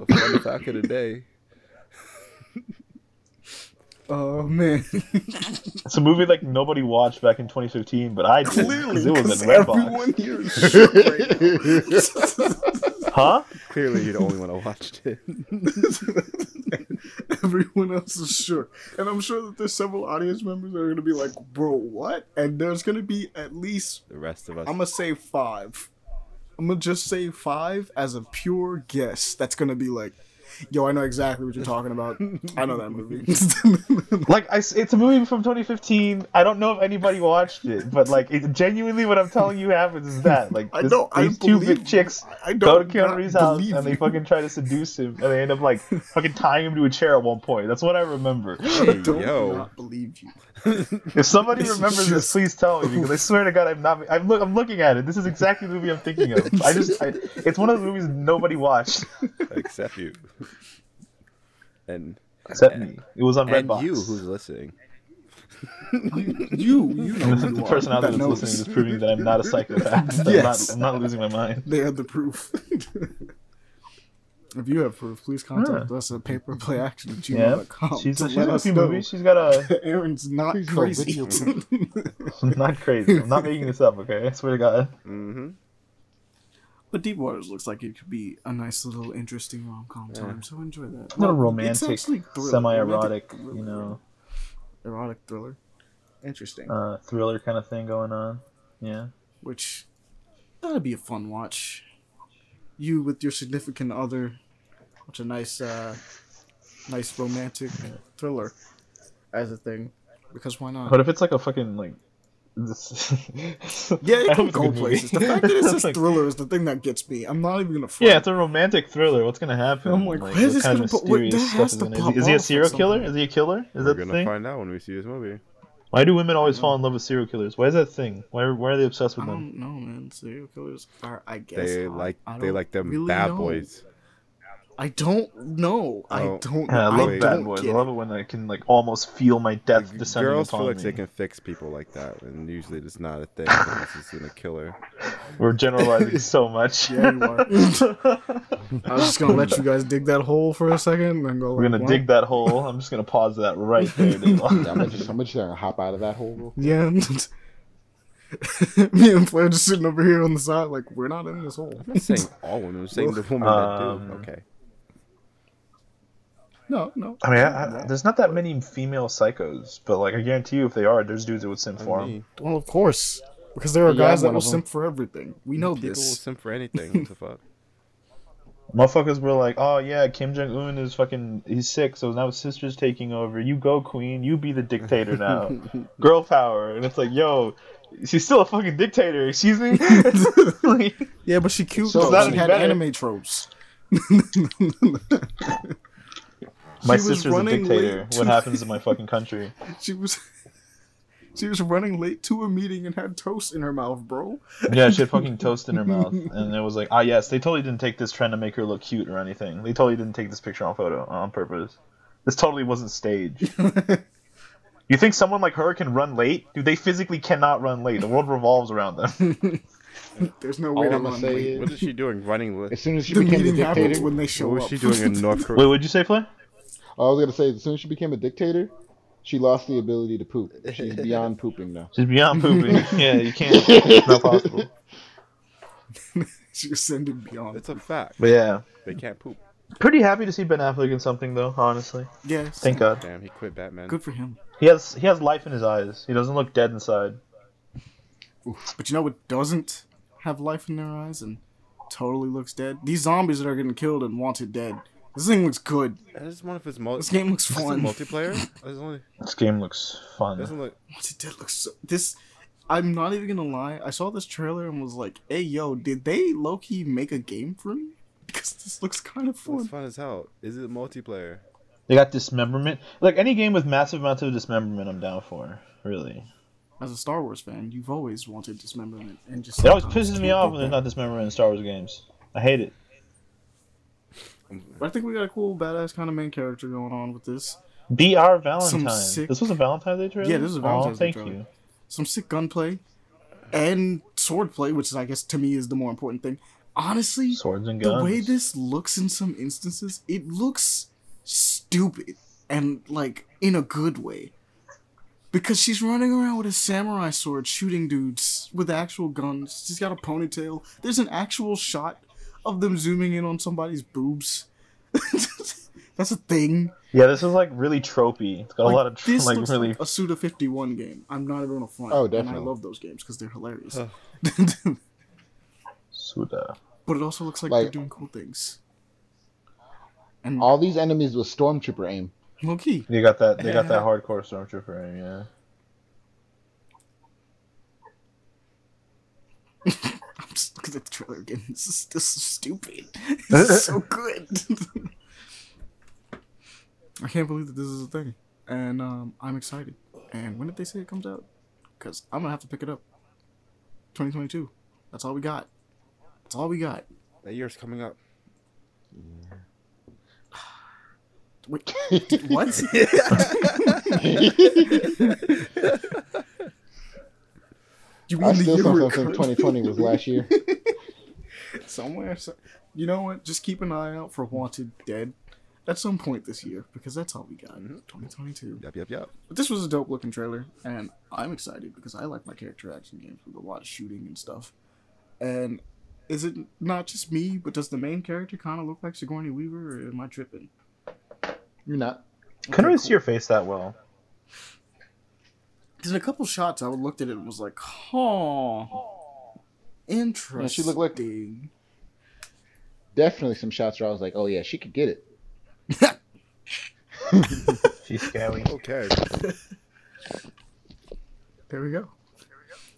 a fun fact of the day. Oh man. It's a movie like nobody watched back in 2015, but I did Clearly, because it was because in Redbox. everyone here is shook right now. Huh? Clearly, you're the only one who watched it. Everyone else is sure, And I'm sure that there's several audience members that are going to be like, bro, what? And there's going to be at least, The rest of us. I'm going to say five. I'm going to just say five as a pure guess. That's going to be like, Yo, I know exactly what you're talking about. I know that movie. Like I, it's a movie from 2015. I don't know if anybody watched it, but like it, genuinely, what I'm telling you happens is that like I this, don't- I these two believe big chicks I go to don't Keanu not Reeves' house believe and they fucking try to seduce him, and they end up like fucking tying him to a chair at one point. That's what I remember. Hey, don't yo. not believe you. If somebody This remembers this, please tell me because I swear to God, I'm not. I'm, look, I'm looking at it. This is exactly the movie I'm thinking of. I just, I, it's one of the movies nobody watched Except you. And except me. It was on and Redbox. you who's listening. You, you know who the you are. person out there That that's knows. listening is proving that I'm not a psychopath. Yes. I'm, not, I'm not losing my mind. They have the proof. If you have proof, please contact us at paperplayaction at Yeah, gmail.com. she's, to she's let in a us few know movies. She's got a Aaron's not Please no crazy. not crazy. I'm not making this up. Okay, I swear to God. Mm-hmm. but Deep Waters looks like it could be a nice little interesting rom com Yeah. time, so enjoy that. A little Well, romantic, it's actually thriller, semi-erotic, you know, erotic thriller. Interesting. uh, thriller kind of thing going on. Yeah. which that'd be a fun watch. You with your significant other, watch a nice, uh, nice romantic thriller as a thing, because why not? What if it's like a fucking like? This... yeah, it can it's a go places. The fact that it says Like- thriller is the thing that gets me. I'm not even gonna. Front. Yeah, it's a romantic thriller. What's gonna happen? I'm like, like where is this gonna of pop- what- mysterious that has is to gonna? pop Is he a off at serial killer? Is he a killer? Is We're that gonna thing? find out when we see this movie. Why do women always fall in love with serial killers? Why is that a thing? Why why are they obsessed I with them? don't know, man. Serial killers are, I guess. They like I they like them really bad know. boys. I don't know. I Oh. don't. Yeah, I love wait. bad boys. I love it. it when I can like almost feel my death descending Girls upon feel like me. they can fix people like that, and usually it's not a thing. This is in a killer. We're generalizing so much. Yeah, you are. I was just gonna let you guys dig that hole for a second and go. We're gonna well, dig that hole. I'm just gonna pause that right there. Dave. Yeah, I'm gonna just, I'm just gonna hop out of that hole. Real quick. Yeah. Me and Flair just sitting over here on the side, like we're not in this hole. I'm not saying all women. I'm saying the women Um, that do. Okay. No, no. I mean, I, I, there's not that many female psychos, but like I guarantee you, if they are, there's dudes that would simp for them. Well, of course, because there are Yeah, guys that will simp for everything. We know this. People will simp for anything. What the fuck? Motherfuckers were like, "Oh yeah, Kim Jong Un is fucking, he's sick, so now his sister's taking over. You go, queen. You be the dictator now. Girl power." And it's like, yo, she's still a fucking dictator. Excuse me. Like, Yeah, but she cute So though. that She had better? anime tropes. My She was sister's a dictator. late What happens in my fucking country? She was. She was running late to a meeting and had toast in her mouth, bro. Yeah, she had fucking toast in her mouth, and it was like, ah, yes, they totally didn't take this trying to make her look cute or anything. They totally didn't take this picture on photo on purpose. This totally wasn't staged. You think someone like her can run late? Dude, they physically cannot run late. The world revolves around them. There's no way to I'm gonna run late. is, What is she doing? Running? late? as soon as she The became the meeting happens dictator, when they show up. what was up. she doing in North Korea? Wait, Korea? what'd you say, Flay? I was gonna say, as soon as she became a dictator, she lost the ability to poop. She's beyond pooping now. She's beyond pooping. yeah, you can't. It's not possible. she ascended beyond. It's a fact. But yeah, They can't poop. pretty happy to see Ben Affleck in something though. Honestly, Yeah, thank God. Damn, he quit Batman. Good for him. He has he has life in his eyes. He doesn't look dead inside. But you know what doesn't have life in their eyes and totally looks dead? These zombies that are getting killed and wanted dead. This thing looks good. That is one of his most. This game looks fun. multiplayer. That's only This game looks fun. doesn't look. Wanted Dead looks so. This. I'm not even gonna lie. I saw this trailer and was like, "Hey, yo, did they low key make a game for me? Because this looks kind of Looks fun." fun as hell. Is it multiplayer? They got dismemberment. Like any game with massive amounts of dismemberment, I'm down for. Really, As a Star Wars fan, you've always wanted dismemberment and just. it always sometimes pisses me can't off get when there's that. not dismemberment in Star Wars games. I hate it. I think we got a cool, badass kind of main character going on with this. Br Valentine. sick- This was a Valentine's Day trailer. Yeah, this is a Valentine's Day thank trailer. you. Some sick gunplay and swordplay, which is, I guess, to me is the more important thing. Honestly, Swords and the way this looks in some instances, it looks stupid and like in a good way. Because she's running around with a samurai sword shooting dudes with actual guns. She's got a ponytail. There's an actual shot of them zooming in on somebody's boobs. That's a thing. Yeah, this is like really tropey. It's got Like, a lot of tr- this like looks really. like a Suda 51 game. I'm not even gonna front. Oh, And I love those games because they're hilarious. Huh. Suda. but it also looks like, Like- they're doing cool things. And All these enemies with stormtrooper aim. low key. They got that. They got that hardcore stormtrooper aim. Yeah. Just looking at the trailer again. This is this is stupid. This is so good. I can't believe that this is a thing, and um, I'm excited. And when did they say it comes out? Because I'm gonna have to pick it up. 2022. That's all we got. That's all we got. That year's coming up. Yeah. Wait, what? You I mean the still year think we're something currently- 2020 was last year. somewhere. So, you know what? Just keep an eye out for Wanted Dead at some point this year because that's all we got. Mm-hmm. 2022. Yep, yep, yep. But this was a dope looking trailer, and I'm excited because I like my character action games with a lot of shooting and stuff. And is it not just me, but does the main character kind of look like Sigourney Weaver, or am I tripping? You're not. Couldn't really see your face that well. Because in a couple shots, I looked at it and was like, "Oh, interesting." she looked like- Definitely some shots where I was like, oh yeah, she could get it. She's scary. Okay. There we go.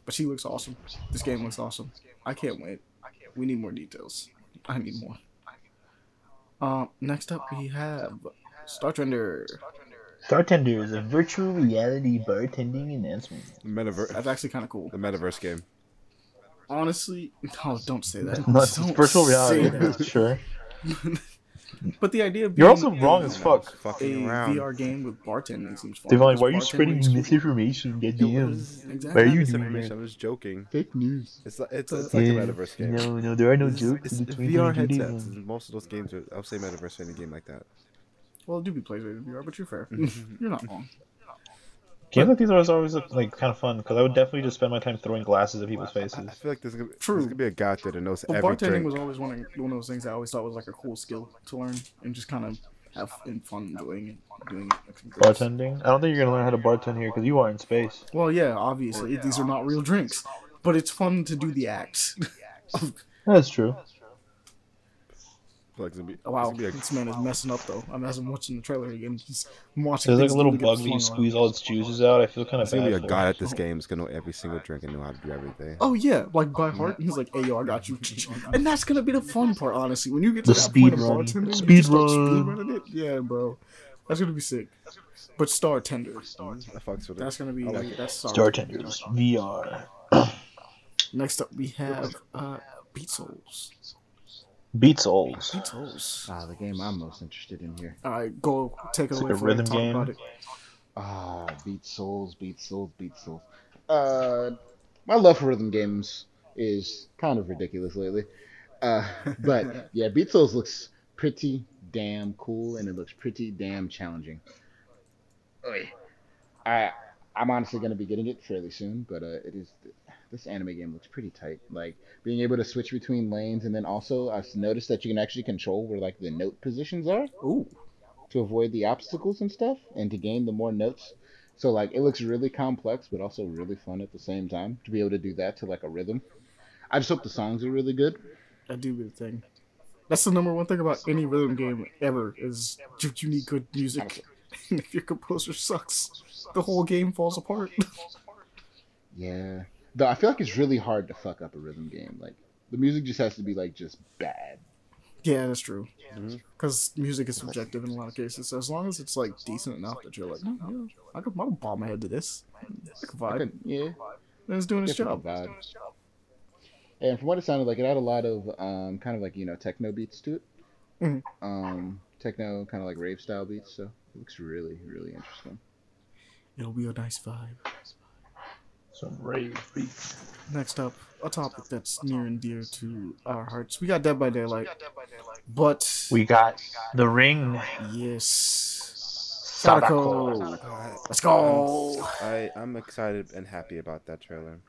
But she looks awesome. This game looks awesome. I can't wait. We need more details. I need more. Um, next up we have Startender. Startender is a virtual reality bartending announcement. Metaverse. That's actually kind of cool. The metaverse game. Honestly, no, don't say that. No, it's Don't virtual reality. that. Sure. But the idea of You're also wrong a- as fuck. A Fucking around. VR game with bartending seems fun. Devon, because why are you spreading is cool. misinformation? Goddamn. Exactly. Why are you It's doing information, that? I was joking. Fake news. It's like it's, it's like a metaverse game. No, no, there are no It's- jokes. It's in the VR 2022 headsets. Most of those games are. I'll say metaverse for any game like that. Well, do be PlayStation VR, but you're fair. You're not wrong. Games like these are always, always like kind of fun because I would definitely just spend my time throwing glasses at people's faces. I feel like there's gonna, True. there's gonna be a guy out there that knows Well, every bartending drink. was always one of, one of those things I always thought was like a cool skill to learn and just kind of have in fun doing it. Doing it. like some drinks. Bartending? I don't think you're gonna learn how to bartend here because you are in space. Well, yeah, obviously these are not real drinks, but it's fun to do the acts. That's true. I feel like it's gonna be, it's wow, gonna be a- this man is messing up though. I'm as I'm watching the trailer again. He's I'm watching. There's like a little bug that you squeeze all its juices out. I feel kind of There's gonna be a guy at this game that's gonna know every single drink and know how to do everything. Oh yeah, like by heart. He's like, "Hey yo, I got you," and that's gonna be the fun part, honestly. When you get to The that speed point of run. bartending, you Speed just run. speed it. Yeah, bro, that's gonna be sick. But Star Tender, I fucks with it. that's gonna be I like it. that's Star Startenders VR. Next up, we have uh, Beat Souls. Beat Souls. Beat Souls. Ah, the game I'm most interested in here. All right, go take it It's away. like a rhythm talk game. About it. Ah, Beat Souls, Beat Souls, Beat Souls. Uh, my love for rhythm games is kind of ridiculous lately. Uh, but yeah, Beat Souls looks pretty damn cool and it looks pretty damn challenging. Oy. I I'm honestly gonna be getting it fairly soon, but uh, it is this anime game looks pretty tight. Like being able to switch between lanes, and then also I've noticed that you can actually control where like the note positions are Ooh, to avoid the obstacles and stuff and to gain the more notes. So like it looks really complex but also really fun at the same time to be able to do that to like a rhythm. I just hope the songs are really good. that do be the thing. That's the number one thing about any rhythm game ever is you, you need good music. And if your composer sucks, the whole game falls apart. Yeah. Though I feel like it's really hard to fuck up a rhythm game. Like the music just has to be like just bad. yeah, that's true. Mhm. Because music is subjective in a lot of cases. So as long as it's like decent enough that you're like, no, yeah, I could, I could bob my head to this. I could I vibe. could- yeah. And it's doing its job. vibe. And from what it sounded like, it had a lot of um, kind of like you know techno beats to it. Mhm. Um, techno kind of like rave style beats. So it looks really really interesting. It'll be a nice vibe. Some rave beats. Next up, a topic that's near and dear to our hearts. We got Dead by Daylight. But We got the ring. yes, Sadako. Sadako. Let's go. I I'm excited and happy about that trailer.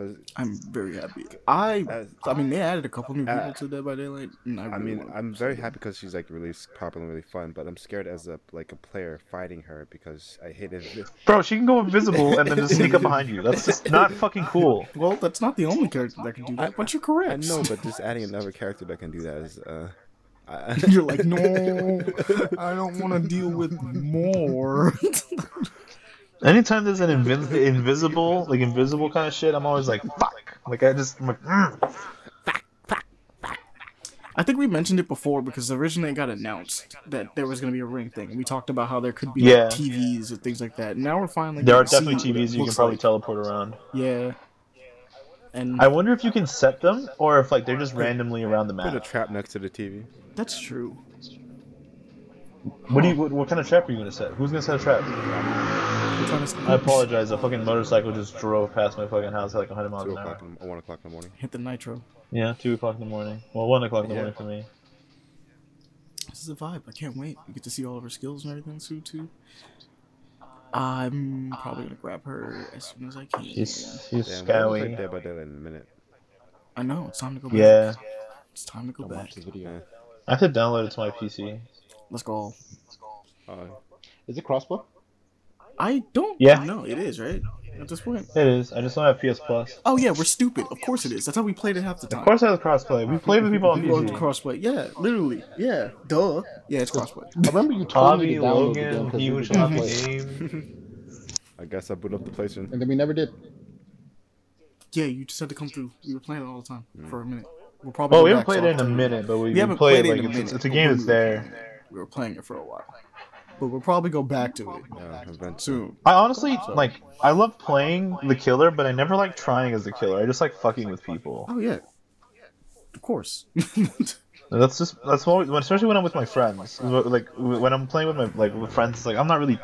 Cause I'm very happy. I as, I mean they added a couple new people Uh, to Dead by Daylight. And I, I mean I'm very happy because she's like really popular and really fun, but I'm scared as a like a player fighting her because I hate it. Bro, she can go invisible and then just sneak up behind you. That's just not fucking cool. Well, that's not the only character that can do that, but you're I correct. know, but just adding another character that can do that is uh, You're like, no, I don't want to deal with more. Anytime there's an invis- invisible, like invisible kind of shit, I'm always like, fuck. Like I just, I'm like, mm. I think we mentioned it before because originally it got announced that there was going to be a ring thing, and we talked about how there could be Yeah. like, TVs and things like that. Now we're finally there are to definitely see TVs you can probably like. teleport around. Yeah, and I wonder if you can set them, or if like they're just randomly around the map. put a trap next to the TV. that's true. What do you? What, what kind of trap are you gonna set? Who's gonna set a trap? We're trying to I apologize. A fucking motorcycle just drove past my fucking house at like 100 miles Two an hour. o'clock, in, one o'clock in the morning. hit the nitro. Yeah, two o'clock in the morning. Well, one o'clock in the Yeah. morning for me. This is a vibe. I can't wait. You get to see all of her skills and everything soon too. I'm probably gonna grab her as soon as I can. She's she's Damn, we're gonna play scary. Dead by Daylight in a minute. I know it's time to go back. Yeah, it's time to go I'll back. watch the video. I have to download it to my PC. Let's go. Uh, Is it crossplay? I don't Yeah. know. It is right at this point. It is. I just don't have PS Plus. Oh yeah, we're stupid. Of course it is. That's how we played it half the time. Of course, I have crossplay. We played with people on People on PC. crossplay. Yeah, literally. Yeah. Duh. Yeah, it's crossplay. I remember you told me Bobby, to download the game he was on the game. I guess I boot up the PlayStation. and then we never did. Yeah, you just had to come through. We were playing it all the time Mm. for a minute. We'll probably. Oh, we haven't played it in a minute, but we, We we haven't played played it like in a it's, minute. it's a game that's were there. Playing it. We were playing it for a while, but we'll probably go back to it Yeah, eventually. soon. I honestly like. I love playing the killer, but I never like trying as the killer. I just like fucking with people. Oh yeah, of course. That's just that's what, especially when I'm with my friends. Like when I'm playing with my like with friends, it's like I'm not really,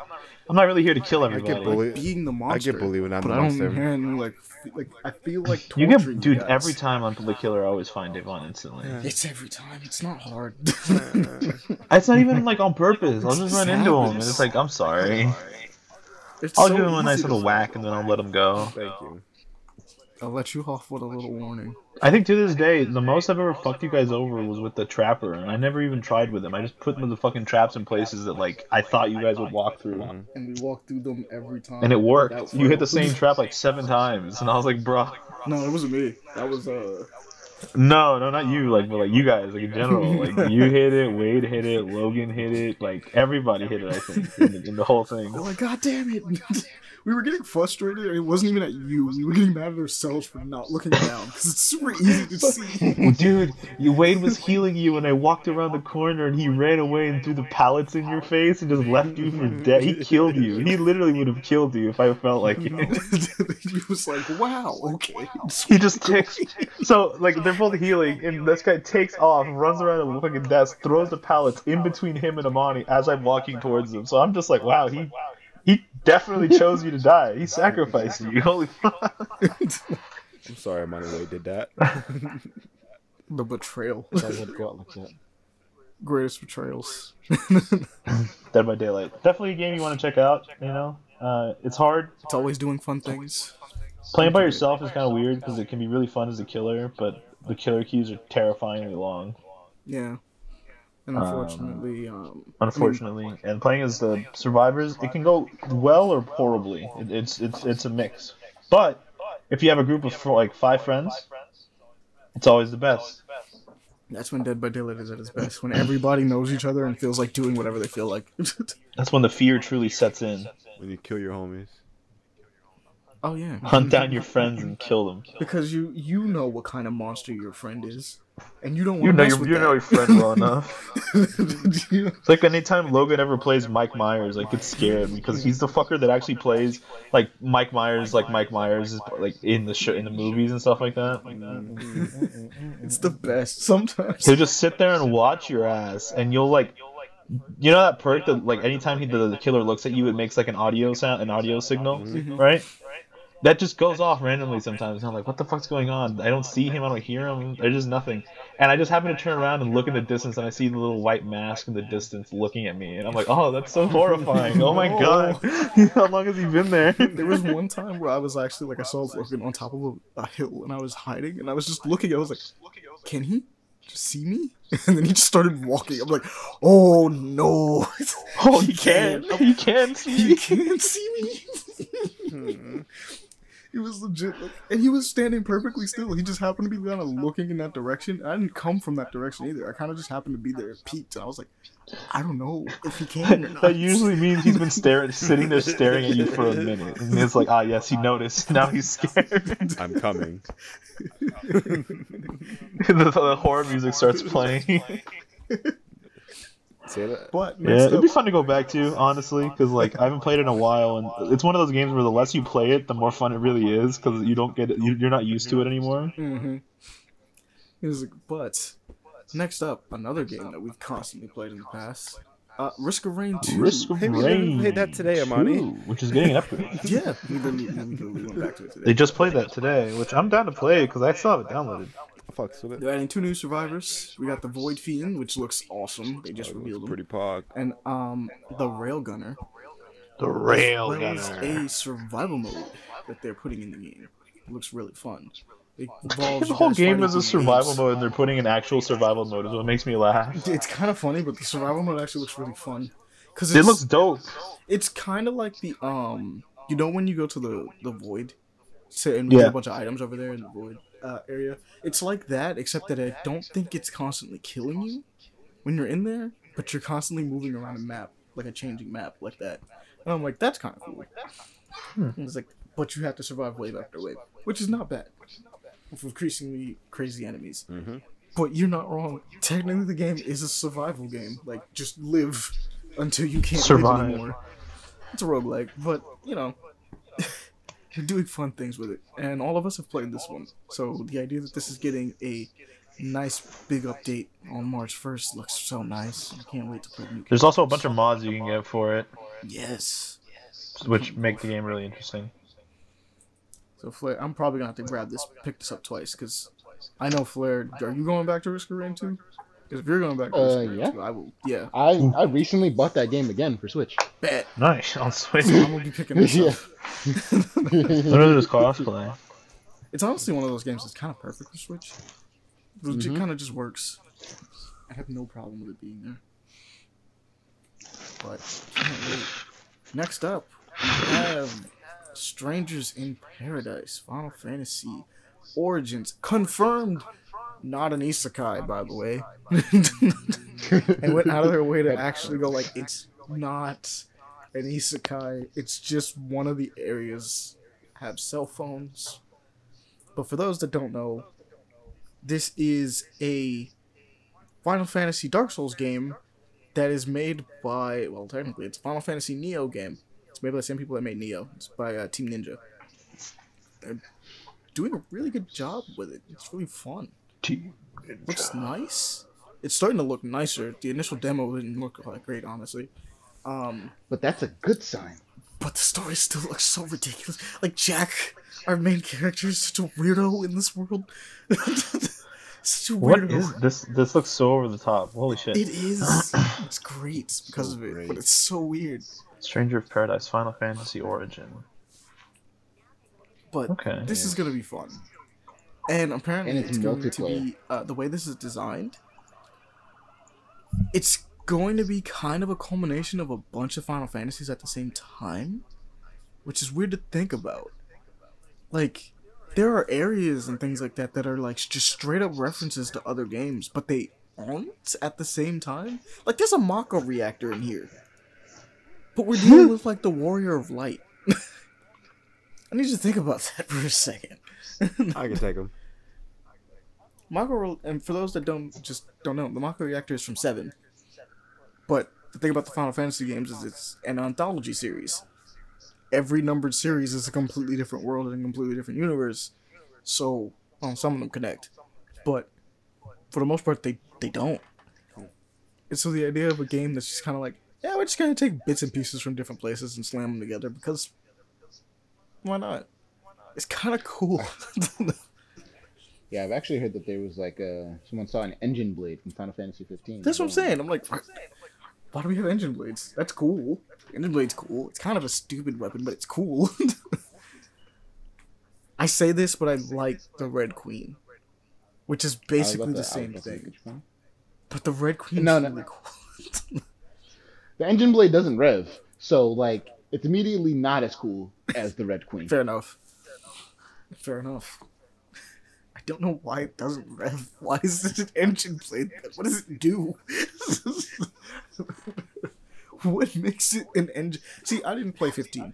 I'm not really here to kill I get everybody. bullied. Being the monster. I monster. get bullied when I'm but the I don't monster. inherently like like I feel like You get, dude. guys. Every time I'm the killer, I always find Devon instantly. It's every time. It's not hard. It's not even like on purpose. I'll just run into him, and it's like I'm sorry. It's I'll so give him a nice little whack, and then I'll let him go. Thank you. I'll let you off with a little warning. I think to this day, the most I've ever fucked you guys over was with the trapper, and I never even tried with him. I just put the fucking traps in places that like I thought you guys would walk through, And we walked through them every time. and it worked. You hit the same trap like seven times, and I was like, bro, No, it wasn't me. That was uh. no, no, not you, like, but like you guys, like in general, like you hit it, Wade hit it, Logan hit it, like everybody hit it. I think in the, in the whole thing. We're like, God damn it! we were getting frustrated. and It wasn't even at you. We were getting mad at ourselves for not looking down because it's super easy to see. Dude, you, Wade was healing you, and I walked around the corner, and he ran away and threw the pallets in your face and just left you for dead. He killed you. He literally would have killed you if I felt like it. he was like, "Wow, okay." He just takes. So, like, they're both healing, and this guy takes off, runs around the fucking desk, throws the pallets in between him and Amani as I'm walking towards him. So I'm just like, wow, he. He definitely chose you to die. He sacrificed you. Holy fuck. I'm sorry, Money Way did that. The betrayal, I had to like that. greatest betrayals. Dead by Daylight. Definitely a game you want to check out, you know? Uh, it's hard. it's always doing fun things. Playing by yourself is kind of weird because it can be really fun as a killer, but the killer keys are terrifyingly long, Yeah. And unfortunately, um, unfortunately. And playing as the survivors, it can go well or horribly. It, it's it's it's a mix. But if you have a group of four, like five friends, it's always the best. that's when Dead by Daylight is at its best. When everybody knows each other and feels like doing whatever they feel like. That's when the fear truly sets in. When you kill your homies. oh yeah. Hunt down your friends and kill them. Because you you know what kind of monster your friend is, and you don't want You to know your you that. know your friend well enough. It's like anytime Logan ever plays Mike Myers, like it's scared because he's the fucker that actually plays like Mike Myers, like Mike Myers is like in the show, in the movies and stuff like that. Mm-hmm. it's the best. Sometimes He'll just sit there and watch your ass, and you'll like, you know that perk that like anytime he, the, the killer looks at you, it makes like an audio sound, an audio signal, mm-hmm. right? That just goes off randomly sometimes. And I'm like, what the fuck's going on? I don't see him. I don't hear him. There's just nothing. And I just happen to turn around and look in the distance, and I see the little white mask in the distance looking at me, and I'm like, oh, that's so horrifying. Oh my god, how long has he been there? There was one time where I was actually like I saw Logan on top of a, a hill and I was hiding and I was just looking. I was like, "Can he see me?" And then he just started walking. I'm like, "Oh no!" Oh, he can't. He can see. He can't see me. Hmm. He was legit, like, and he was standing perfectly still. He just happened to be kind of looking in that direction. I didn't come from that direction either. I kind of just happened to be there, peeked, and I was like, I don't know if he can or not. That usually means he's been staring, sitting there staring at you for a minute, and it's like, ah, yes, he noticed. Now he's scared. I'm coming. the, the horror music starts playing. Say that. But Yeah, it'd up, be fun to go back to, honestly, because like I haven't played it in a while, and it's one of those games where the less you play it, the more fun it really is, because you don't get it, you, you're not used to it anymore. Mm-hmm. He was like, but next up, another game that we've constantly played in the past. Uh, Risk of Rain 2. Risk of Hey, we played that today, Amani. 2, which is getting an upgrade. Yeah, we literally, we went back to it today. They just played that today, which I'm down to play because I still have it downloaded. Fucks with it. They're adding two new survivors. We got the Void Fiend, which looks awesome. They just Oh, it looks revealed him. pretty pog. And um, the Railgunner. The Well, it's Railgunner. a survival mode that they're putting in the game. It looks really fun. It involves The whole game is a survival waves. mode, and they're putting an actual survival mode, is what makes me laugh. It's kind of funny, but the survival mode actually looks really fun. Cause It looks dope. it's kind of like the um, you know when you go to the the void, so and Yeah. get a bunch of items over there in the void uh, area. It's like that, except that I don't think it's constantly killing you when you're in there, but you're constantly moving around a map, like a changing map, like that. And I'm like, that's kind of cool. And It's like, but you have to survive wave after wave, which is not bad. With increasingly crazy enemies. Mhm. But you're not wrong. Technically, the game is a survival game. Like, just live until you can't Survive. live anymore. It's a roguelike, but, you know, you're doing fun things with it. And all of us have played this one. So the idea that this is getting a nice big update on March 1st looks so nice. I can't wait to play new There's also a bunch of mods you can get for it, Yes. which make the game really interesting. So Flair, I'm probably gonna have to grab this, pick this up twice, because I know Flair. Are you going back to Risk of Rain 2? Because if you're going back to Risk Uh, of Rain yeah. I will. Yeah, I I recently bought that game again for Switch. bet. Nice on Switch. I'm gonna be picking this Yeah. up. Literally just crossplay. It's honestly one of those games that's kind of perfect for Switch. Which it Mhm. kind of just works. I have no problem with it being there. But can't wait. Next up, we have Strangers in Paradise, Final Fantasy Origins confirmed. Not an isekai, by the way. and went out of their way to actually go like it's not an isekai. It's just one of the areas have cell phones. But for those that don't know, this is a Final Fantasy Dark Souls game that is made by well, technically it's a Final Fantasy Nioh game. It's made by the same people that made Nioh. It's by uh, Team Ninja. They're doing a really good job with it. It's really fun. It looks nice. It's starting to look nicer. The initial demo didn't look that great, honestly. Um, But that's a good sign. but the story still looks so ridiculous. Like Jack, our main character, is such a weirdo in this world. such a What weirdo. is this? This looks so over the top. Holy shit! It is. It's great because So of it, great. but it's so weird. Stranger of Paradise, Final Fantasy Origin. But Okay. this is gonna be fun. And apparently, And it's it's, going to be uh, the way this is designed. It's going to be kind of a culmination of a bunch of Final Fantasies at the same time, which is weird to think about. Like, there are areas and things like that that are like just straight up references to other games, but they aren't at the same time. Like, there's a Mako reactor in here, but we're dealing with like the Warrior of Light. I need you to think about that for a second. I can take them. Mako, and for those that don't just don't know, the Mako Reactor is from Seven. But the thing about the Final Fantasy games is it's an anthology series. Every numbered series is a completely different world and a completely different universe. So, well, some of them connect, but for the most part, they they don't. And so the idea of a game that's just kind of like, yeah, we're just gonna take bits and pieces from different places and slam them together because why not? It's kind of cool. Yeah, I've actually heard that there was like uh someone saw an engine blade from Final Fantasy 15. That's what I'm saying. I'm like, why do we have engine blades? That's cool. Engine blade's cool. It's kind of a stupid weapon, but it's cool. I say this, but I like the Red Queen, which is I was about basically to- the same about to say thing. But the Red Queen No, is no, really no. cool. The engine blade doesn't rev, so like it's immediately not as cool as the Red Queen. Fair enough. Fair enough. I don't know why it doesn't rev. Why is this an engine blade? What does it do? what makes it an engine? See, I didn't play 15.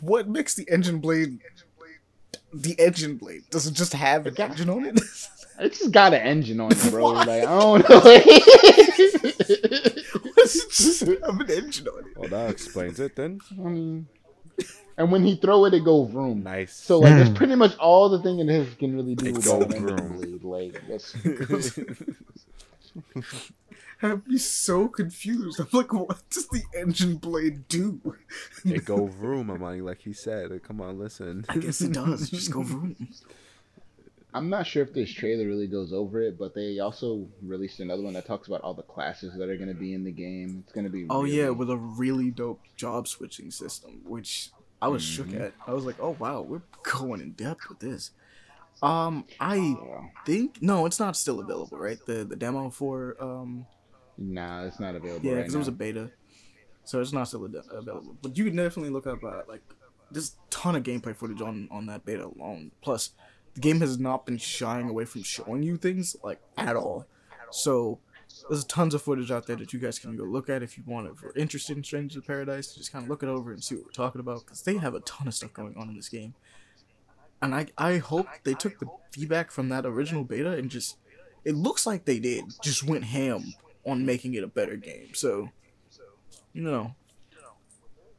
What makes the engine blade the engine blade? Does it just have an got- engine on it? It just got an engine on it, bro. Why? Like I don't know. What does it just have an engine on it? Well, that explains it then. I mean, and when he throw it, it go vroom. Nice. So like, that's Hmm. pretty much all the thing it is can really do It with go an vroom. Like that's I'd be so confused. I'm like, what does the engine blade do? it go vroom, I'm like, like he said. Come on, listen. I guess it does. Just go vroom. I'm not sure if this trailer really goes over it, but they also released another one that talks about all the classes that are going to be in the game. It's going to be Oh really- yeah, with a really dope job switching system, which I was shook Mhm. at. I was like, oh wow, we're going in depth with this. Um, I Yeah. think no, it's not still available, right? The the demo for um Nah, it's not available yeah, because now. it was a beta, so it's not still ad- available. But you can definitely look up uh, like there's a ton of gameplay footage on on that beta alone. Plus, the game has not been shying away from showing you things like at all. So there's tons of footage out there that you guys can go look at if you want. If you're interested in Strangers of Paradise, just kind of look it over and see what we're talking about because they have a ton of stuff going on in this game. And I I hope they took the feedback from that original beta and just it looks like they did just went ham on making it a better game. So you know,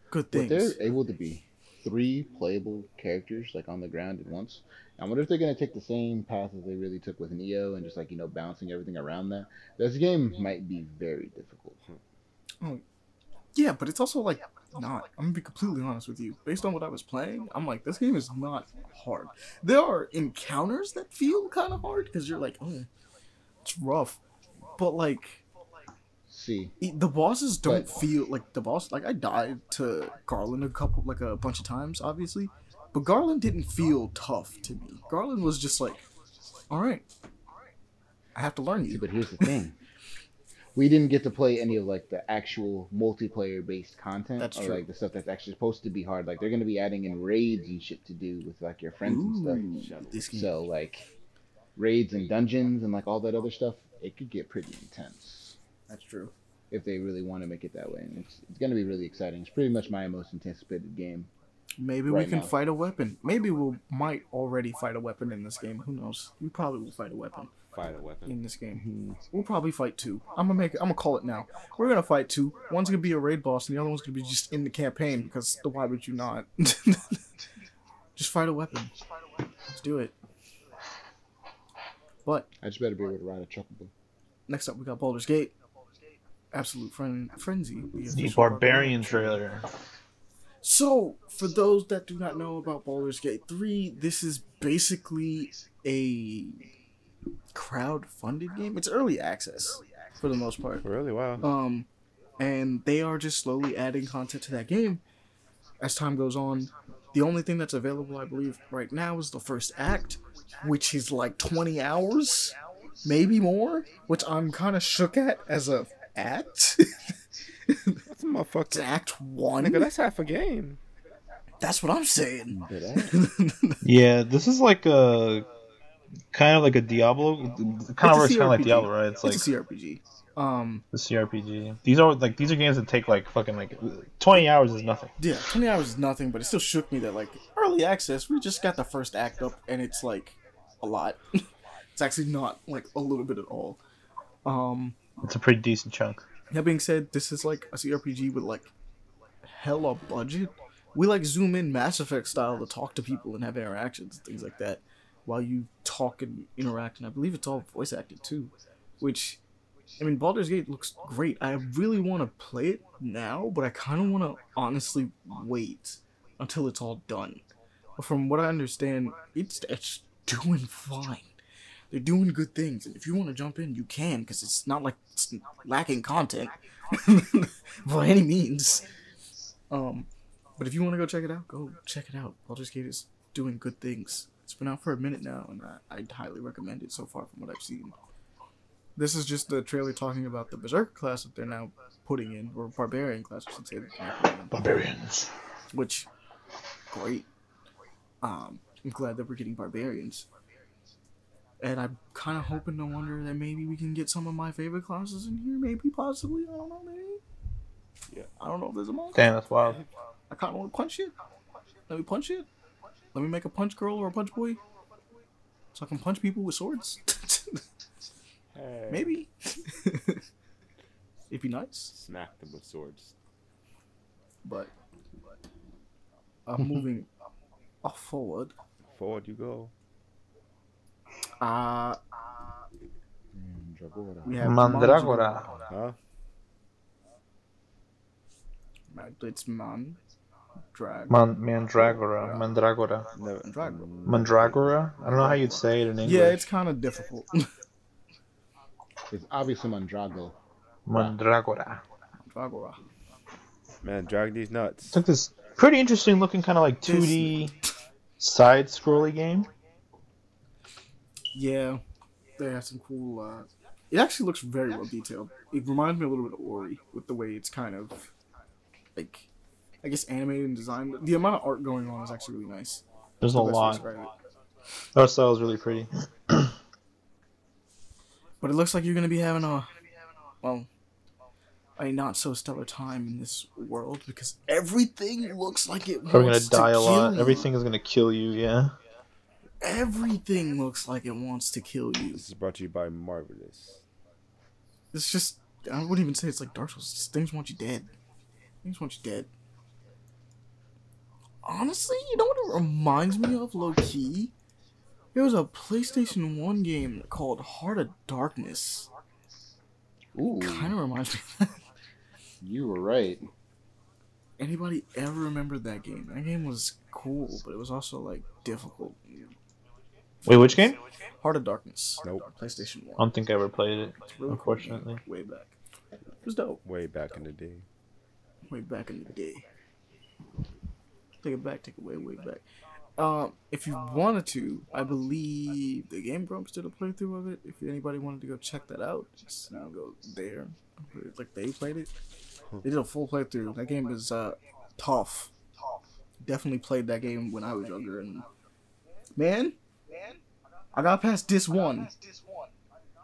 good things. But they're able to be three playable characters like on the ground at once. I wonder if they're gonna take the same path as they really took with Nioh and just like you know bouncing everything around that. This game might be very difficult. Oh, Yeah, but it's also like not. I'm gonna be completely honest with you. Based on what I was playing, I'm like this game is not hard. There are encounters that feel kind of hard because you're like, oh, it's rough. But like See, the bosses don't But- feel like the boss. Like I died to Garland a couple, like a bunch of times, obviously, but Garland didn't feel tough to me. Garland was just like, all right, I have to learn see, you. but here's the thing. We didn't get to play any of like the actual multiplayer based content That's or true. like the stuff that's actually supposed to be hard. Like they're gonna be adding in raids and shit to do with like your friends and stuff. Ooh, this game. So like raids and dungeons and like all that other stuff, it could get pretty intense That's true. if they really want to make it that way. And it's it's gonna be really exciting. It's pretty much my most anticipated game. Maybe we can now. fight a weapon. Maybe we will might already fight a weapon in this game. Who knows? We probably will fight a weapon Fight a weapon. in this game. We'll probably fight two. I'm gonna make. I'm gonna call it now. We're gonna fight two. One's gonna be a raid boss, and the other one's gonna be just in the campaign. Because the why would you not? just fight a weapon. Let's do it. But I just better be able to ride a chocobo. next up, we got Baldur's Gate. Absolute friend frenzy. the The official Barbarian trailer. So, for those that do not know about Baldur's Gate 3, this is basically a crowd-funded game. It's early access for the most part. Really? Wow. Um and they are just slowly adding content to that game as time goes on. The only thing that's available, I believe, right now is the first act, which is like 20 hours, maybe more, which I'm kind of shook at as a act. That's a motherfucker. it's act 1. Nigga, that's half a game. That's what I'm saying. Yeah, this is like a kind of like a Diablo. Kind of works kind of like Diablo, right? It's like it's a CRPG. Um, the CRPG. These are like these are games that take like fucking like twenty hours is nothing. yeah, 20 hours is nothing, but it still shook me that like early access, we just got the first act up, and it's like a lot. it's actually not like a little bit at all. Um, It's a pretty decent chunk. That being said, this is like a CRPG with like hella budget. We like zoom in Mass Effect style to talk to people and have interactions and things like that, while you talk and interact. And I believe it's all voice acted too, which I mean, Baldur's Gate looks great. I really want to play it now, but I kind of want to honestly wait until it's all done. But from what I understand, it's it's doing fine. They're doing good things, and if you want to jump in, you can, because it's not like it's lacking content by any means. Um, but if you want to go check it out, go check it out. Baldur's Gate is doing good things. It's been out for a minute now, and I, I'd highly recommend it so far from what I've seen. This is just the trailer talking about the Berserk class that they're now putting in, or Barbarian class, I should say. that they're putting in, Barbarians. Which, great. Um, I'm glad that we're getting barbarians. And I'm kind of hoping to wonder that maybe we can get some of my favorite classes in here. Maybe, possibly. I don't know. Maybe. Yeah. I don't know if there's a monk. Damn, that's wild. I kind of want to punch it. Let me punch it. Let me make a punch girl or a punch boy. So I can punch people with swords. maybe. It'd be nice. Smack them with swords. But I'm moving forward, Forward you go. Uh, Mm, Dragora. Mandragora. Huh? Man- It's man, drag. Man, Mandragora. Mandragora. Never. Mandragora. Mandragora? I don't know how you'd say it in English. Yeah, it's kind of difficult. It's obviously Mondrago. Mandragora. Mandragora. Man, drag these nuts. It's like this pretty interesting looking kind of like 2D side scrolly game. Yeah, they have some cool. Uh, it actually looks very well detailed. It reminds me a little bit of Ori with the way it's kind of like, I guess animated and designed. The amount of art going on is actually really nice. There's a lot. it. Style is really pretty. But it looks like you're gonna be having a, well, a not so stellar time in this world because everything looks like it Probably gonna die a lot. you. Everything is gonna kill you, yeah. Everything looks like it wants to kill you. This is brought to you by Marvelous. It's just I wouldn't even say it's like Dark Souls. Just things want you dead. Things want you dead. Honestly, you know what it reminds me of, low key? There was a PlayStation 1 game called Heart of Darkness. Ooh, Kind of reminds me of that. you were right. Anybody ever remember that game? That game was cool, but it was also like difficult. Wait, which game? Heart of Darkness. Nope. PlayStation 1. I don't think I ever played it. Really unfortunately. game, way back. It was dope. Way back in the day. way back in the day. Take it back, take it way, way back. Um, if you wanted to, I believe the Game Grumps did a playthrough of it. If anybody wanted to go check that out, just you know, go there. Like they played it. They did a full playthrough. That game is uh tough. Tough. Definitely played that game when I was younger, and man, I got past this one.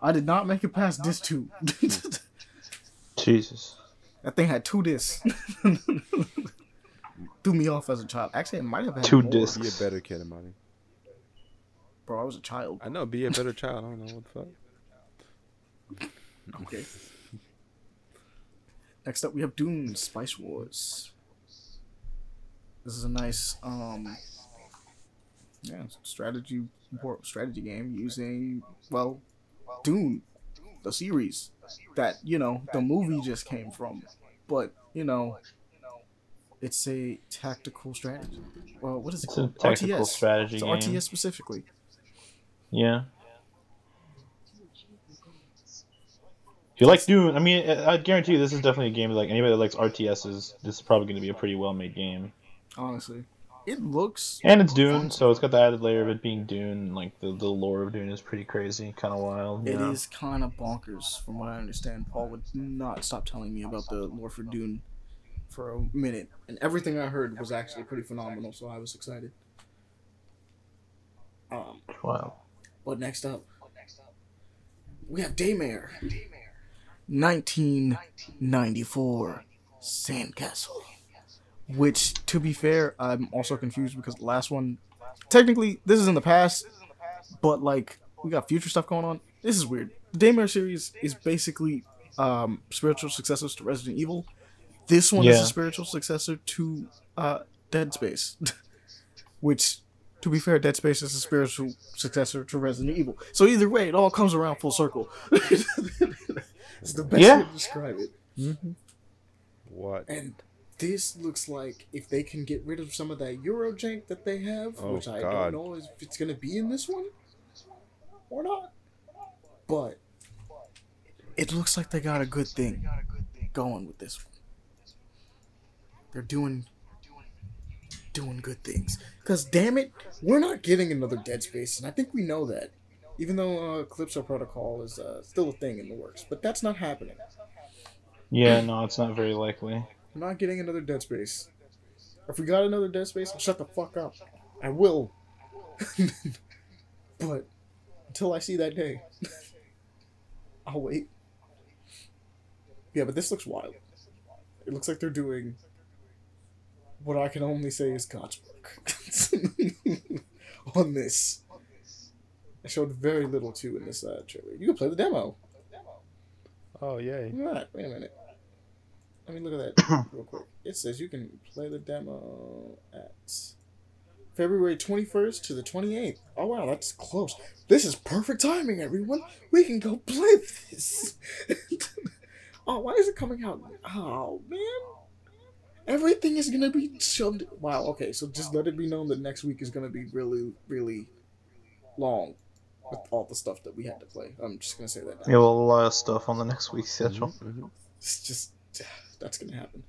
I did not make it past this two. Jesus. That thing had two discs. Threw me off as a child. Actually, it might have had Two more. discs. Be a better kid, Amani. Bro, I was a child. I know, be a better child. I don't know what the fuck. Okay. Next up, we have Dune Spice Wars. This is a nice, um, yeah, strategy strategy game using well, Dune, the series that you know the movie just came from, but you know, it's a tactical strategy. Well, what is it It's a called? tactical RTS. strategy It's game. RTS specifically. Yeah. If you like Dune, I mean, I I guarantee you this is definitely a game that, like anybody that likes RTSs, this is probably going to be a pretty well made game. Honestly, it looks And it's Dune, so it's got the added layer of it being Dune. Like the, the lore of Dune is pretty crazy, kind of wild. It you is kind of bonkers, from what I understand. Paul would not stop telling me about the lore for Dune for a minute, and everything I heard was actually pretty phenomenal. So I was excited. Um, Wow. but next up, we have Daymare, 1994 Sandcastle. Which, to be fair, I'm also confused because the last one, technically, this is in the past, but like we got future stuff going on. This is weird. The Daymare series is basically um, spiritual successors to Resident Evil. This one is a spiritual successor to uh, Dead Space, which, to be fair, Dead Space is a spiritual successor to Resident Evil. So either way, it all comes around full circle. it's the best Yeah. way to describe it. What? And this looks like if they can get rid of some of that Euro Eurojank that they have, Oh, which I God. don't know if it's going to be in this one or not. But it looks like they got a good thing going with this one. They're doing doing good things. Cause damn it, we're not getting another Dead Space, and I think we know that. Even though uh, Callisto Protocol is uh, still a thing in the works, but that's not happening. Yeah, no, it's not very likely. I'm not getting another Dead Space. If we got another Dead Space, shut the fuck up. I will. but until I see that day, I'll wait. Yeah, but this looks wild. It looks like they're doing what I can only say is God's work on this. I showed very little too in this uh, trailer. You can play the demo. Oh yay! At that. Wait a minute. Let me look at that real quick. It says you can play the demo at February 21st to the 28th. Oh, wow, that's close. This is perfect timing, everyone. We can go play this. oh, why is it coming out? Oh, man. Everything is going to be shoved. Wow, okay, so just let it be known that next week is going to be really, really long with all the stuff that we had to play. I'm just going to say that now. Yeah, well, a lot of stuff on the next week's schedule. Mm-hmm. It's just that's gonna happen.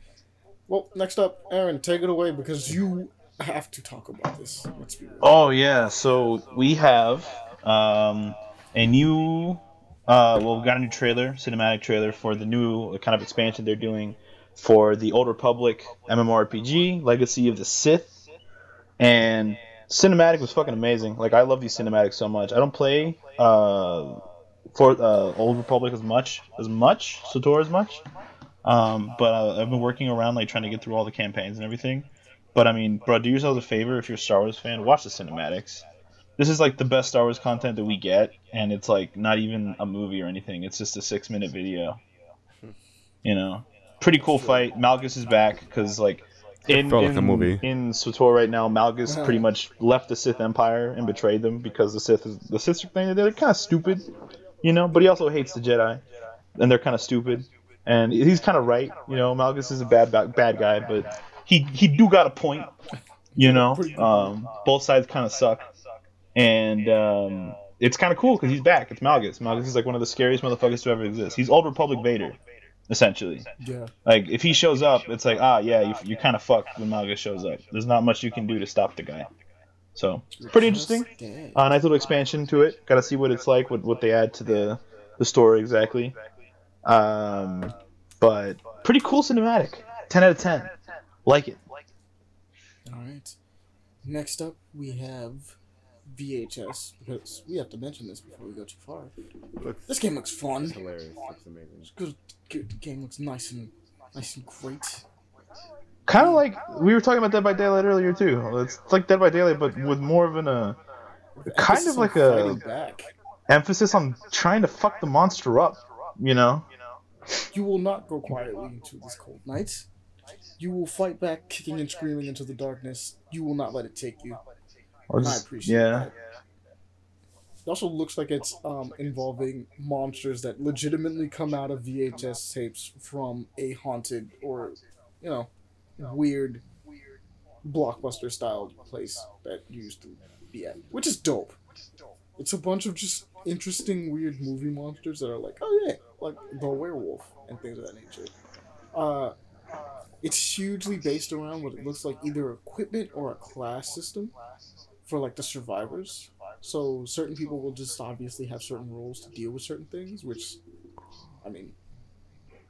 Well, next up, Aaron, take it away because you have to talk about this. Let's be real. Oh yeah, so we have um, a new, uh, well, we got a new trailer, cinematic trailer for the new kind of expansion they're doing for the Old Republic MMORPG, Legacy of the Sith, and cinematic was fucking amazing. Like I love these cinematics so much. I don't play uh, for uh, Old Republic as much as much, SWTOR as much. Um, but uh, I've been working around like trying to get through all the campaigns and everything. But I mean, bro, do yourselves a favor if you're a Star Wars fan, watch the cinematics. This is like the best Star Wars content that we get, and it's like not even a movie or anything. It's just a six minute video. You know, pretty cool fight. Malgus is back because like in felt like in, a movie. in SWTOR right now, Malgus pretty much left the Sith Empire and betrayed them because the Sith is the Sith thing. They're kind of stupid, you know. But he also hates the Jedi, and they're kind of stupid. And he's kind of right, you know. Malgus is a bad bad guy, but he he do got a point, you know. Um, both sides kind of suck, and um, it's kind of cool because he's back. It's Malgus. Malgus is like one of the scariest motherfuckers to ever exist. He's Old Republic Vader, essentially. Yeah. Like if he shows up, it's like ah yeah, you you kind of fucked when Malgus shows up. There's not much you can do to stop the guy. So pretty interesting. Uh, nice little expansion to it. Got to see what it's like, what what they add to the the story exactly. Um, but pretty cool cinematic. Ten out of ten. Like it. All right. Next up, we have VHS because we have to mention this before we go too far. Looks This game looks fun. It's hilarious. Looks amazing. Good, good the game looks nice and nice and great. Kind of like we were talking about Dead by Daylight earlier too. It's like Dead by Daylight, but with more of an uh, kind of like a back. emphasis on trying to fuck the monster up. You know. You will not go quietly into this cold night. You will fight back, kicking and screaming into the darkness. You will not let it take you. Or And I just- appreciate yeah. that. It also looks like it's um, involving monsters that legitimately come out of VHS tapes from a haunted or, you know, weird blockbuster style place that you used to be at, which is dope. It's a bunch of just interesting, weird movie monsters that are like, oh yeah, like the werewolf and things of that nature. Uh, it's hugely based around what it looks like either equipment or a class system for like the survivors. So certain people will just obviously have certain rules to deal with certain things, which, I mean,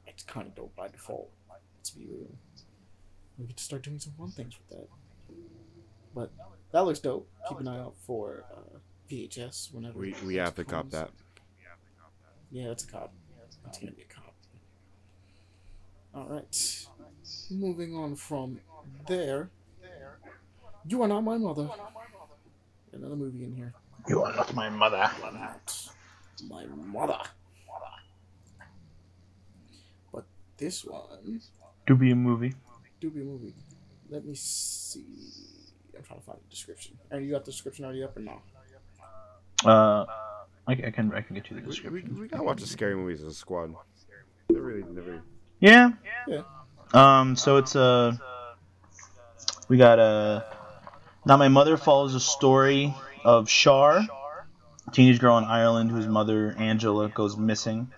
it's kind of dope by default. Let's be real. We get to start doing some fun things with that. But that looks dope. Keep an eye out for uh, VHS whenever. We we have to cop that. Yeah, it's a cop. It's gonna be a cop. All right. Moving on from there. You are not my mother. Another movie in here. You are not my mother. Not my mother. But this one Do be a movie. do be a movie. Let me see. I'm trying to find the description. Aaron, you got the description already up or no? Uh, I, I can I can get you the We, we, description. we gotta watch the scary movies as a squad. They're really never. Yeah. Yeah. Um. So it's uh we got uh now my mother follows a story of Shar, a teenage girl in Ireland whose mother Angela goes missing.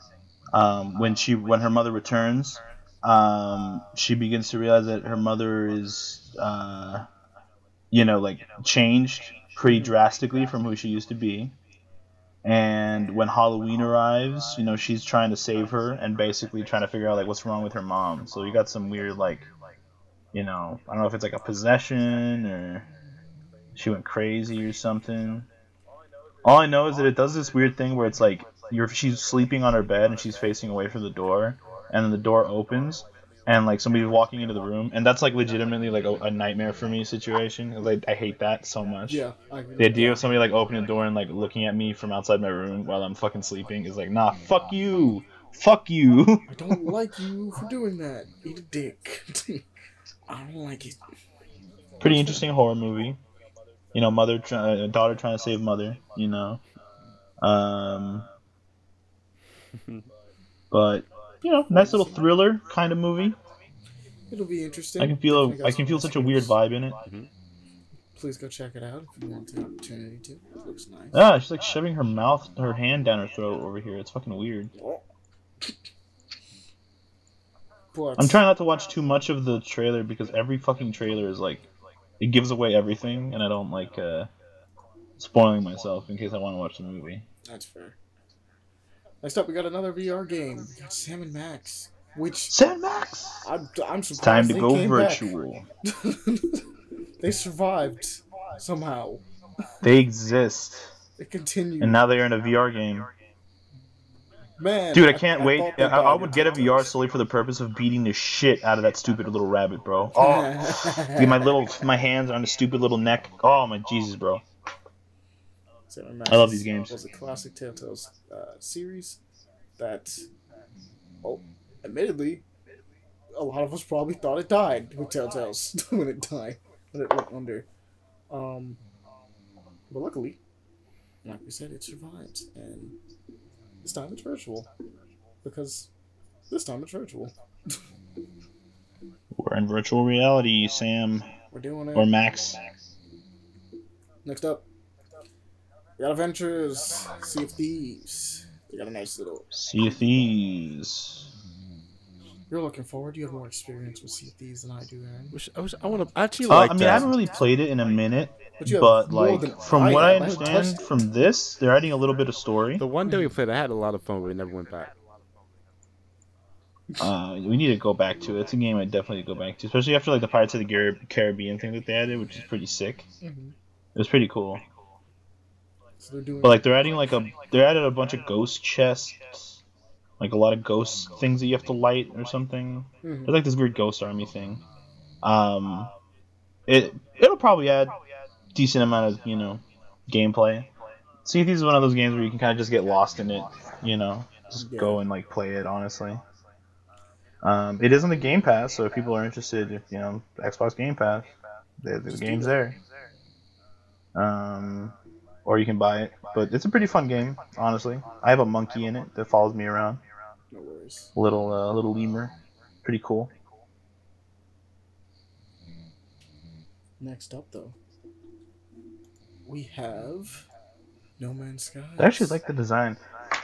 Um, when she when her mother returns, um, she begins to realize that her mother is uh, you know like changed pretty drastically from who she used to be. And when Halloween arrives, you know, she's trying to save her and basically trying to figure out like what's wrong with her mom. So you got some weird like, you know, I don't know if it's like a possession or she went crazy or something. All I know is that it does this weird thing where it's like you're she's sleeping on her bed and she's facing away from the door, and then the door opens, and like somebody's walking into the room, and that's like legitimately like a, a nightmare for me situation. Like I hate that so much. Yeah. I agree The idea of somebody like opening the door and like looking at me from outside my room while I'm fucking sleeping is like, nah, fuck you, fuck you. I don't like you for doing that. Eat a dick. I don't like it. Pretty interesting horror movie. You know, mother, try, uh, daughter trying to save mother. You know, um, but you know, nice little thriller kind of movie. It'll be interesting. I can feel Definitely I can feel such a weird vibe in it. Please go check it out if you want the opportunity to. It looks nice. Ah, she's like shoving her mouth, her hand down her throat over here. It's fucking weird. But I'm trying not to watch too much of the trailer because every fucking trailer is like, it gives away everything, and I don't like uh, spoiling myself in case I want to watch the movie. That's fair. Next up, we got another VR game. We got Sam and Max, which Seven Max. I'm, I'm surprised It's time to they go virtual. they survived somehow. They exist, They continue. and now they're in a VR game. Man, Dude, I can't wait. thought they I, I would get a VR solely for the purpose of beating the shit out of that stupid little rabbit, bro. Oh, get my little my hands on the stupid little neck. Oh my Jesus, bro. Sam and Max I love these games. It was a classic Telltale's uh, series that, well, admittedly, a lot of us probably thought it died with Telltale's when it died, when it went under. Um, but luckily, like we said, it survived, and this time it's virtual because this time it's virtual. We're in virtual reality, Sam We're doing it. or Max. Next up, we got Adventures, Sea of Thieves. We got a nice little. Sea of Thieves. You're looking forward. You have more experience with Sea of Thieves than I do, Aaron. Wish, I, wish, I want to actually Uh, like I mean, that. I haven't really played it in a minute, But but like from I what I have. I understand touched from this, they're adding a little bit of story. The one day we played, I had a lot of fun, but we never went back. Uh, we need to go back to it. It's a game I definitely go back to, especially after like the Pirates of the Caribbean thing that they added, which is pretty sick. Mhm. It was pretty cool. So they're doing. But like they're adding like a they're added a bunch of ghost chests, like a lot of ghost things that you have to light or something. Mhm. There's like this weird ghost army thing. Um, it it'll probably add decent amount of you know gameplay. See, this is one of those games where you can kind of just get lost in it. You know, just Yeah. go and like play it. Honestly, um, it is on the Game Pass, so if people are interested, if, you know, Xbox Game Pass, the, the game's there. Um, or you can buy it, but it's a pretty fun game. Honestly, I have a monkey in it that follows me around, No worries. little uh, little lemur, pretty cool. Next up, though, we have No Man's Sky. I actually like the design.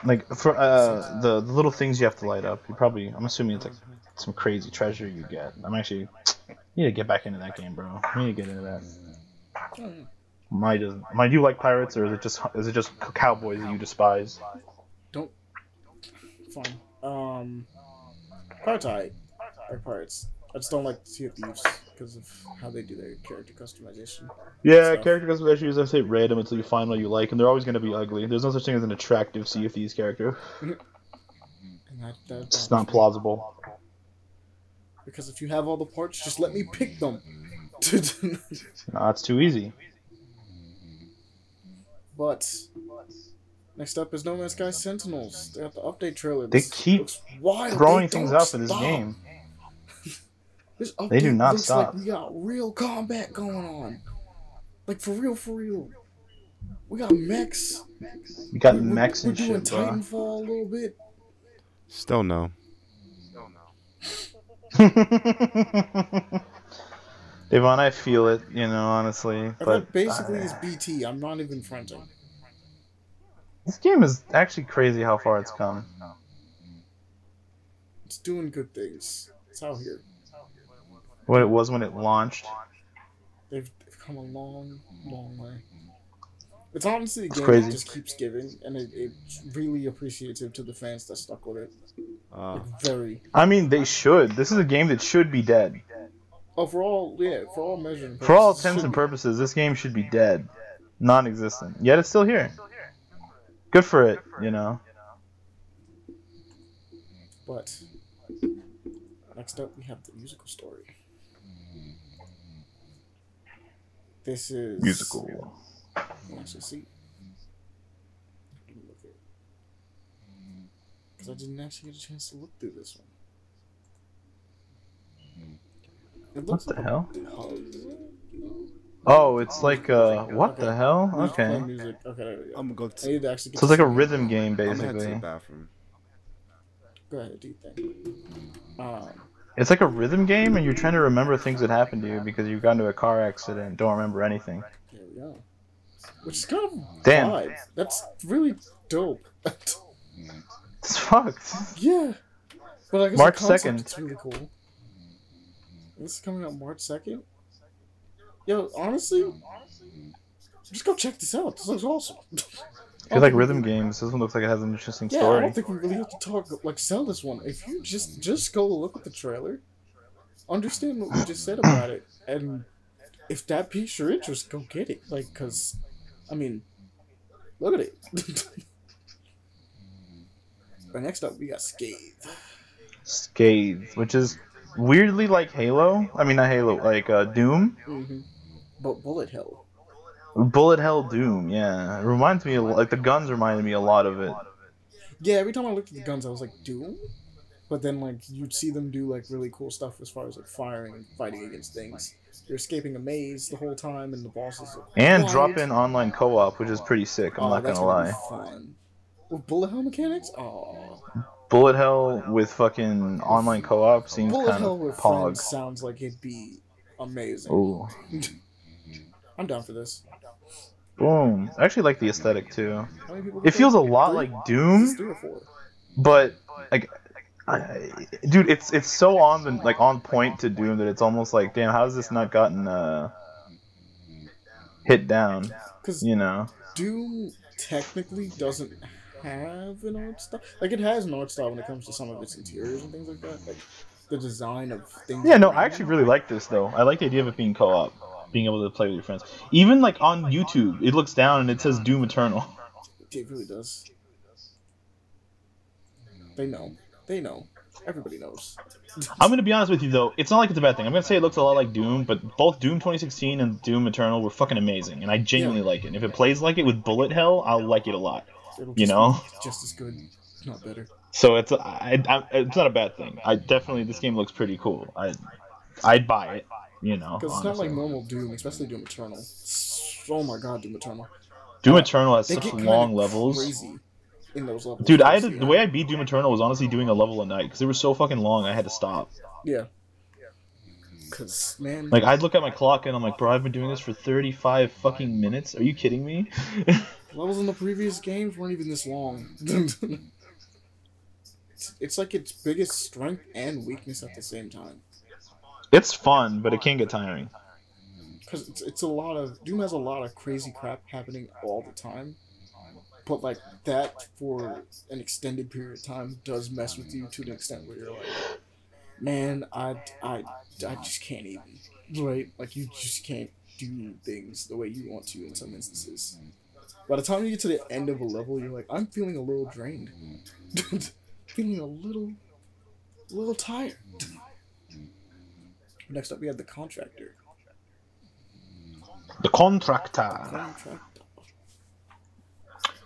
Like for uh, the, the little things you have to light up. You probably I'm assuming it's like some crazy treasure you get. I'm actually you need to get back into that game, bro. I need to get into that. Mm, Might does might you like pirates or is it just is it just cowboys that you despise? Don't. Fine. Um, Pirates, I like Pirates. I just don't like Sea of Thieves because of how they do their character customization. Yeah, character customization is I say random until you find what you like, and they're always going to be ugly. There's no such thing as an attractive Sea of Thieves character. And that, that It's not plausible. Because if you have all the parts, just let me pick them. No, it's too easy. But next up is No Man's Sky Sentinels. They got the update trailer. They keep wild. Throwing They things don't up in this stop. game. This update They do not looks stop. Like we got real combat going on. Like for real, for real. We got mechs. You got We- we- mechs we're and doing shit, bro. Titanfall a little bit. Still no. Devon, I feel it, you know, honestly. I But thought basically uh, it's BT. I'm not even fronting. this game is actually crazy how far it's come. It's doing good things. It's out here. What it was when it launched. They've, they've come a long, long way. It's honestly a It's game crazy. that just keeps giving, and it, it's really appreciative to the fans that stuck with it. Uh, Like, very. I mean, they should. This is a game that should be dead. Oh, for all yeah, for all measuring For all intents and purposes, this game should be dead, non-existent. Yet it's still here. Good for it, you know. But next up, we have the musical story. This is Musical. Let's just see. Let me look at because I didn't actually get a chance to look through this one. It What looks the like hell? a pub. Oh, it's like uh, what the hell? Okay. Music. Okay, there we go. I'm gonna go. I need to actually get So it's like a rhythm game, basically. I'm gonna head to the bathroom. Go ahead, do you think? Um, It's like a rhythm game, and you're trying to remember things that happened to you because you've got into a car accident don't remember anything. there we go. Which is kind of Damn. vibe. That's really dope. It's fucked. yeah. But I guess March 2nd. It's really cool. This is coming out March second. Yo, honestly, just go check this out. This looks awesome. If you like rhythm games, this one looks like it has an interesting Yeah, I don't think we really have to talk like sell this one. If you just just go look at the trailer, understand what we just said about it, and if that piques your interest, go get it. Like, cause, I mean, look at it. but next up, we got Scathe. Scathe, which is weirdly like Halo. I mean, not Halo, like uh, Doom. Mm-hmm. But Bullet Hell. Bullet Hell Doom, yeah. It reminds me, of, like, the guns reminded me a lot of it. Yeah, every time I looked at the guns, I was like, Doom? But then, like, you'd see them do, like, really cool stuff as far as, like, firing and fighting against things. You're escaping a maze the whole time, and the bosses are And quiet. drop in online co op, which is pretty sick, I'm Oh, not gonna lie. be Fun. With bullet hell mechanics? Oh, Bullet Hell with fucking online co op seems bullet kind hell of with pog. friends sounds like it'd be amazing. Ooh. I'm down for this. Boom. I actually like the aesthetic too. How many people It feels a lot like Doom, three or four? but like, I, dude, it's it's so on the like on point to Doom that it's almost like, damn, how has this not gotten uh hit down? Because You know? Doom technically doesn't have an art style. Like it has an art style when it comes to some of its interiors and things like that. Like the design of things. Yeah, no, I actually really like this though. I like the idea of it being co-op, being able to play with your friends. Even like on YouTube, it looks down and it says Doom Eternal. It really does. They know. They know. Everybody knows. I'm gonna be honest with you though, it's not like it's a bad thing. I'm gonna say it looks a lot like Doom, but both Doom 2016 and Doom Eternal were fucking amazing, and I genuinely like it. And if it plays like it with Bullet Hell, I'll like it a lot. It'll You know? just as good, not better. So it's I, I, it's not a bad thing. I definitely this game looks pretty cool. I I'd buy it. You know, Because it's not like normal Doom, especially Doom Eternal. Oh my god, Doom Eternal. Doom Eternal has They such long levels. Crazy in those levels. Dude, I had to, the way I beat Doom Eternal was honestly doing a level a night because they were so fucking long. I had to stop. Yeah. Because, man. Like I'd look at my clock and I'm like, bro, I've been doing this for 35 fucking minutes. Are you kidding me? Levels in the previous games weren't even this long. it's, it's like its biggest strength and weakness at the same time. it's fun, but it can get tiring. Because it's, it's a lot of. Doom has a lot of crazy crap happening all the time. But, like, that for an extended period of time does mess with you to an extent where you're like, man, I, I, I just can't even. Right? Like, you just can't do things the way you want to in some instances. By the time you get to the end of a level, you're like, I'm feeling a little drained. feeling a little, a little tired. Next up, we have the contractor. The Contractor. Contractor.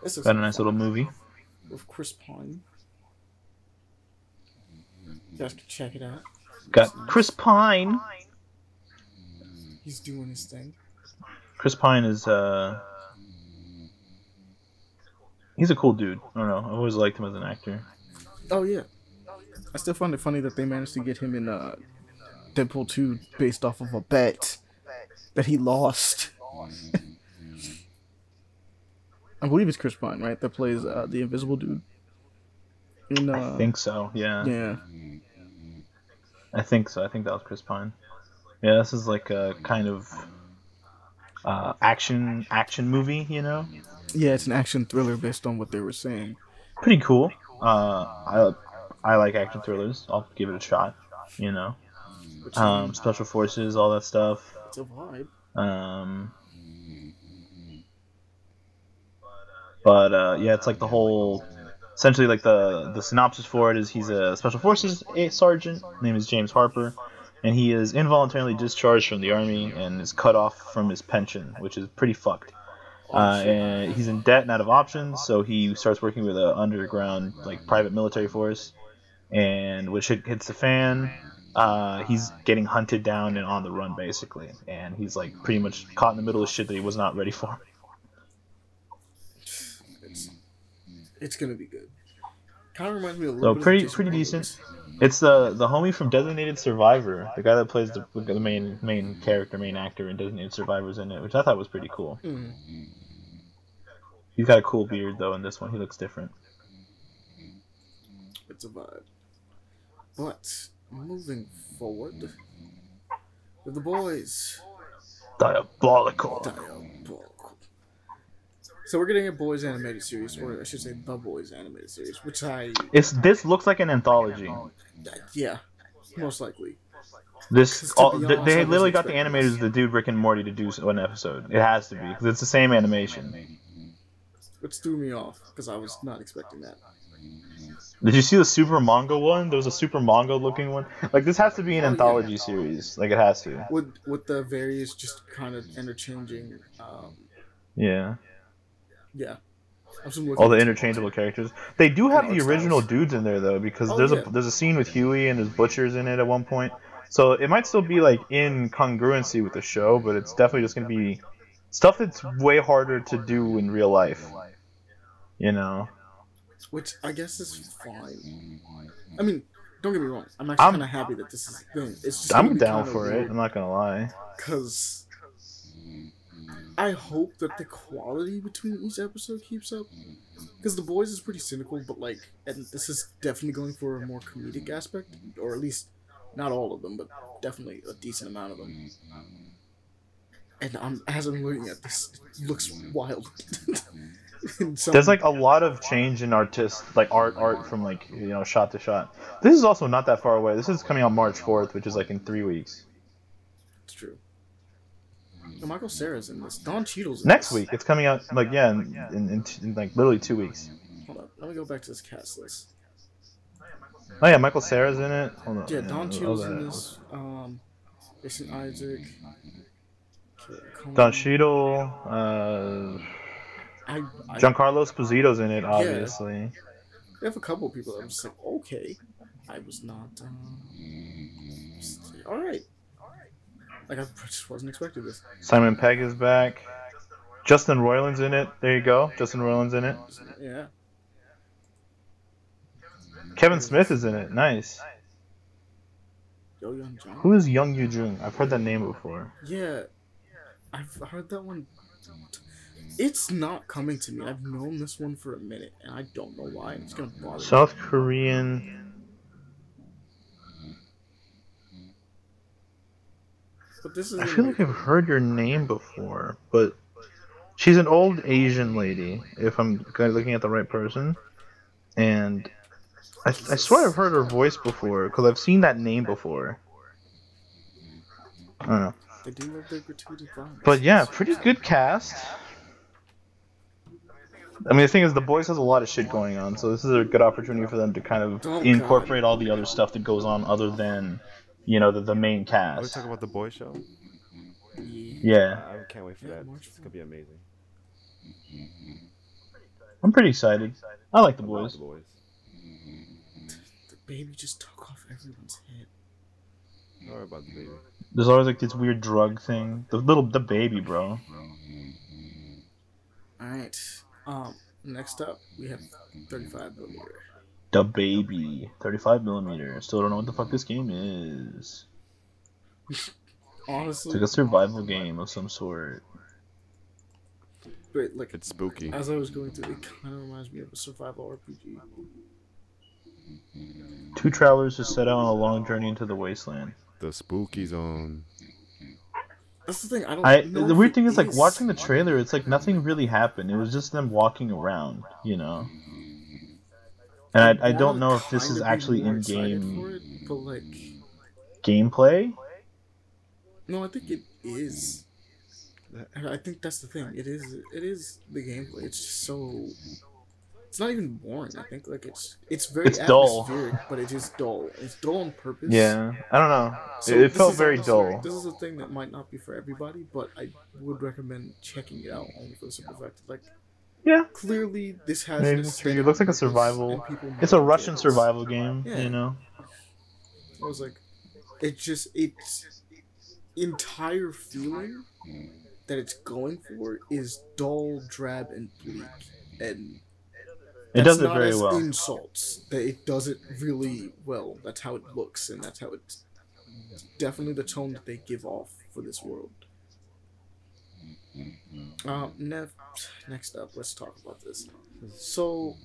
This Got a nice little movie. with Chris Pine. You guys can check it out. Got Chris Pine. He's doing his thing. Chris Pine is uh. He's a cool dude. I don't know. I've always liked him as an actor. Oh yeah. I still find it funny that they managed to get him in uh, Deadpool 2 based off of a bet that he lost. I believe it's Chris Pine, right? That plays uh, the Invisible Dude. In, uh, I think so. Yeah. Yeah. I think so. I think that was Chris Pine. Yeah, this is like a kind of uh, action action movie. You know, Yeah, it's an action thriller based on what they were saying. pretty cool. Uh, I I like action thrillers. I'll give it a shot. You know. Um, special forces, all that stuff. it's a vibe. Um, but uh, yeah, it's like the whole. Essentially, like the the synopsis for it is he's a special forces a- sergeant. Name is James Harper, and he is involuntarily discharged from the army and is cut off from his pension, which is pretty fucked. Uh, and he's in debt and out of options, so he starts working with an underground like private military force. And when shit hits the fan, uh, he's getting hunted down and on the run basically, and he's like pretty much caught in the middle of shit that he was not ready for. It's it's gonna be good. Kind of reminds me a little So bit pretty pretty decent. It's the the homie from Designated Survivor, the guy that plays the, the main main character, main actor in Designated Survivor's in it, which I thought was pretty cool. Mhm. He's got a cool beard though in this one. He looks different. It's a vibe. But moving forward, with the boys, Diabolical. diabolical. So we're getting a boys animated series, or I should say, the boys animated series, which I It's this looks like an anthology. yeah, most likely. This all, they, honest, they literally got the animators, the dude Rick and Morty, to do an episode. It has to be because it's the same animation. Which threw me off because I was not expecting that. Did you see the super manga one? There was a super manga looking one. Like this has to be an Oh, yeah. anthology series. Like it has to. With with the various just kind of interchanging, um, Yeah. Yeah. I'm just looking All the interchangeable characters. They do have the original nice. dudes in there though, because Oh, there's yeah. a there's a scene with Huey and there's butchers in it at one point. So it might still be like in congruency with the show, but it's definitely just gonna be stuff that's way harder to do in real life. You know. which I guess is fine. I mean, don't get me wrong. I'm actually I'm- kind of happy that this is a thing. It's just I'm down for it. I'm not gonna lie. because I hope that the quality between each episode keeps up. Because the boys is pretty cynical, but like, and this is definitely going for a more comedic aspect, or at least not all of them, but definitely a decent amount of them. And I'm as I'm looking at this, it looks wild. There's like a lot of change in artist, like art, art from like you know shot to shot. This is also not that far away. This is coming out March 4th, which is like in three weeks. it's true. And Michael Cera's in this. Don Cheadle's in Next this. week, it's coming out like yeah, in, in, in, in like literally two weeks. Hold up, let me go back to this cast list. Oh yeah, Michael Cera's in it. Hold on. Yeah, Don Cheadle's in this. Um, Jason Isaac. Don Cheadle, uh, I, I Giancarlo Esposito's in it, obviously. we have a couple people that I'm just like, okay, I was not. Um, all right. Like I just wasn't expecting this. Simon Pegg is back. Justin Roiland's in it. There you go. Justin Roiland's in it. Yeah. Kevin Smith is in it. Nice. Yo Young John. Who is Youn Yuh-jung? I've heard that name before. Yeah, I've heard that one. It's not coming to me. I've known this one for a minute, and I don't know why. It's gonna bother me. South Korean. But this is. I feel like I've heard your name before, but she's an old Asian lady, if I'm looking at the right person. And I, I swear I've heard her voice before, because I've seen that name before. I don't know. They do love their gratuitous violence. But yeah, pretty good cast. I mean, the thing is, the boys has a lot of shit going on, so this is a good opportunity for them to kind of Oh, incorporate all the other stuff that goes on other than, you know, the, the main cast. Are we cast. talking about the boy show? Yeah. Yeah, I can't wait for that. It's gonna be amazing. I'm pretty excited. I like the boys. The boys. The baby just took off everyone's head. Don't worry about the baby. There's always like this weird drug thing. The little the baby, bro. Alright. Um, next up, we have 35 millimeter. The baby, 35 millimeter. Still don't know what the fuck this game is. Honestly, It's like a survival game of some sort. but like, It's spooky. as I was going through, it kind of reminds me of a survival RPG. Two travelers just set out on a long journey into the wasteland. The spooky zone. That's the thing. I don't. I know the weird it thing is like watching the trailer, it's like nothing really happened. It was just them walking around, you know. And I, I don't know if this is actually in game it, but like, gameplay. No, I think it is. And I think that's the thing. It is. It is the gameplay. It's just so. It's not even boring. I think like it's it's very It's dull. atmospheric, but it is dull. It's dull on purpose. Yeah, I don't know. So it, it felt very dull. This is a thing that might not be for everybody, but I would recommend checking it out only for the simple fact that, like, Yeah. clearly this has. Maybe an that's true. aesthetic It looks like a survival- It's a Russian enjoy this. survival game, Yeah. you know. I was like, it just its entire feeling that it's going for is dull, drab, and bleak, and It does it not very well. Insults that it does it really well. That's how it looks, and that's how it's definitely the tone that they give off for this world. Um, Nev- next up, let's talk about this. So,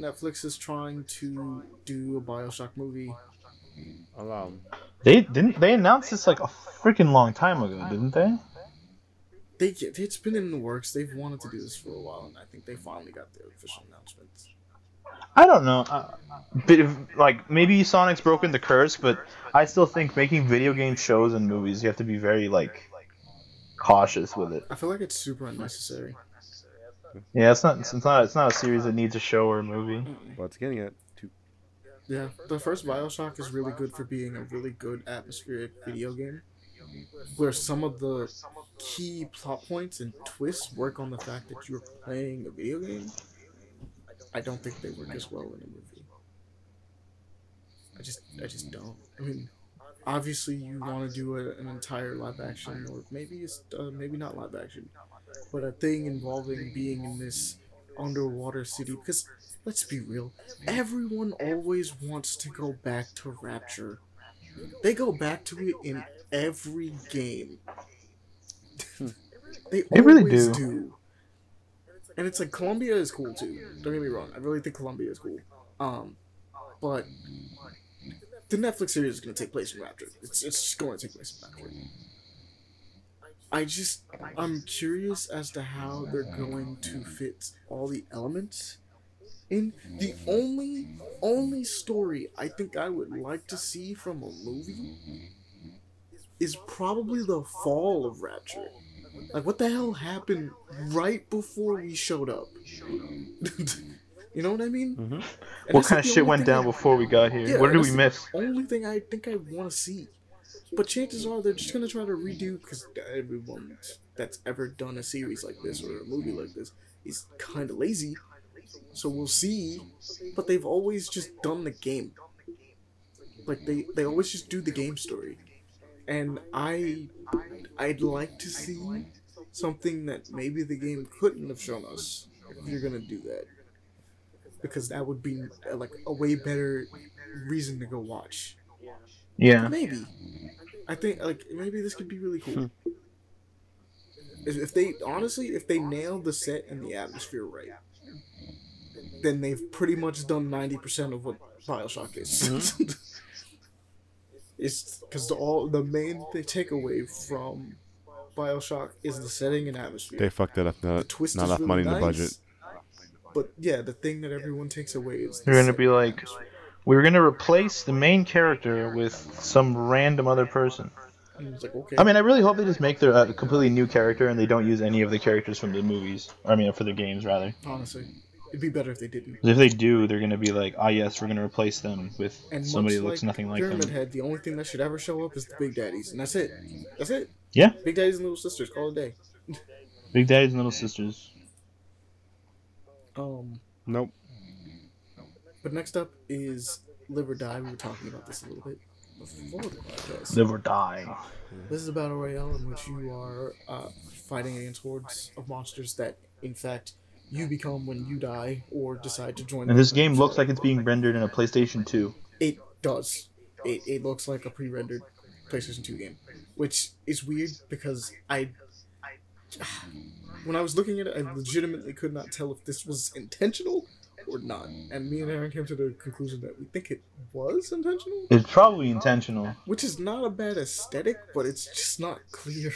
Netflix is trying to do a Bioshock movie. Allow. They didn't. They announced this like a freaking long time ago, didn't they? They it's been in the works. They've wanted to do this for a while, and I think they finally got the official announcement. I don't know. Uh, bit of, like maybe Sonic's broken the curse, but I still think making video game shows and movies, you have to be very like cautious with it. I feel like it's super unnecessary. Yeah, it's not. It's not. It's not a series that needs a show or a movie. Well, it's getting it. Two. Yeah, the first Bioshock is really good for being a really good atmospheric video game, where some of the key plot points and twists work on the fact that you're playing a video game. I don't think they work as well in a movie. I just, I just don't. I mean, obviously you want to do a, an entire live action, or maybe it's uh, maybe not live action, but a thing involving being in this underwater city. Because let's be real, everyone always wants to go back to Rapture. They go back to it in every game. they They really always do. And it's like Columbia is cool too. Don't get me wrong. I really think Columbia is cool. Um, but the Netflix series is going to take place in Rapture. It's it's going to take place in Rapture. I just I'm curious as to how they're going to fit all the elements in. The only only story I think I would like to see from a movie is probably the fall of Rapture. Like what the hell happened right before we showed up? you know what I mean? Mhm. What kind of shit went down I- before we got here? Yeah, what did that's we the miss? Only thing I think I want to see. But chances are they're just gonna try to redo because everyone that's ever done a series like this or a movie like this is kind of lazy. So we'll see. But they've always just done the game. Like they they always just do the game story, and I I'd like to see something that maybe the game couldn't have shown us if you're gonna do that because that would be uh, like a way better reason to go watch. Yeah. Maybe. I think like maybe this could be really Hmm. cool. if if they honestly, if they nail the set and the atmosphere right, then they've pretty much done ninety percent of what Bioshock is. Mm-hmm. it's because the all the main th- takeaway from Bioshock is the setting and atmosphere. They fucked it up. the Not, twist not is enough really money in the budget. But yeah, the thing that everyone takes away is the They're gonna be like, we're gonna replace the main character with some random other person. Like okay. I mean, I really hope they just make their a completely new character and they don't use any of the characters from the movies. I mean, for the games rather. honestly, it'd be better if they didn't. if they do, they're gonna be like, ah, yes, we're gonna replace them with And somebody much that looks nothing like Pyramid them. Head, the only thing that should ever show up is the Big Daddies, and that's it. That's it. Yeah. Big Daddies and Little Sisters. Call it a day. Big Daddies and Little Sisters. Um, Nope. but next up is Live or Die. We were talking about this a little bit before the podcast. Live or die. This is a battle royale in which you are uh, fighting against hordes of monsters that, in fact, you become when you die or decide to join. And this game looks like it's being rendered in a PlayStation 2. It does. It, it looks like a pre-rendered PlayStation 2 game, which is weird because I, when I was looking at it, I legitimately could not tell if this was intentional or not. And me and Aaron came to the conclusion that we think it was intentional, It's probably intentional. which is not a bad aesthetic, but it's just not clear.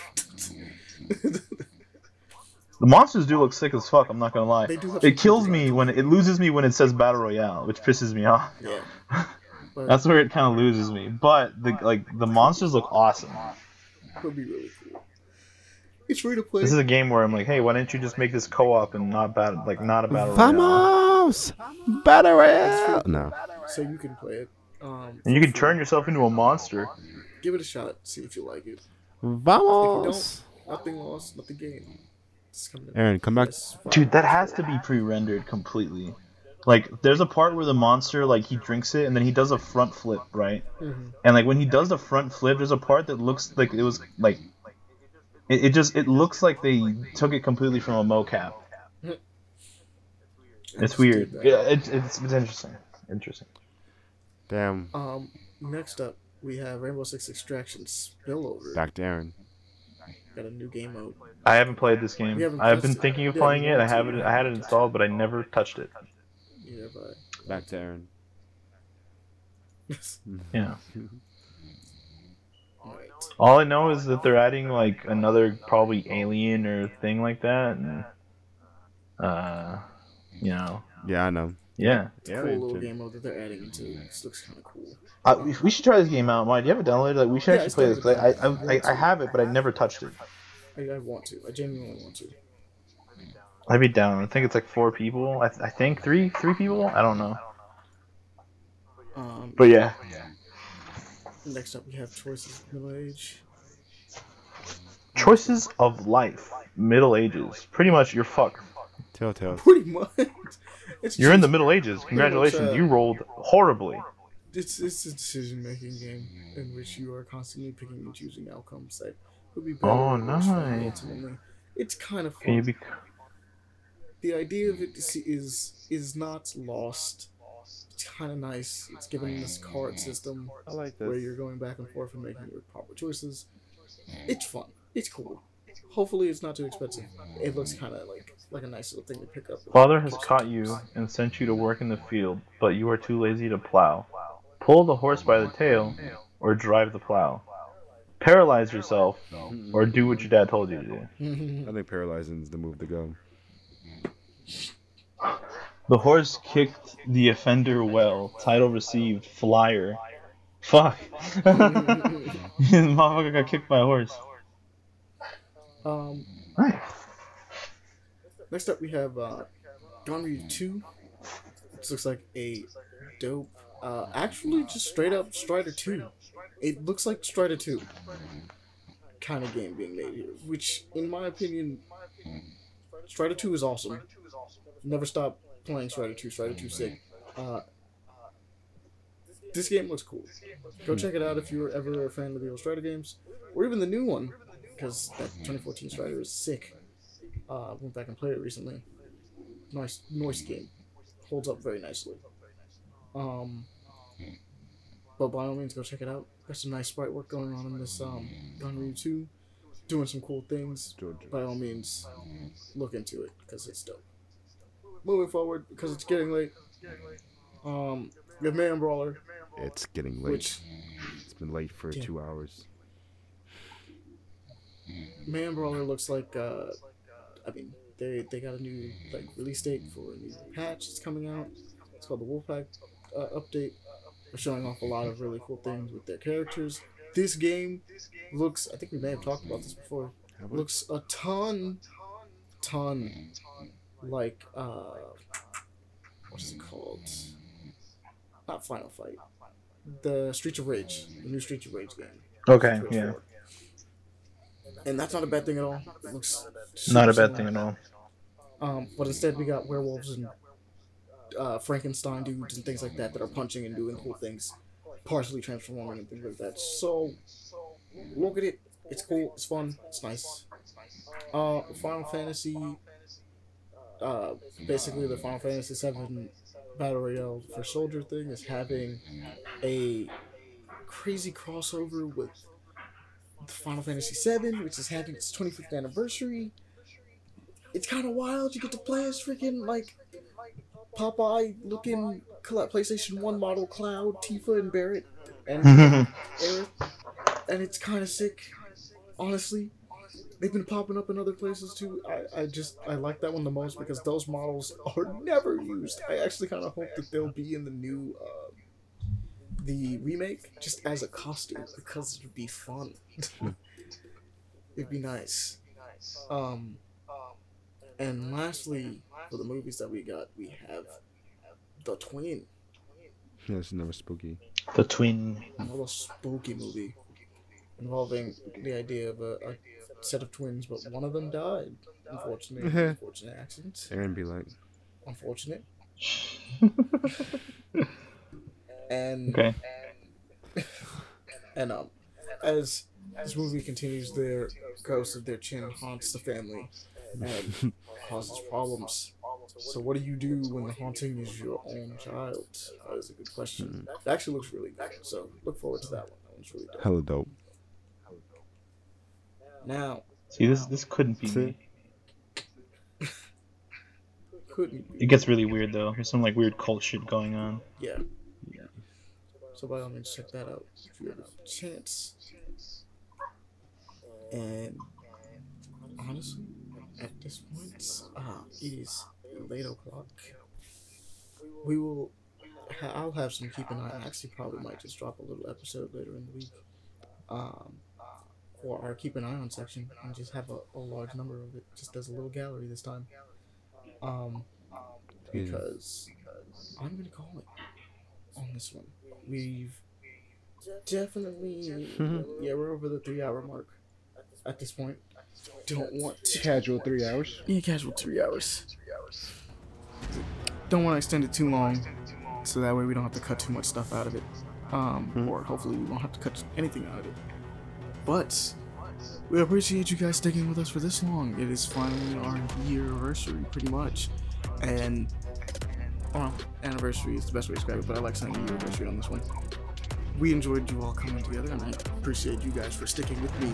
The monsters do look sick as fuck. I'm not gonna lie. They do have It kills me when it loses me when it says battle royale, which pisses me off. yeah. That's where it kind of loses me. But the like the monsters look awesome. it'll be really cool. It's free to play. This is a game where I'm like, hey, why didn't you just make this co-op and not battle like not a battle royale? Vamos! Battle Royale! No. so you can play it. Um, And you can turn yourself into a monster. give it a shot. See if you like it. Vamos! Nothing lost, nothing gained. It's. Aaron, come back. Yes. Dude, that has to be pre-rendered completely. Like, there's a part where the monster like he drinks it and then he does a front flip, right? Mhm. And like when he does the front flip, there's a part that looks like it was like it, it just it looks like they took it completely from a mocap. It's weird. Yeah, it's it's, it's interesting. Interesting. Damn. Um, next up we have Rainbow Six Extraction Spillover. Back to Aaron. Got a new game mode. I haven't played this game. I've been thinking of playing it. I have it. I had it installed, but I never touched it. Yeah, but Back to Aaron. Yeah. Alright. All I know is that they're adding like another probably alien or thing like that, and uh, you know, Yeah, I know. yeah. It's a Yeah, cool little did. game mode that they're adding into. This looks kind of cool. Uh, we- we should try this game out. Mike, do you have it downloaded? Like, we should Yeah, actually it's play this. 'cause I. I, I, I have it, but I never touched it. I, I want to. I genuinely want to. I'd be down. I think it's like four people. I, th- I think three, three people. I don't know. Um, But yeah, next up we have Choices of Middle Age. choices of life, Middle Ages. Pretty much, you're fucked. Telltale. Pretty much. It's You're in the Middle Ages. Congratulations, uh, you rolled horribly. It's it's a decision making game in which you are constantly picking and choosing outcomes that could be better Oh, or worse for you nice. ultimately. It's kind of fun. Can you be? the idea of it is is, is not lost. It's kind of nice. It's given this card system I like where you're going back and forth and making your proper choices. It's fun. It's cool. Hopefully, it's not too expensive. It looks kind of like like a nice little thing to pick up. Father has caught you and sent you to work in the field, but you are too lazy to plow. Pull the horse by the tail, or drive the plow. Paralyze yourself, or do what your dad told you to do. I think paralyzing is the move to go. The horse kicked the offender well. Title received. Flyer. Fuck. Motherfucker got kicked by a horse. um, Nice. next up, we have uh, Ganryu Two. This looks like a dope. Uh, actually, just straight up Strider Two. It looks like Strider Two kind of game being made here, which, in my opinion, Strider Two is awesome. Never stop playing Strider Two. Strider Two sick. Uh, this game looks cool. Go check it out if you're ever a fan of the old Strider games, or even the new one, because that 2014 Strider is sick. Uh, went back and played it recently. Nice, nice game, holds up very nicely. Um, but by all means, go check it out. Got some nice sprite work going on in this um, Ganryu 2, doing some cool things. By all means, look into it because it's dope. Moving forward, because it's getting late. Um, have Mayhem Brawler, It's getting late. which It's been late for Yeah. two hours. Mayhem Brawler looks like uh I mean they they got a new like release date for a new patch that's coming out. It's called the Wolfpack uh, update. They're showing off a lot of really cool things with their characters. This game looks I think we may have talked about this before. Looks a ton ton like uh what is it called? Not Final Fight. The Streets of Rage. The new Streets of Rage game. Okay, Streets yeah. And that's not a bad thing at all. It looks Not a bad similar. thing at all. Um, but instead we got werewolves and uh, Frankenstein dudes and things like that that are punching and doing cool things, partially transforming and things like that. So look at it. It's cool. It's fun. It's nice. Uh, Final Fantasy. Uh, basically the Final Fantasy VII Battle Royale for Soldier thing is having a crazy crossover with the Final Fantasy VII, which is having its 25th anniversary it's kind of wild. You get to play as freaking like Popeye looking PlayStation One model Cloud, Tifa, and Barret, and Aerith, and it's kind of sick. Honestly, they've been popping up in other places too. I, I just I like that one the most because those models are never used. I actually kind of hope that they'll be in the new uh, the remake just as a costume because it'd be fun. It'd be nice. Um, and lastly, for the movies that we got, we have the Twin, Yeah, it's never spooky. The twin. another spooky movie involving the idea of a, a set of twins, but one of them died. Unfortunately, unfortunate accident. Aaron be like, Unfortunate. and Okay. and um, as this movie continues, their ghost of their chin haunts the family and causes problems. So, what do you do when the haunting is your own child? That is a good question. It actually looks really good. So, look forward to that one. That one's really dope. hella dope. Now, See, this this couldn't be me. couldn't It gets really weird though. There's some like weird cult shit going on. Yeah. Yeah. So, by all means, check that out if you have a chance. And honestly, at this point, ah, it is late o'clock. We will. Ha- I'll have some keep an eye. I actually probably might just drop a little episode later in the week. Um, for our keep an eye on section and just have a, a large number of it, just as a little gallery this time. Um, because I'm gonna call it on this one. We've definitely, yeah, we're over the three hour mark at this point. Don't want to Casual three hours. yeah, casual three hours. Don't want to extend it too long, so that way we don't have to cut too much stuff out of it. Um, or hopefully we won't have to cut anything out of it. But we appreciate you guys sticking with us for this long. It is finally our year anniversary, pretty much, and well, anniversary is the best way to describe it. But I like saying year anniversary on this one. We enjoyed you all coming together, and I appreciate you guys for sticking with me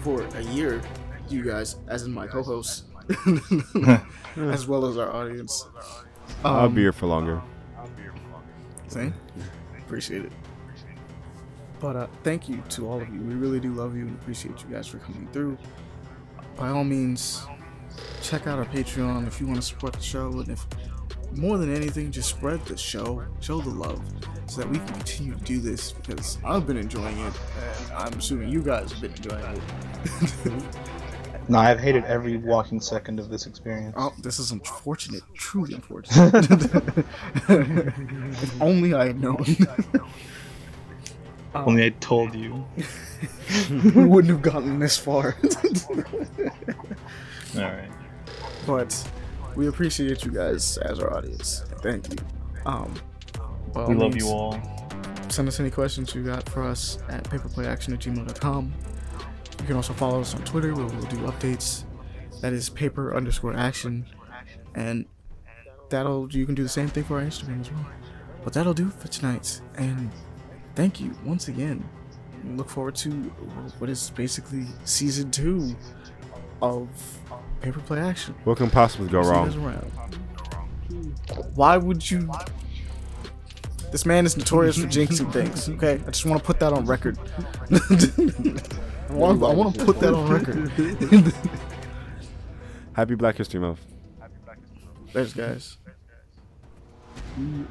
for a year. You guys, as in my co-hosts, as well as our audience. I'll Um, be here for longer. Same. Appreciate it. But uh, thank you to all of you. We really do love you and appreciate you guys for coming through. By all means, check out our Patreon if you want to support the show. And if more than anything, just spread the show, show the love, so that we can continue to do this because I've been enjoying it, and I'm assuming you guys have been enjoying it. No, I've hated every walking second of this experience. Oh, this is unfortunate. Truly unfortunate. if only I had known. Only I told you. we wouldn't have gotten this far. All right. but we appreciate you guys as our audience. Thank you. Um, by all We love means, you all. Send us any questions you got for us at paperplayaction at gmail.com. You can also follow us on Twitter where we'll do updates. That is paper underscore action. And that'll you can do the same thing for our Instagram as well. But that'll do for tonight. And thank you once again. We look forward to what is basically season two of Paper Play Action. What can possibly go See you guys wrong? around. Why would you? This man is notorious for jinxing things. Okay, I just want to put that on record. I want, to put that on record. Happy Black History Month. Thanks, guys. We